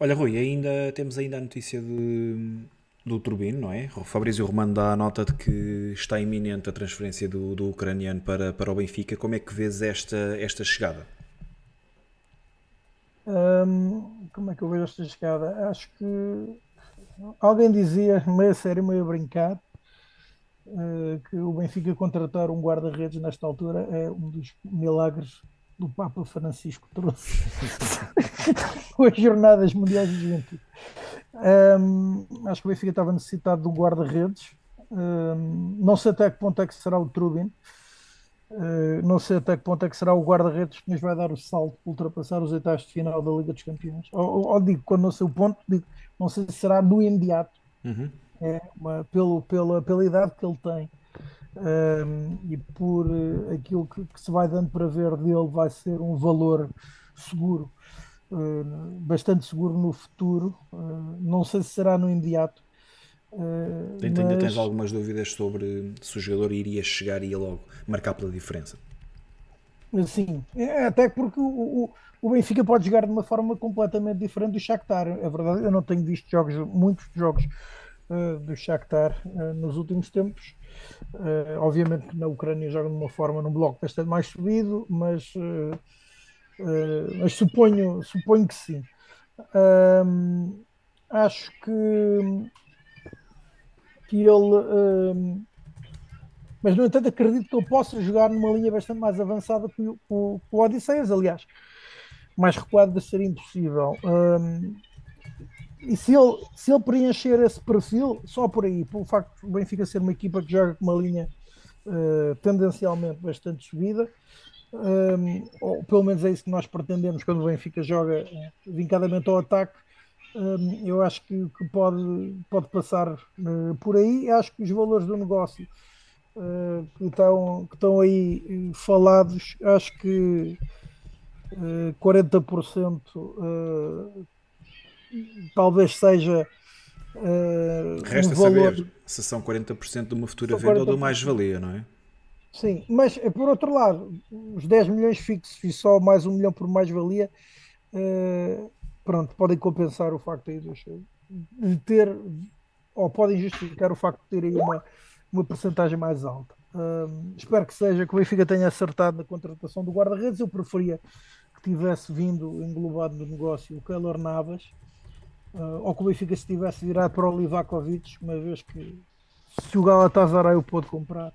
Olha, Rui, ainda temos ainda a notícia de, do Turbino, não é? O Fabrício Romano dá a nota de que está iminente a transferência do, do ucraniano para, para o Benfica. Como é que vês esta, esta chegada? Um, como é que eu vejo esta chegada? Acho que alguém dizia, meio a sério, meio a brincar, uh, que o Benfica contratar um guarda-redes nesta altura é um dos milagres do Papa Francisco trouxe com as jornadas mundiais de juventude. Um, acho que o Benfica estava necessitado de um guarda-redes. Um, não sei até que ponto é que será o Trubin. Uh, não sei até que ponto é que será o guarda-redes que nos vai dar o salto para ultrapassar os oitavos de final da Liga dos Campeões. Ou, ou, digo, quando não sei o ponto, digo, não sei se será no imediato. Uhum. É, uma, pelo, pela, pela idade que ele tem um, e por uh, aquilo que, que, se vai dando para ver dele, vai ser um valor seguro bastante seguro no futuro. Uh, não sei se será no imediato. Uh, mas... Ainda tens algumas dúvidas sobre se o jogador iria chegar e ia logo marcar pela diferença. Sim, é, até porque o, o, Benfica pode jogar de uma forma completamente diferente do Shakhtar. É verdade, eu não tenho visto jogos, muitos jogos uh, do Shakhtar uh, nos últimos tempos. Uh, obviamente na Ucrânia joga de uma forma num bloco bastante mais subido, mas Uh, mas suponho, suponho que sim. Um, acho que, que ele. Um, mas, no entanto, acredito que ele possa jogar numa linha bastante mais avançada que o, o, o Odisseias, aliás. Mais recuado seria impossível. Um, e se ele, se ele preencher esse perfil, só por aí, pelo facto do Benfica ser uma equipa que joga com uma linha uh, tendencialmente bastante subida, um, ou pelo menos é isso que nós pretendemos quando o Benfica joga eh, vincadamente ao ataque. Um, eu acho que, que, pode, pode passar uh, por aí. Acho que os valores do negócio uh, que, estão, que estão aí falados, acho que uh, 40% talvez seja Resta um valor... saber se são 40% de uma futura São venda ou 40%. do mais-valia, não é? Sim, mas eh, por outro lado, os 10 milhões fixos e só mais um milhão por mais-valia, eh, pronto, podem compensar o facto aí de ter, ou podem justificar o facto de ter aí uma, uma percentagem mais alta. Hum, espero que seja, que o Benfica tenha acertado na contratação do guarda-redes. Eu preferia que tivesse vindo englobado no negócio o Keylor Navas, ah, ou que o Benfica se tivesse virado para o Livakovic, uma vez que se o Galatasaray o pôde comprar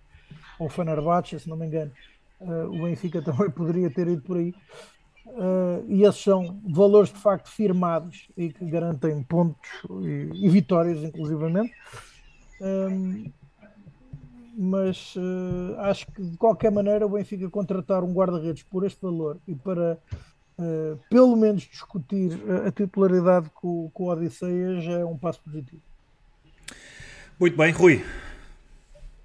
ou Fenerbahçe, se não me engano, uh, o Benfica também poderia ter ido por aí. Uh, e esses são valores de facto firmados e que garantem pontos e, e vitórias, inclusivamente. Um, mas uh, acho que de qualquer maneira o Benfica contratar um guarda-redes por este valor e para uh, pelo menos discutir a, titularidade com, com o Odisseias é um passo positivo. Muito bem, Rui.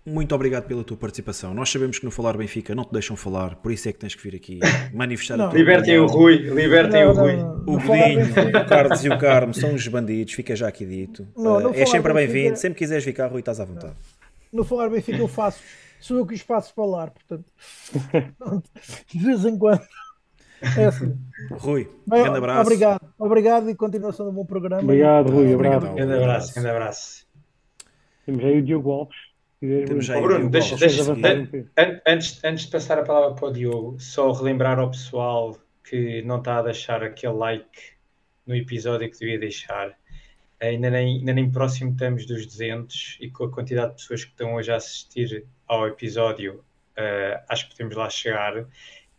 Muito obrigado pela tua participação. Nós sabemos que no Falar Benfica não te deixam falar, por isso é que tens que vir aqui manifestar a Não. tua Libertem o opinião. Rui, libertem Não, o Rui. não. O Godinho, o Carlos e o Carmo são uns bandidos, fica já aqui dito. Não, Uh, és Falar sempre Benfica- bem-vindo, sempre quiseres ficar, Rui, estás à vontade. no falar Benfica eu faço, sou eu que os faço falar, portanto, de vez em quando. É assim. Rui, Bem, grande abraço. Obrigado, obrigado e continuação do bom programa. Obrigado, Rui. Obrigado. Grande abraço, grande abraço. Temos aí o Diogo Alves. Temos já Bruno, deixa- deixa- um Antes, antes de passar a palavra para o Diogo, só relembrar ao pessoal que não está a deixar aquele like no episódio que devia deixar. Ainda nem, ainda nem próximo estamos dos 200 e com a quantidade de pessoas que estão hoje a assistir ao episódio, eh, acho que podemos lá chegar.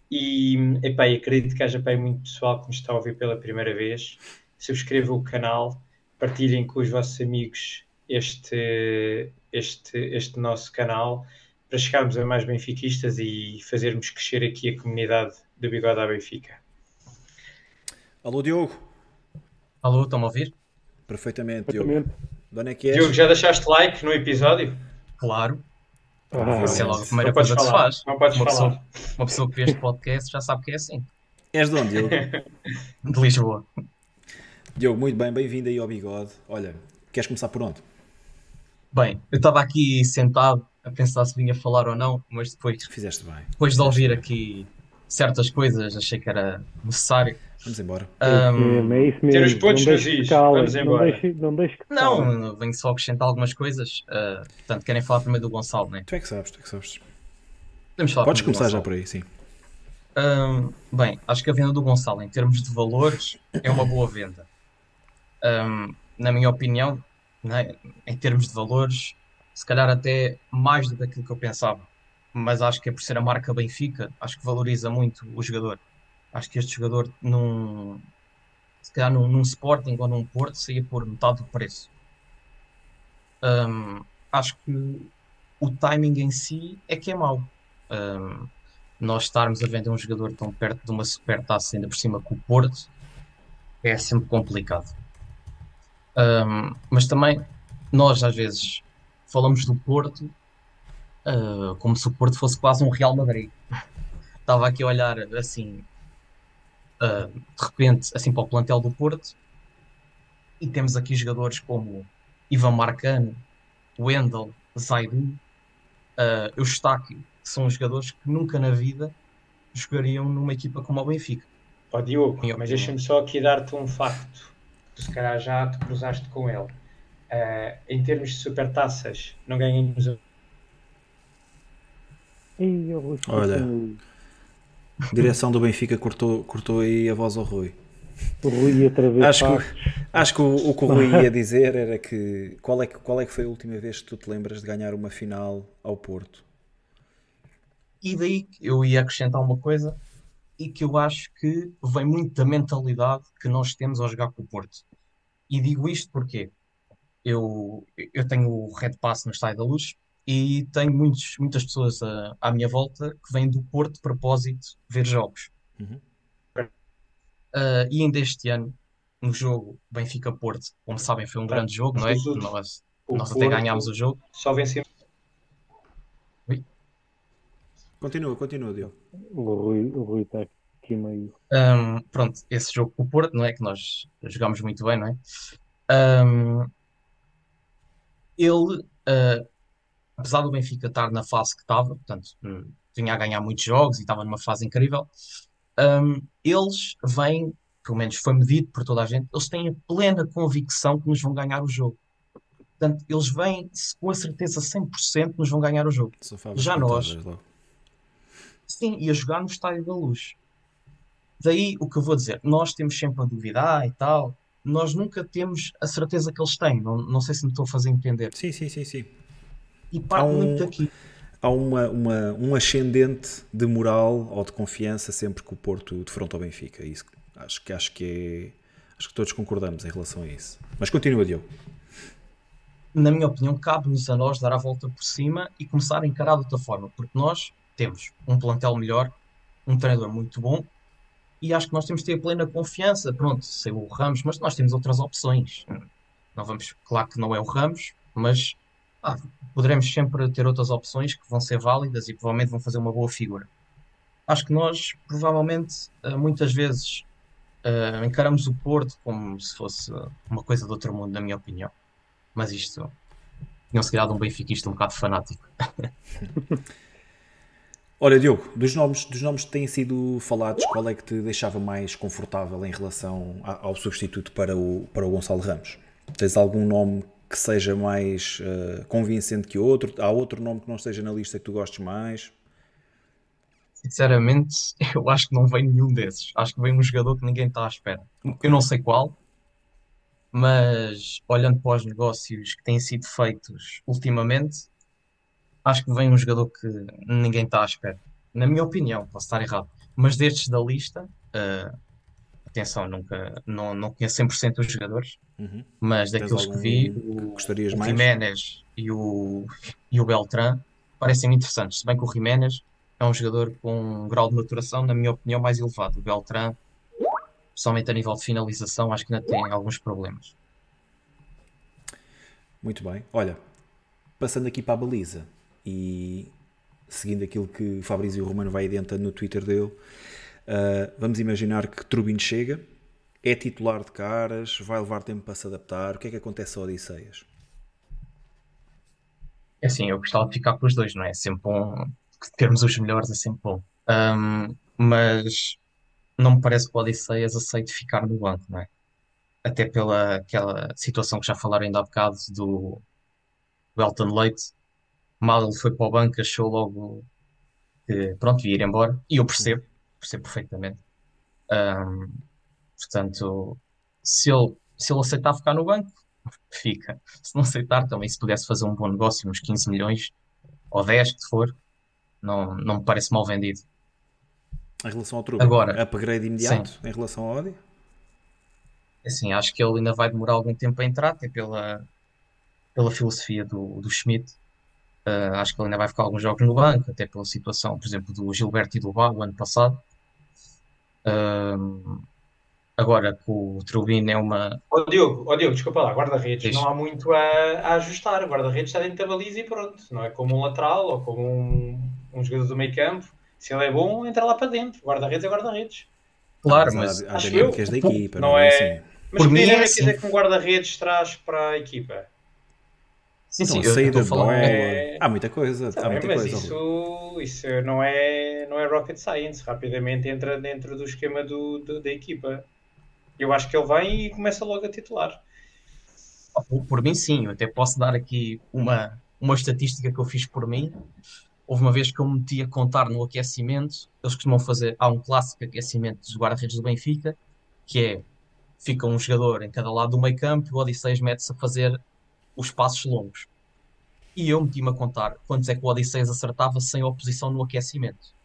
E epá, acredito que haja epá, muito pessoal que nos está a ouvir pela primeira vez. Subscrevam o canal, partilhem com os vossos amigos este, este, este nosso canal para chegarmos a mais benfiquistas e fazermos crescer aqui a comunidade do Bigode à Benfica. Alô, Diogo. Alô, estão-me a ouvir? Perfeitamente, Diogo. É que és? Diogo, já deixaste like no episódio? Claro, Ah, isso é logo a primeira coisa que se falar. faz. Não podes uma, falar. pessoa, uma pessoa que vê este podcast já sabe que é assim. És de onde, Diogo? De Lisboa. Diogo, muito bem, bem-vindo aí ao Bigode. Olha, queres começar por onde? Bem, eu estava aqui sentado a pensar se vinha falar ou não, mas depois, Fizeste bem. depois de ouvir aqui certas coisas, achei que era necessário. Vamos embora. É mesmo, é isso mesmo. Ter os pontos não Vamos não embora. deixe, não deixe que se calem. não, venho só acrescentar algumas coisas. ah, portanto, querem falar primeiro do Gonçalo, né? Tu é que sabes, tu é que sabes. Podemos falar Podes começar já por aí, sim. Ahm, bem, acho que a venda do Gonçalo, em termos de valores, é uma boa venda. Ahm, na minha opinião, né, em termos de valores, se calhar até mais do que aquilo que eu pensava. Mas acho que é por ser a marca Benfica, acho que valoriza muito o jogador. Acho que este jogador, num, se calhar num, num Sporting ou num Porto, saía por metade do preço. Ahm, acho que o timing em si é que é mau. Ahm, nós estarmos a vender um jogador tão perto de uma supertaça, ainda por cima com o Porto, é sempre complicado. Ahm, mas também, nós às vezes falamos do Porto ah, como se o Porto fosse quase um Real Madrid. Estava aqui a olhar assim, ah, de repente, assim para o plantel do Porto, e temos aqui jogadores como Ivan Marcano, Wendel, Zaidu, uh, Eustáquio, que são jogadores que nunca na vida jogariam numa equipa como o Benfica. Ó Diogo, Minha mas deixa-me só aqui dar-te um facto. Tu se calhar já te cruzaste com ele. Eh, em termos de supertaças, não ganhamos Olha. Direção do Benfica cortou, cortou aí a voz ao Rui. O Rui outra vez. Acho que, acho que o, o que o Rui ia dizer era que qual, é que qual é que foi a última vez que tu te lembras de ganhar uma final ao Porto? E daí eu ia acrescentar uma coisa e que eu acho que vem muito da mentalidade que nós temos ao jogar com o Porto. E digo isto porque eu, eu tenho o Red Pass no Estádio da Luz e tenho muitos, muitas pessoas à, à minha volta que vêm do Porto de propósito ver jogos. Uhum. Ah, e ainda este ano, no jogo Benfica-Porto, como sabem, foi um grande jogo, não é? Tudo. Nós, nós até ganhámos o jogo. Só vencemos. Continua, continua, Diogo. O Rui, o Rui está aqui meio. Ahm, pronto, esse jogo com o Porto, não é? Que nós jogámos muito bem, não é? Ahm, ele, uh, apesar do Benfica estar na fase que estava, portanto, hum, vinha a ganhar muitos jogos e estava numa fase incrível, um, eles vêm, pelo menos foi medido por toda a gente, eles têm a plena convicção que nos vão ganhar o jogo. Portanto, eles vêm com a certeza 100% que nos vão ganhar o jogo. Já nós, sim, e a jogar no Estádio da Luz. Daí o que eu vou dizer, nós temos sempre a duvidar e tal, nós nunca temos a certeza que eles têm. Não, não sei se me estou a fazer entender. Sim, sim, sim, sim. E parte um, muito daqui. Há uma, uma, um ascendente de moral ou de confiança sempre que o Porto defronta ao Benfica. Isso, acho, que, acho, que é, acho que todos concordamos em relação a isso. Mas continua, Diogo. Na minha opinião, cabe-nos a nós dar a volta por cima e começar a encarar de outra forma, porque nós temos um plantel melhor, um treinador muito bom e acho que nós temos de ter plena confiança. Pronto, sei o Ramos, mas nós temos outras opções. Não vamos, claro que não é o Ramos, mas ah, poderemos sempre ter outras opções que vão ser válidas e provavelmente vão fazer uma boa figura. Acho que nós, provavelmente, ah, muitas vezes uh, encaramos o Porto como se fosse uma coisa do outro mundo, na minha opinião. Mas isto, tinham-se criado um benfiquista um bocado fanático. Olha, Diogo, dos nomes, dos nomes que têm sido falados, qual é que te deixava mais confortável em relação ao substituto para o, para o Gonçalo Ramos? Tens algum nome que seja mais uh, convincente que outro? Há outro nome que não esteja na lista que tu gostes mais? Sinceramente, eu acho que não vem nenhum desses. Acho que vem um jogador que ninguém está à espera. Eu não sei qual, mas olhando para os negócios que têm sido feitos ultimamente, acho que vem um jogador que ninguém está à espera. Na minha opinião, posso estar errado. Mas destes da lista, uh, atenção, nunca, não, não conheço 100% dos jogadores, uhum. mas daqueles que vi, o, gostarias o? Jiménez e o, e o Beltrán parecem interessantes. Se bem que o Jiménez é um jogador com um grau de maturação, na minha opinião, mais elevado. O Beltrán, somente a nível de finalização, acho que ainda tem alguns problemas. Muito bem. Olha, passando aqui para a baliza, e seguindo aquilo que Fabrício Romano vai adiantando no Twitter dele, uh, vamos imaginar que Trubin chega, é titular de caras, vai levar tempo para se adaptar. O que é que acontece a Odisseias? É assim, eu gostava de ficar com os dois, não é? é sempre bom termos os melhores, é sempre bom. Um, mas não me parece que o Odisseias aceite ficar no banco, não é? Até pela aquela situação que já falaram ainda há bocado do, do Elton Leite, mal ele foi para o banco, achou logo que pronto, ia ir embora. E eu percebo, percebo perfeitamente. Um, portanto, se ele, se ele aceitar ficar no banco, fica. Se não aceitar, também se pudesse fazer um bom negócio, uns 15 milhões ou 10 que for, não, não me parece mal vendido. Em relação ao Truba, Agora, upgrade imediato sim. em relação ao Audi? Assim, acho que ele ainda vai demorar algum tempo a entrar, até pela, pela filosofia do, do Schmidt, Uh, acho que ele ainda vai ficar alguns jogos no banco, até pela situação, por exemplo, do Gilberto e do Bá, o ano passado. Uh, agora que o Trubin é uma. Ó oh, Diogo, oh, Diogo, desculpa lá, guarda-redes, não há muito a, a ajustar. O guarda-redes está dentro da baliza e pronto. Não é como um lateral ou como um, um jogador do meio campo. Se ele é bom, entra lá para dentro. Guarda-redes é guarda-redes. Claro, mas, mas há, há dinâmicas da equipa, não, não é? é assim. Mas Por que dinâmicas é, assim. é que um guarda-redes traz para a equipa? Sim, sim, então, saída de bola. É... Há muita coisa. há muita mas coisa. Isso, isso não, é, não é rocket science. Rapidamente entra dentro do esquema do, do, da equipa. Eu acho que ele vem e começa logo a titular. Por mim, sim. Eu até posso dar aqui uma, uma estatística que eu fiz por mim. Houve uma vez que eu me meti a contar no aquecimento. Eles costumam fazer. Há um clássico aquecimento dos guarda-redes do Benfica, que é fica um jogador em cada lado do meio campo e o Odisseis mete-se a fazer os passos longos. E eu meti-me a contar quantos é que o Odisseus acertava sem oposição no aquecimento.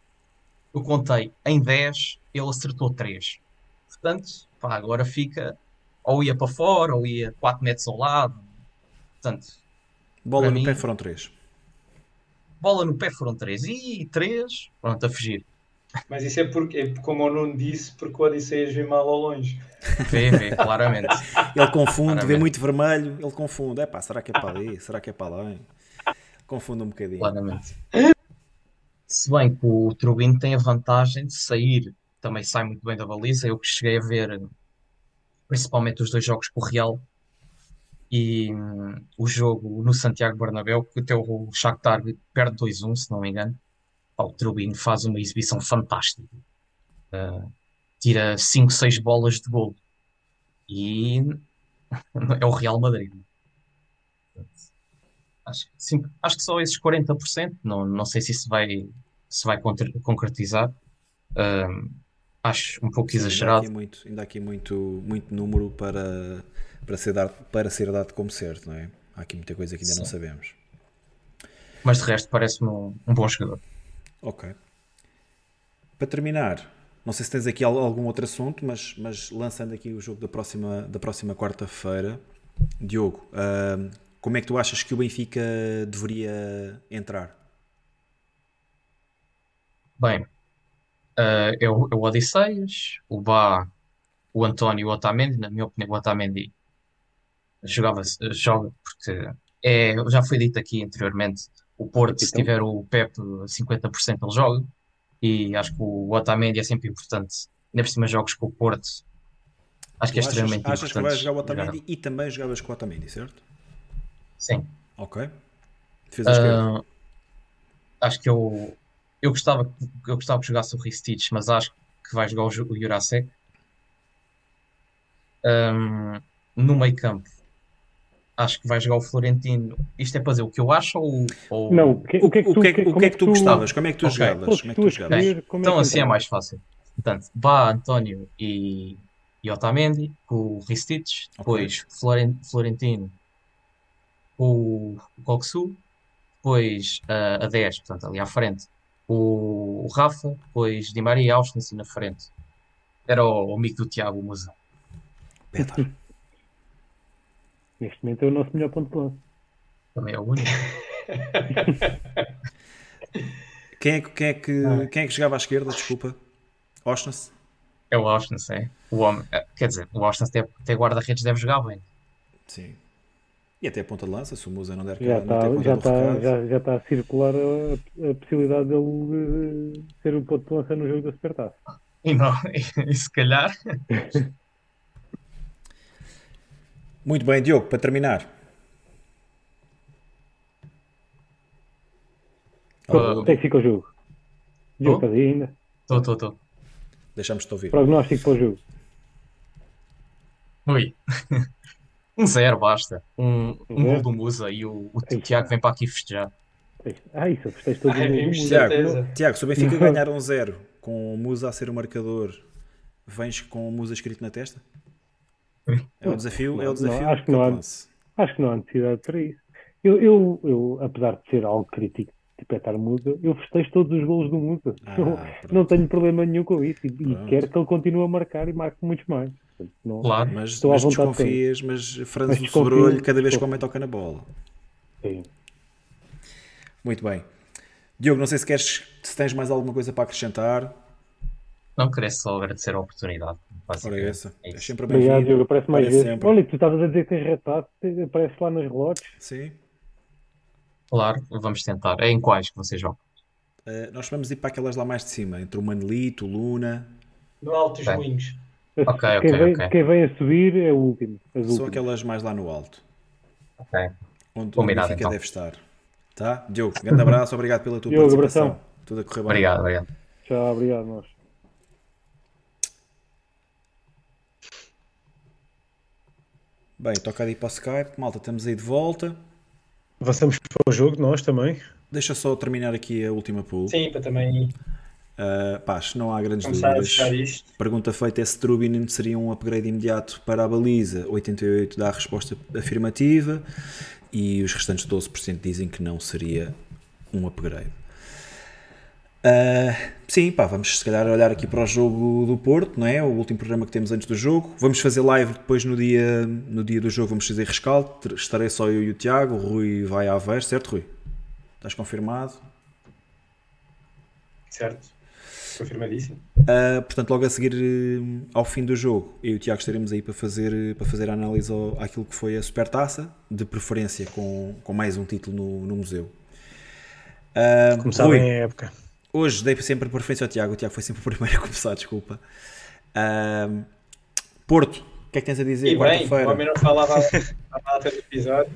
Eu contei em 10, ele acertou 3. Portanto, pá, agora fica ou ia para fora, ou ia 4 metros ao lado. Portanto, bola no mim, pé foram 3. Bola no pé foram 3. E 3, pronto, a fugir. Mas isso é porque, é como o Nuno disse, porque o Odisseias vê mal ao longe. Vê, vê, claramente. ele confunde, claramente. vê muito vermelho, ele confunde. É pá, será que é para ali? Será que é para lá? Confunde um bocadinho. Claramente. Se bem que o Trubin tem a vantagem de sair, também sai muito bem da baliza. Eu que cheguei a ver principalmente os dois jogos com o Real E hum, o jogo no Santiago Bernabéu, que até o Shakhtar perde 2-1, se não me engano. O Trubin faz uma exibição fantástica. Uh, tira 5, 6 bolas de gol. E é o Real Madrid. Acho, sim, acho que só esses 40%, não, não sei se isso vai, se vai concretizar. Um, acho um pouco Sim, ainda exagerado. aqui muito, ainda há aqui muito, muito número para, para, ser dado, para ser dado como certo, não é? Há aqui muita coisa que ainda não Sim. sabemos. Mas de resto parece-me um, um bom jogador. Ok. Para terminar, não sei se tens aqui al- algum outro assunto, mas, mas lançando aqui o jogo da próxima, da próxima quarta-feira, Diogo, ahm, como é que tu achas que o Benfica deveria entrar? Bem, ah, é, o, o Odisseias, o Bá, o António e o Otamendi. Na minha opinião, o Otamendi jogava, joga porque é, já foi dito aqui anteriormente. O Porto, se Então. tiver o Pepe 50%, ele joga. E acho que o Otamendi é sempre importante. Ainda por cima, jogos com o Porto. Acho que é Tu achas, extremamente achas que vai importante. jogar o Otamendi e também jogavas com o Otamendi, certo? Sim. Ok. Defesa. Ah, acho que eu, eu, gostava, que- eu gostava que jogasse o Ristich, mas acho que vai jogar o, o Jurasek. Ahm, no meio campo, acho que vai jogar o Florentino. Isto é para dizer o que eu acho ou. ou- Não, o que, o que é que o tu, que é que, o que, é que tu gostavas? Como é que tu Ok. jogavas? Como é que tu jogavas? escolher, como é Então que assim é mais fácil. Portanto, Bá, António e, e Otamendi, com o Ristich, depois Floren- Florentino, com o Coxu, depois ah, a 10, portanto, ali à frente, o, o Rafa, depois Di Maria e Austin assim na frente. Era o, o amigo do Tiago Musa. Petar. Neste momento é o nosso melhor ponto de lança. Também é o único. Quem é, que- quem, é que, Ah. quem é que jogava à esquerda? Desculpa. Oshness? É o Austin, é. O homem, eh, quer dizer, o Austin até, até guarda-redes deve jogar bem. Sim. E até a ponta de lança, se o Musa não der Já está já tá, recado. já, já tá a circular a, a possibilidade dele eh, ser o ponto de lança no jogo da Supertaça. E, não, e, se calhar, Muito bem, Diogo, para terminar. Ah, é que fica o jogo? O jogo Oh? estás aí ainda? estou, estou, estou. Deixamos-te ouvir. Prognóstico para o jogo. Ui. Um zero, basta. Um, um gol do Musa e o, o Tiago vem para aqui festejar. Ah, isso, festejo todo Ai, o. Tiago. Tiago, se o Benfica ganhar um zero com o Musa a ser o marcador, vens com o Musa escrito na testa? É o desafio, é o desafio não, acho que não há-. Acho que não há necessidade para isso. Eu, eu, eu, apesar de ser algo crítico de petar Musa, eu festejo todos os golos do Musa. Ah, não, não tenho problema nenhum com isso. E, e quero que ele continue a marcar e marque muitos mais. Não- Claro. Mas, Estou à mas vontade desconfias, mas franzes o sobrolho cada vez que o homem toca na bola. Sim. Muito bem. Diogo, não sei se queres, se tens mais alguma coisa para acrescentar. Não queria só agradecer a oportunidade. Ora, basicamente. essa. É É sempre Obrigado, bem-vindo. Diogo. Aparece mais vezes. sempre. Olha, tu estavas a dizer que tens retado, aparece lá nas relotes. Sim. Claro, vamos tentar. É em quais que vocês jogam? Uh, nós vamos ir para aquelas lá mais de cima, entre o Manelito, o Luna. No Alto dos Bem. Moinhos. Ok, quem, ok, vem, ok. quem vem a subir é o último. As São últimas. aquelas mais lá no alto, Ok. onde o Benfica então. deve estar. Tá? Diogo, grande abraço, obrigado pela tua Diogo, participação. abração. Tudo a correr bem. Obrigado, obrigado. Tchau, obrigado, nós. Bem, toca aí para o Skype. Malta, estamos aí de volta. Avançamos para o jogo, nós também. Deixa só terminar aqui a última pool. Sim, para também Uh, pá, se não há grandes começar a dúvidas. Pergunta feita é se Trubin seria um upgrade imediato para a baliza. 88 dá a resposta afirmativa e os restantes 12% dizem que não seria um upgrade. Ah, sim, pá, vamos se calhar olhar aqui para o jogo do Porto, não é? O último programa que temos antes do jogo. Vamos fazer live depois no dia, no dia do jogo, vamos fazer rescaldo. Estarei só eu e o Tiago. O Rui vai a Aveiro, certo, Rui? Estás confirmado? Certo. Confirmadíssimo. Uh, portanto, logo a seguir uh, ao fim do jogo, eu e o Tiago estaremos aí para fazer, uh, para fazer a análise ao, àquilo que foi a Supertaça, de preferência com, com mais um título no, no museu. Uh, Começar Rui, bem a época. Hoje dei sempre preferência ao Tiago, o Tiago foi sempre o primeiro a começar, desculpa. Uh, Porto, que é que tens a dizer? E bem, o homem não falava há do episódio.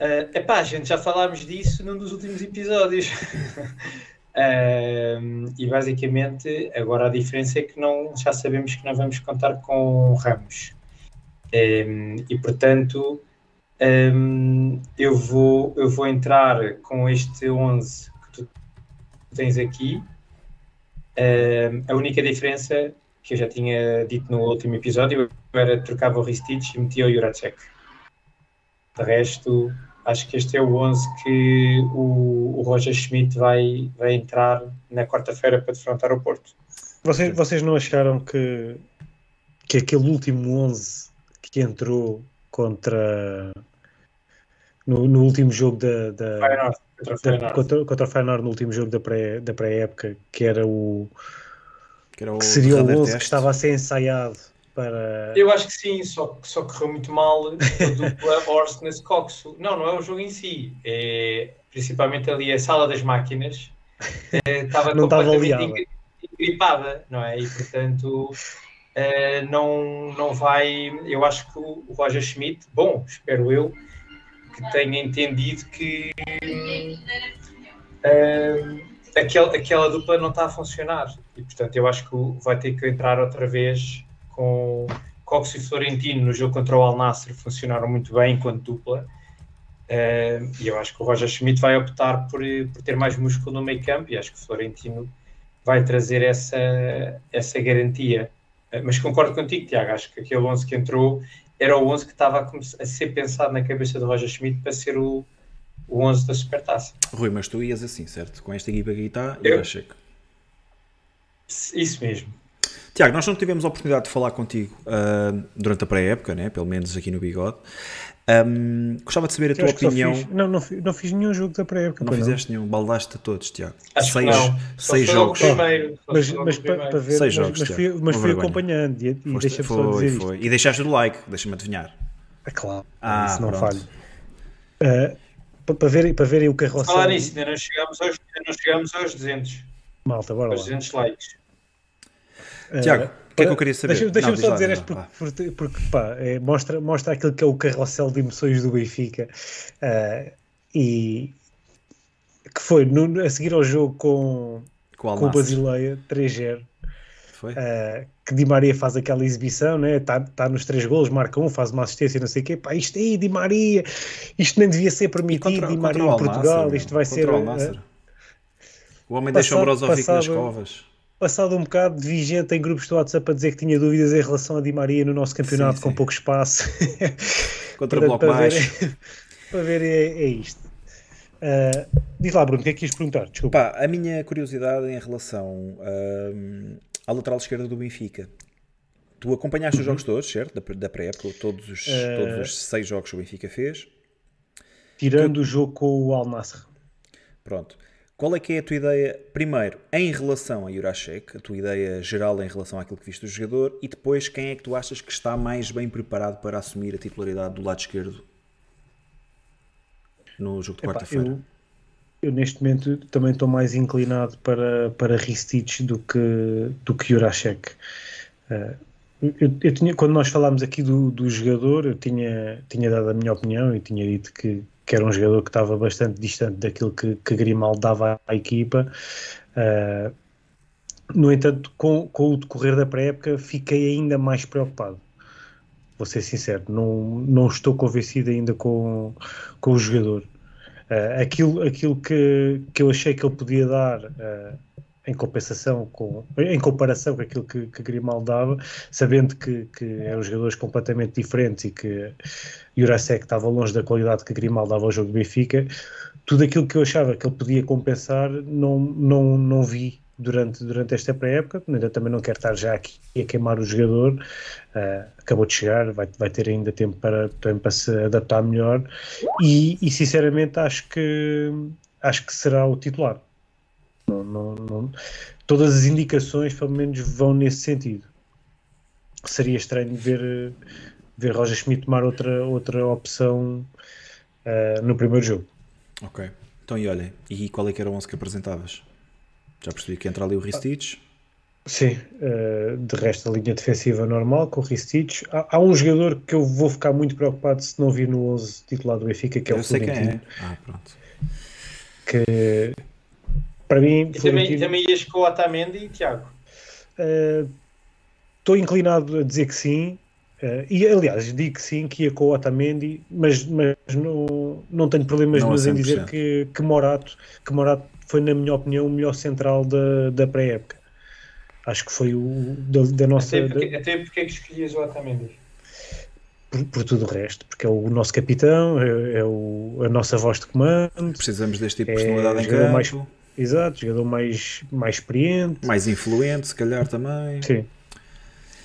Uh, epá, gente, já falámos disso num dos últimos episódios. Uh, e basicamente, agora a diferença é que não, já sabemos que não vamos contar com Ramos. Um, e portanto, um, eu, vou, eu vou entrar com este 11 que tu tens aqui. Um, a única diferença que eu já tinha dito no último episódio era trocava o Ristich e metia o Juracek. De resto, acho que este é o 11 que o, o Roger Schmidt vai, vai entrar na quarta-feira para defrontar o Porto. Vocês, vocês não acharam que, que aquele último 11 que entrou contra no, no último jogo da, da, contra o Feyenoord. contra, contra o Feyenoord no último jogo da pré- da pré-época, que era o Que, era o que seria o derradeiro 11 que estava a ser ensaiado para Eu acho que sim, só, só correu muito mal a dupla Orsnes Coxo. Não, não é o jogo em si, é principalmente ali a sala das máquinas. Estava Não estava completamente engripada, não é? E portanto eh, não, não vai. Eu acho que o Roger Schmidt, bom, espero eu, que tenha entendido que aquele, aquela dupla não está a funcionar. E portanto eu acho que vai ter que entrar outra vez com Cox e Florentino no jogo contra o Al Nassr funcionaram muito bem enquanto dupla. Eh, e eu acho que o Roger Schmidt vai optar por, por ter mais músculo no meio campo e acho que o Florentino vai trazer essa, essa garantia. Eh, mas concordo contigo, Tiago, acho que aquele 11 que entrou era o 11 que estava a, a ser pensado na cabeça do Roger Schmidt para ser o, o 11 da Supertaça. Rui, mas tu ias assim, certo? Com esta equipa que está, Eu? eu achei que. Isso mesmo. Tiago, nós não tivemos a oportunidade de falar contigo ah, durante a pré-época, né? pelo menos aqui no Bigode. Ahm, gostava de saber a Eu tua opinião. fiz- não, não, não fiz nenhum jogo da pré-época. Não fizeste nenhum, baldaste a todos, Tiago. Acho seis que não. Seis jogos. o primeiro. Só Mas, mas para, ver, Seis mas, jogos, mas fui, mas fui acompanhando e, e Foste- foi, isto. foi. E deixaste o like, deixa-me adivinhar. É claro, Ah, isso não pronto. falha. Ah, para, para, verem, para verem o carrossel. Falar nisso, ainda não chegamos aos, não chegamos aos 200, Malta, bora aos lá. 200 likes. Ah, Tiago, o que é que eu queria saber? Deixa- Deixa-me diz só lá, dizer diz isto porque, porque, pá, é, mostra, mostra aquilo que é o carrossel de emoções do Benfica ah, e que foi no- a seguir ao jogo com, Com o com o. Basileia 3-0 Foi? ah, que Di Maria faz aquela exibição, né? Está tá nos três golos, marca um, faz uma assistência, não sei o quê. Pá, isto aí, Di Maria, isto nem devia ser permitido. contra, Di Maria em Portugal, meu, isto vai ser. o Al-Nassr. O homem passado- Brozovic nas covas. passado um bocado de vigente em grupos do WhatsApp a dizer que tinha dúvidas em relação a Di Maria no nosso campeonato Sim, com sim. pouco espaço. Contra Portanto, bloco para ver- baixo. para ver é, é isto. Ah, diz lá, Bruno, o que é que quis perguntar? Desculpa. Pá, a minha curiosidade em relação à lateral esquerda do Benfica. Tu acompanhaste os jogos todos, certo? Da, da pré-época, todos os, Uhum. Eh, todos os seis jogos que o Benfica fez. Tirando o jogo com o Al Nassr. Pronto. Qual é que é a tua ideia, primeiro, em relação a Jurasek, a tua ideia geral em relação àquilo que viste do jogador, e depois quem é que tu achas que está mais bem preparado para assumir a titularidade do lado esquerdo no jogo de quarta-feira? Eu, neste momento também estou mais inclinado para, para Ristich do que, do que Jurasek. Ah, eu, eu tinha, quando nós falámos aqui do, do jogador, eu tinha, tinha dado a minha opinião e tinha dito que, que era um jogador que estava bastante distante daquilo que, que Grimaldo dava à equipa. Ah, no entanto, com, com o decorrer da pré-época, fiquei ainda mais preocupado. Vou ser sincero, não, não estou convencido ainda com, com o jogador. Uh, aquilo aquilo que, que eu achei que ele podia dar uh, em compensação com em comparação com aquilo que, que Grimaldo dava, sabendo que, que eram jogadores completamente diferentes e que Jurasek estava longe da qualidade que Grimaldo dava ao jogo do Benfica, tudo aquilo que eu achava que ele podia compensar não, não, não vi durante, durante esta pré-época, ainda também não quero estar já aqui a queimar o jogador, uh, acabou de chegar, vai, vai ter ainda tempo para, tempo para se adaptar melhor e, e, sinceramente acho que acho que será o titular. Não, não, não, todas as indicações pelo menos vão nesse sentido. Seria estranho ver, ver Roger Schmidt tomar outra, outra opção uh, no primeiro jogo. Ok. Então, e olhem, e qual é que era o 11 que apresentavas? Já percebi que entra ali o Ristich. Sim, uh, de resto a linha defensiva normal com o Ristich. Há, há, um jogador que eu vou ficar muito preocupado se não vir no 11 titular do Benfica, que é eu o sei Florentino. Quem é. Ah, pronto. Que para mim. E também, também ias com o Otamendi, Tiago? Estou uh, inclinado a dizer que sim. Uh, e aliás, digo que sim, que ia com o Otamendi, mas, mas não, não tenho problemas não em dizer que, que, Morato, que Morato foi, na minha opinião, o melhor central da, da pré-época. Acho que foi o da, da nossa. Até porque, da... até porque é que escolhias o Otamendi? Por, por, tudo o resto, porque é o nosso capitão, é, é o, a nossa voz de comando. Precisamos deste tipo de personalidade é, em campo. Mais, exato, jogador mais, mais experiente. Mais influente, se calhar também. Sim.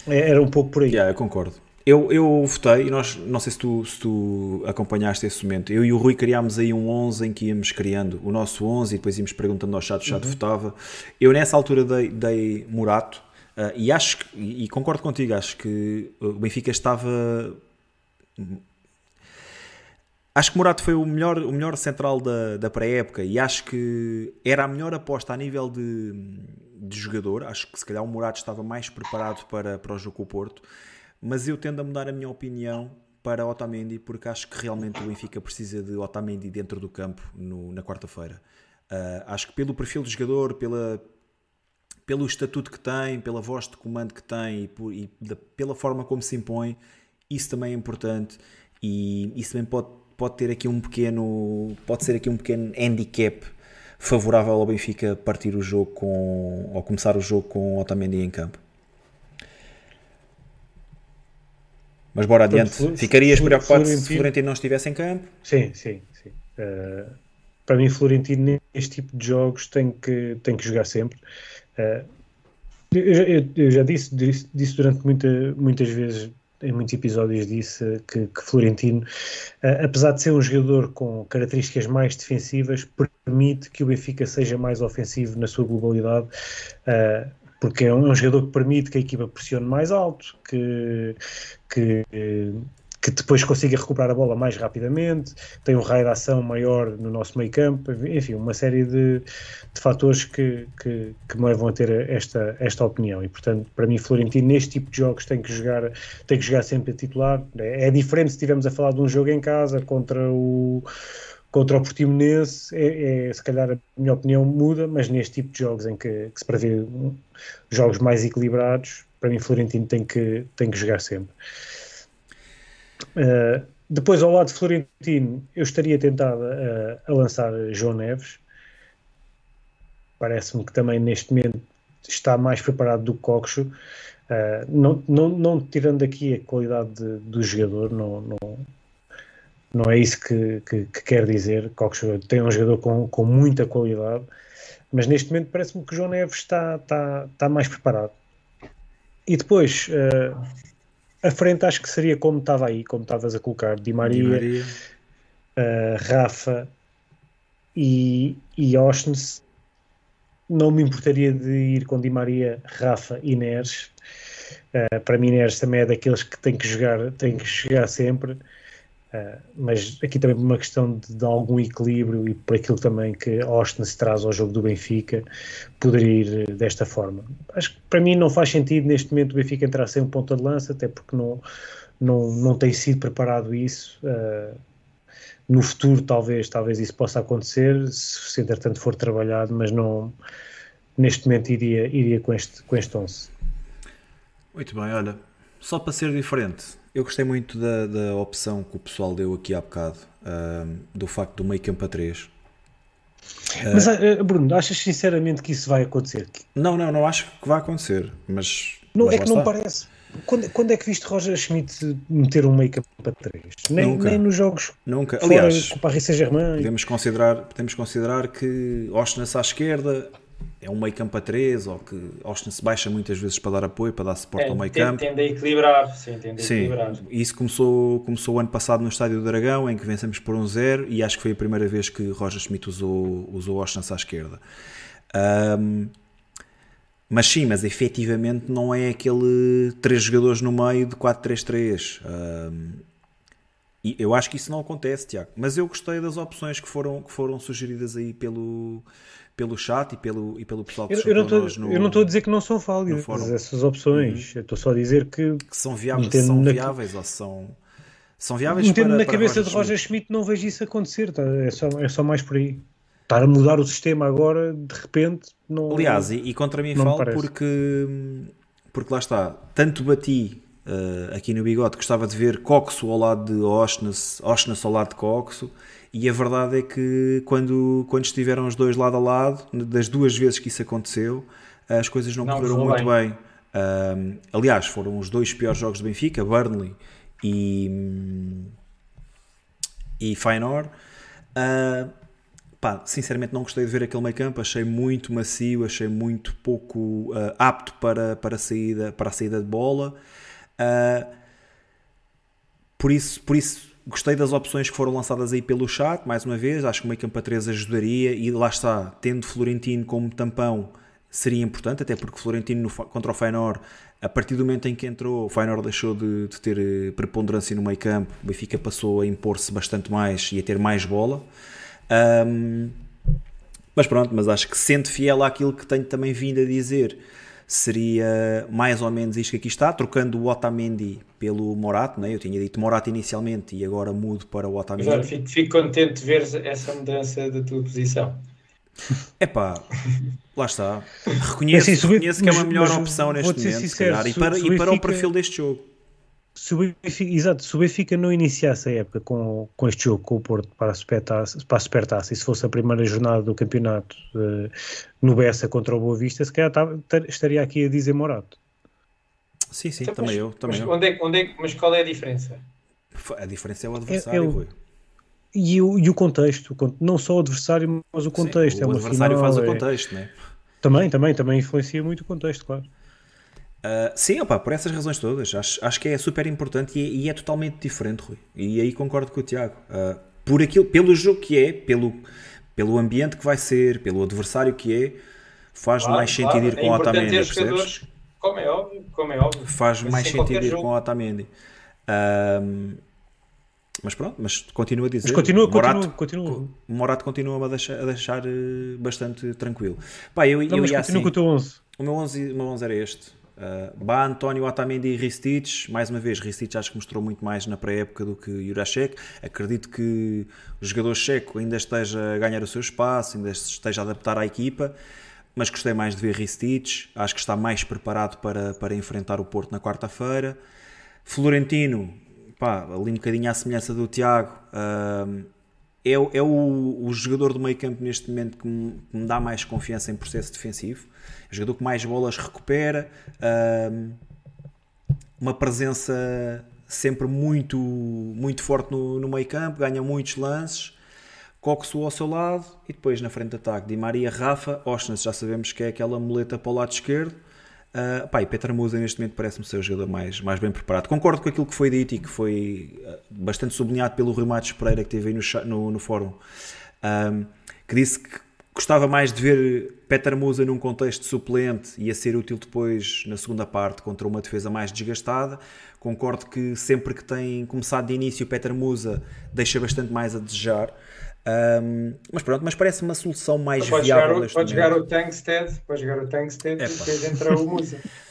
É, era um pouco por aí. Yeah, eu concordo. Eu, eu votei, e nós, não sei se tu, se tu acompanhaste esse momento, eu e o Rui criámos aí um 11 em que íamos criando o nosso 11 e depois íamos perguntando ao chat, o chat uhum. votava. Eu nessa altura dei, dei Murato uh, e acho, e, e concordo contigo, acho que o Benfica estava Acho que Morato foi o melhor, o melhor central da, da pré-época e acho que era a melhor aposta a nível de, de jogador. Acho que se calhar o Morato estava mais preparado para, para o jogo com o Porto mas eu tendo a mudar a minha opinião para Otamendi porque acho que realmente o Benfica precisa de Otamendi dentro do campo no, na quarta-feira. Uh, acho que pelo perfil do jogador, pela, pelo estatuto que tem, pela voz de comando que tem e, por, e da, pela forma como se impõe, isso também é importante e isso também pode, pode ter aqui um pequeno pode ser aqui um pequeno handicap favorável ao Benfica partir o jogo com ou começar o jogo com Otamendi em campo. Mas bora adiante. Portanto, Ficarias preocupado Florentino... se Florentino não estivesse em campo? Sim, sim, sim. Uh, para mim, Florentino, neste tipo de jogos, tem que, tem que jogar sempre. Uh, eu, eu, eu, já disse, disse, disse durante muita, muitas vezes, em muitos episódios, disse que, que Florentino, uh, apesar de ser um jogador com características mais defensivas, permite que o Benfica seja mais ofensivo na sua globalidade porque é um, é um, jogador que permite que a equipa pressione mais alto, que, que, que depois consiga recuperar a bola mais rapidamente, tem um raio de ação maior no nosso meio campo, enfim, uma série de, de fatores que, que, que, me levam a ter esta, esta opinião. E portanto, para mim, Florentino, neste tipo de jogos, tem que jogar, tem que jogar sempre a titular. É, é diferente se estivermos a falar de um jogo em casa contra o contra o Portimonense, é, é, se calhar a minha opinião muda, mas neste tipo de jogos em que, que se prevê jogos mais equilibrados, para mim Florentino tem que, tem que jogar sempre. Uh, depois, ao lado de Florentino, eu estaria tentado a, a lançar João Neves. Parece-me que também neste momento está mais preparado do que Coxo. Uh, não, não, não tirando aqui a qualidade de, do jogador, não, não, não é isso que, que, que quer dizer. Tem um jogador com, com muita qualidade, mas neste momento parece-me que o João Neves está, está, está mais preparado. E depois, uh, a frente acho que seria como estava aí, como estavas a colocar, Di Maria, Di Maria. Uh, Rafa e, e Oshnes. Não me importaria de ir com Di Maria, Rafa e Neres. Uh, para mim, Neres também é daqueles que tem que jogar, tem que jogar sempre. Uh, mas aqui também por uma questão de, de, algum equilíbrio e por aquilo também que Austin se traz ao jogo do Benfica, poderia ir eh, desta forma. Acho que para mim não faz sentido neste momento o Benfica entrar sem um ponta de lança, até porque não, não, não tem sido preparado isso. Uh, no futuro talvez, talvez isso possa acontecer, se, se entretanto for trabalhado, mas não neste momento iria, iria com este, com este 11. Muito bem, olha, só para ser diferente, eu gostei muito da, da opção que o pessoal deu aqui há bocado, uh, do facto do meio campo a 3. Mas, uh, Bruno, achas sinceramente que isso vai acontecer? Não, não, não acho que vai acontecer, mas. Não, mas é que não parece. Quando, quando, é que viste Roger Schmidt meter um campo a 3? Nem, Nunca. nem nos jogos Nunca. Aliás, com o Paris Saint-Germain. Podemos considerar, podemos considerar que Oshness à esquerda, é um meio campo a 3 ou que Austin se baixa muitas vezes para dar apoio, para dar suporte é, ao meio campo. Tende a equilibrar, sim, tende a sim, equilibrar. Isso começou, começou o ano passado no Estádio do Dragão, em que vencemos por um zero e acho que foi a primeira vez que Roger Schmidt usou, usou Austin à esquerda. Um, mas sim, mas efetivamente não é aquele três jogadores no meio de 4-3-3. Um, E eu acho que isso não acontece, Tiago. Mas eu gostei das opções que foram, que foram sugeridas aí pelo, pelo chat e pelo, e pelo pessoal que Eu, eu não tô- no- eu não estou a dizer que não são válidas essas opções. Eu estou só a dizer que, que são viáveis, são na- viáveis ou são, são viáveis metendo para, na para cabeça Roger de Roger Schmidt. Schmidt, não vejo isso acontecer. tá? É, só, é só mais por aí. Estar a mudar o sistema agora, de repente, não. Aliás, e, e contra mim falo porque, porque lá está, tanto bati eh, aqui no bigode, gostava de ver Coxo ao lado de Oshness, Oshness ao lado de Coxo, e a verdade é que quando, quando estiveram os dois lado a lado, das duas vezes que isso aconteceu, as coisas não, Não correram muito bem. Ahm, aliás, foram os dois piores jogos do Benfica, Burnley e, e Feyenoord. Ah, pá, sinceramente não gostei de ver aquele meio campo, achei muito macio, achei muito pouco ah, apto para, para, a saída, para a saída de bola. Ah, por, isso, por isso gostei das opções que foram lançadas aí pelo chat, mais uma vez, acho que o meio campo a 3 ajudaria e lá está, tendo Florentino como tampão seria importante, até porque Florentino contra o Feyenoord, a partir do momento em que entrou, o Feyenoord deixou de, de ter eh, preponderância no meio campo, o Benfica passou a impor-se bastante mais e a ter mais bola. Ahm, mas pronto, mas acho que sendo fiel àquilo que tenho também vindo a dizer, seria mais ou menos isto que aqui está, trocando o Otamendi pelo Morato, né? eu tinha dito Morato inicialmente e agora mudo para o Otamendi. olha, fico, fico contente de ver essa mudança da tua posição. Epá, lá está. Reconheço, É assim, reconheço que é uma melhor opção neste momento, sincero, e para, e para o perfil deste jogo. Se o Benfica, exato, se o Benfica não iniciasse a época com, com este jogo com o Porto para a Supertaça, para a Supertaça e se fosse a primeira jornada do campeonato eh, no Bessa contra o Boa Vista, se calhar estaria aqui a dizer Morato. Sim, sim, Então, também mas, eu. Também mas, eu. onde é, onde é, mas qual é a diferença? A diferença é o adversário, eu- Rui. E o, e o contexto, o con- não só o adversário, mas o contexto. Sim, é o uma adversário final, faz o é- contexto, né? Também, também, também influencia muito o contexto, claro. Uh, sim, opa, por essas razões todas. Acho, acho que é super importante e é, e é totalmente diferente, Rui. E aí concordo com o Tiago. Uh, por aquilo, pelo jogo que é, pelo, pelo ambiente que vai ser, pelo adversário que é, faz Claro, mais claro, sentido ir é com o Otamendi, percebes? como é óbvio, como é óbvio. Faz Mas mais sentido ir jogo. com o Otamendi. Um, mas pronto, mas continua a dizer. Mas continua, Morato, continua, continua. O Morato continua a deixar, a deixar eh, bastante tranquilo. Pá, eu, Não, eu mas ia continua assim. com o teu 11. O meu 11, o meu 11 era este. Uh, Bá, António, Otamendi e Ristich. Mais uma vez, Ristich acho que mostrou muito mais na pré-época do que Jurasek. Acredito que o jogador checo ainda esteja a ganhar o seu espaço, ainda esteja a adaptar à equipa. Mas gostei mais de ver Ristich. Acho que está mais preparado para, para enfrentar o Porto na quarta-feira. Florentino, pá, ali um bocadinho à semelhança do Tiago. uh, é, é o, o jogador do meio campo neste momento que me, que me dá mais confiança em processo defensivo. O jogador que mais bolas recupera, uma presença sempre muito, muito forte no, no meio campo, ganha muitos lances. Coxo ao seu lado e depois na frente de ataque Di Maria, Rafa, Oshness já sabemos que é aquela muleta para o lado esquerdo. Uh, pá, e Petra Musa neste momento parece-me ser o jogador mais, mais bem preparado. Concordo com aquilo que foi dito e que foi uh, bastante sublinhado pelo Rui Matos Pereira que teve aí no, no, no fórum, um, que disse que gostava mais de ver Petra Musa num contexto suplente e a ser útil depois na segunda parte contra uma defesa mais desgastada. Concordo que sempre que tem começado de início Petra Musa deixa bastante mais a desejar. Um, mas pronto, mas parece uma solução mais Pode viável jogar, pode jogar o Tankstead, pode jogar o Tankstead e depois entra o Musa.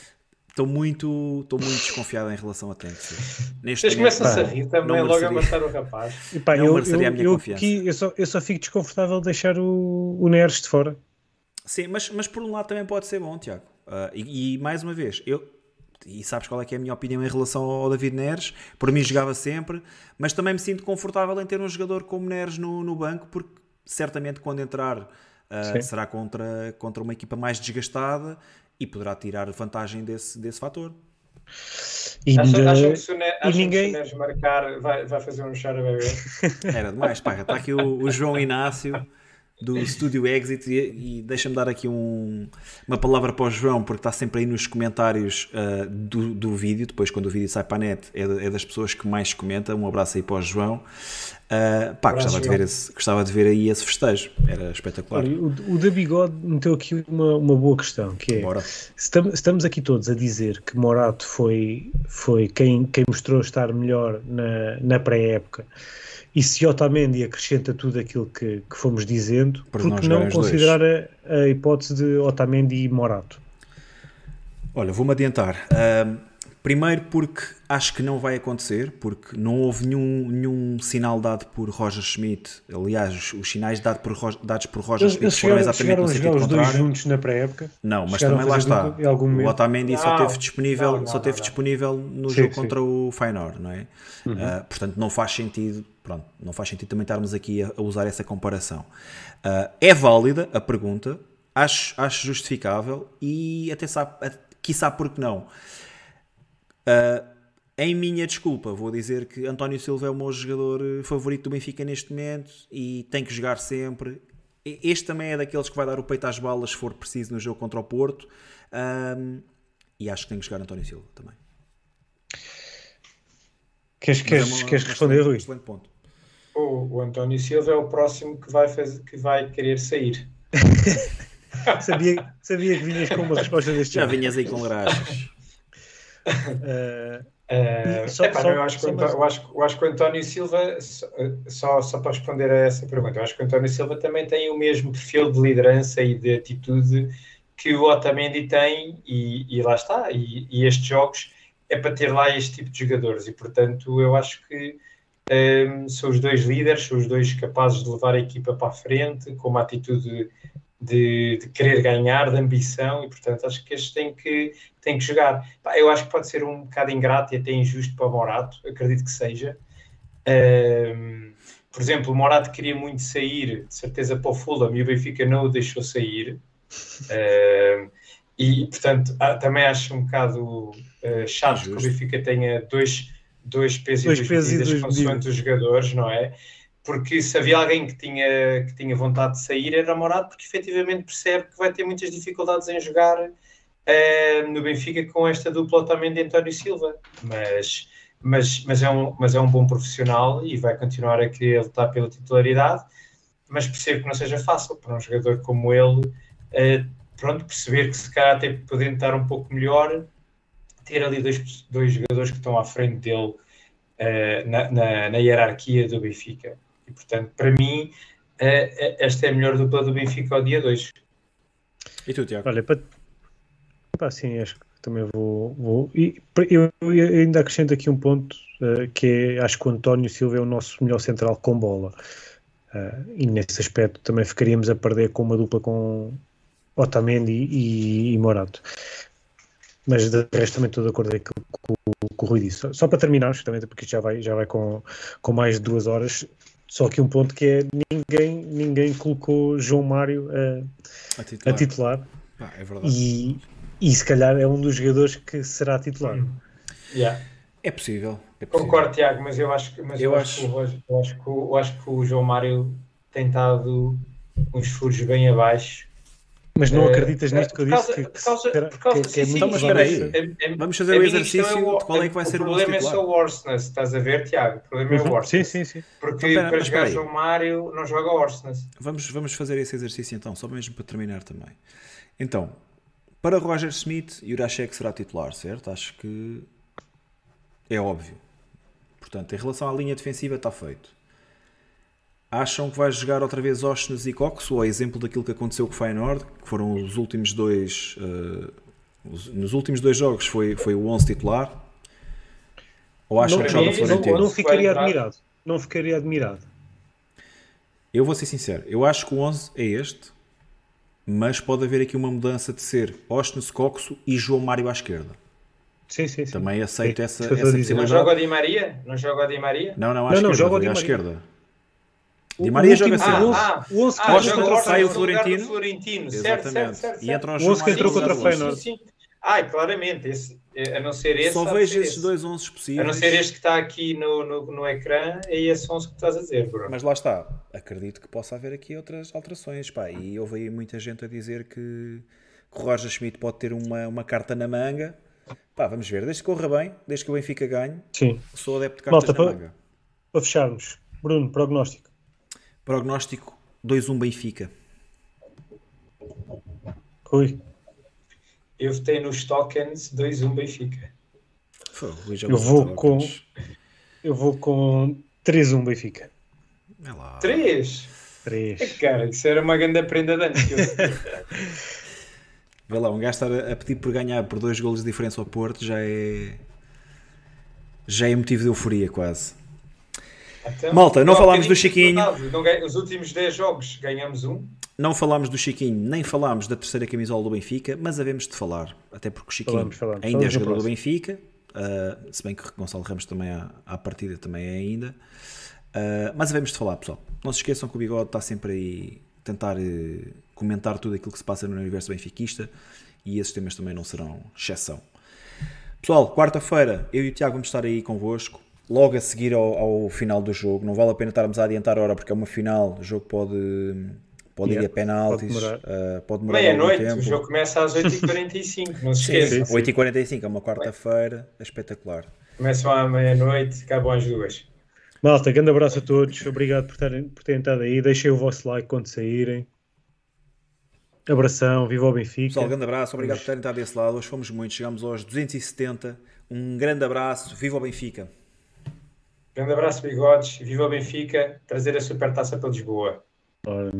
Estou muito, estou muito desconfiado em relação a Tankstead. Neste Vocês momento, começam-se a rir também não logo a matar o rapaz. E pá, Não eu, mereceria eu, a minha eu, confiança. aqui, eu, só, eu só fico desconfortável de deixar o, o Neres de fora. Sim, mas, mas por um lado também pode ser bom, Tiago. Ah, e, e mais uma vez, eu e sabes qual é que é a minha opinião em relação ao David Neres? Por mim jogava sempre, mas também me sinto confortável em ter um jogador como Neres no, no banco, porque certamente quando entrar Sim. será contra, contra uma equipa mais desgastada e poderá tirar vantagem desse, desse fator. E Acham, acham que se o Ne- ninguém- marcar vai, vai fazer um choro a bebê? Era demais, pá. Está aqui o, o João Inácio do Studio Exit e, e deixa-me dar aqui um- uma palavra para o João, porque está sempre aí nos comentários ah, do, do vídeo. Depois, quando o vídeo sai para a net, é, é das pessoas que mais comenta. Um abraço aí para o João. Uh, pá, Abraço, gostava de, ver João. esse, gostava de ver aí esse festejo, era espetacular. Olha, o, o da Bigode meteu aqui uma, uma boa questão, que é, Bora. estamos, estamos aqui todos a dizer que Morato foi, foi quem, quem mostrou estar melhor na, na pré-época, e se Otamendi acrescenta tudo aquilo que, que fomos dizendo, Por que não considerar a, a hipótese de Otamendi e Morato? Olha, vou-me adiantar. Primeiro porque acho que não vai acontecer, porque não houve nenhum, nenhum sinal dado por Roger Schmidt. Aliás, os, os sinais dado por dados por Roger Eles, Schmidt eles foram chegaram, exatamente chegaram no a jogar sentido os dois contrário. juntos na pré-época? Não, mas também lá está. O? Otamendi só teve disponível, não, não, só teve não, não. disponível no Sim, jogo sim. Uhum. contra o Feyenoord, não é? Ah, portanto, não faz sentido, pronto, não faz sentido também estarmos aqui a, a usar essa comparação. Ah, é válida a pergunta, acho, acho justificável e até sabe, quiçá porque não. Ah, em minha desculpa, vou dizer que António Silva é o meu jogador eh, favorito do Benfica neste momento e tem que jogar sempre. Este também é daqueles que vai dar o peito às balas se for preciso no jogo contra o Porto. Ahm, e acho que tem que jogar António Silva também. Queres, Mas queres, é uma- queres responder, Rui? excelente ponto. O, o António Silva é o próximo que vai, fazer, que vai querer sair. Sabia, sabia que vinhas com uma resposta deste Já vinhas aí com graxas. Eh, Só- epá, só- não, eu, acho que, mais- eu, acho, eu acho que o António Silva, só, só, só para responder a essa pergunta, eu acho que o António Silva também tem o mesmo perfil de liderança e de atitude que o Otamendi tem, e, e lá está. E, e estes jogos é para ter lá este tipo de jogadores, e portanto eu acho que ehm, são os dois líderes, são os dois capazes de levar a equipa para a frente, com uma atitude de, de querer ganhar, de ambição, e portanto acho que estes têm que, têm que jogar. Eu acho que pode ser um bocado ingrato e até injusto para o Morato, acredito que seja. Ehm, por exemplo, o Morato queria muito sair, de certeza, para o Fulham e o Benfica não o deixou sair. Ehm, e, portanto, ah, também acho um bocado eh, chato que o. Benfica tenha dois, dois pesos Dois e duas medidas consoante os jogadores, não é? Porque se havia alguém que tinha, que tinha vontade de sair era o Morato, porque efetivamente percebe que vai ter muitas dificuldades em jogar eh, no Benfica com esta dupla também de António Silva. Mas, mas, mas, é um, mas é um bom profissional e vai continuar a querer lutar pela titularidade. Mas percebo que não seja fácil para um jogador como ele, eh, pronto, perceber que se calhar até podendo estar um pouco melhor, ter ali dois, dois jogadores que estão à frente dele eh, na, na, na hierarquia do Benfica. E portanto, para mim, esta é a melhor dupla do Benfica ao dia 2. E tu, Tiago? Olha, para, para sim, acho que também vou. vou e eu, eu ainda acrescento aqui um ponto eh, que é, acho que o António Silva é o nosso melhor central com bola. Eh, e nesse aspecto também ficaríamos a perder com uma dupla com Otamendi e, e Morato. Mas de resto também estou de acordo com, com, com o Rui disse. Só, só para terminar, justamente porque isto já vai, já vai com, com mais de duas horas, só aqui um ponto que é ninguém, ninguém colocou João Mário A a titular. titular Pá, é verdade. e, e se calhar é um dos jogadores que será titular. Yeah. É possível. É possível. Concordo, Tiago, mas eu acho que, mas eu Eu acho, acho- que eu acho que o- eu acho que o João Mário tem estado uns furos bem abaixo. Mas não Eh, acreditas eh, nisto que eu por disse? causa- que, por causa- por causa- que- que é sim, muito sim, mas espera aí. Vamos fazer a o exercício é o- de qual é que vai ser o nosso problema é só o Orsnes, estás a ver, Tiago? O problema é o Uhum. Sim, Orsnes. sim, sim. Porque Então, para jogar. João Mário não joga Orsnes. Vamos, vamos fazer esse exercício então, só mesmo para terminar também. Então, para Roger Smith, Jurasek será titular, certo? Acho que é óbvio. Portanto, em relação à linha defensiva, está feito. Acham que vai jogar outra vez Oshnes e Cox, ou é exemplo daquilo que aconteceu com o Feyenoord, que foram os últimos dois. os- nos últimos dois jogos foi, foi o 11 titular? Ou acham Não, que joga mim, não, Florentino? não ficaria admirado. Não ficaria admirado. Eu vou ser sincero, eu acho que o 11 é este, mas pode haver aqui uma mudança de ser Oshnes, Coxo e João Mário à esquerda. Sim, sim, sim. Também aceito É, essa, essa a dizer. Não possibilidade. joga o Di Maria? Não joga o Di Maria? Não, não, à Não, esquerda, não, joga o Di à Maria. esquerda. Di Maria joga o sempre. 11 Ah, o 11 que Ah, entrou joga contra sai o Florentino. Florentino. Certo, certo, Exatamente. certo. E entra o O João 11 que entrou contra o. Feyenoord. Sim. Ai, claramente, esse, eh, a não ser esse. Só vejo esses esse. dois 11 A possíveis. não ser este que está aqui no, no, no ecrã, é esse 11 que estás a dizer, Bruno. Mas lá está, acredito que possa haver aqui outras alterações. Pá. E houve aí muita gente a dizer que, que o Roger Schmidt pode ter uma, uma carta na manga. Pá, vamos ver, desde que corra bem, desde que o Benfica ganhe, Sim. sou adepto de cartas Malta, na pa- manga. Para fecharmos, Bruno, prognóstico. Prognóstico 2-1 Benfica. Rui, Eu votei nos tokens 2-1 Benfica. Pô, Eu vou com- eu vou com 3-1 Benfica. É lá. 3? 3. Cara, isso era uma grande prenda de antes. que eu- Vê lá, um gajo estar a a pedir por ganhar por dois golos de diferença ao Porto já é. Já é motivo de euforia, quase. Então, Malta, não falámos do Chiquinho. Não Os últimos 10 jogos ganhamos um. Não falámos do Chiquinho, nem falámos da terceira camisola do Benfica, mas havemos de falar. Até porque o Chiquinho Falamos, falamos. ainda é Falamos no jogador do. Benfica, uh, se bem que o Gonçalo Ramos também à, à partida também é ainda. Uh, mas havemos de falar, pessoal. Não se esqueçam que o Bigode está sempre aí a tentar eh, comentar tudo aquilo que se passa no universo benfiquista e esses temas também não serão exceção. Pessoal, quarta-feira eu e o Tiago vamos estar aí convosco, logo a seguir ao, ao final do jogo. Não vale a pena estarmos a adiantar a hora porque é uma final, o jogo pode, pode ir Yeah, a penaltis, pode demorar. uh, Meia-noite, tempo. o jogo começa às 8h45, não se sim. 8h45 é uma quarta-feira, é espetacular. Começam à meia-noite, acabam às duas. Malta, grande abraço a todos. Obrigado por terem, por terem estado aí. Deixem o vosso like quando saírem. Abração, viva o Benfica. Pessoal, grande abraço, obrigado por terem estado desse lado. Hoje fomos muitos, chegamos aos 270. Um grande abraço, viva o Benfica! Grande abraço, bigodes. Viva o Benfica. Trazer a supertaça para Lisboa. Ora,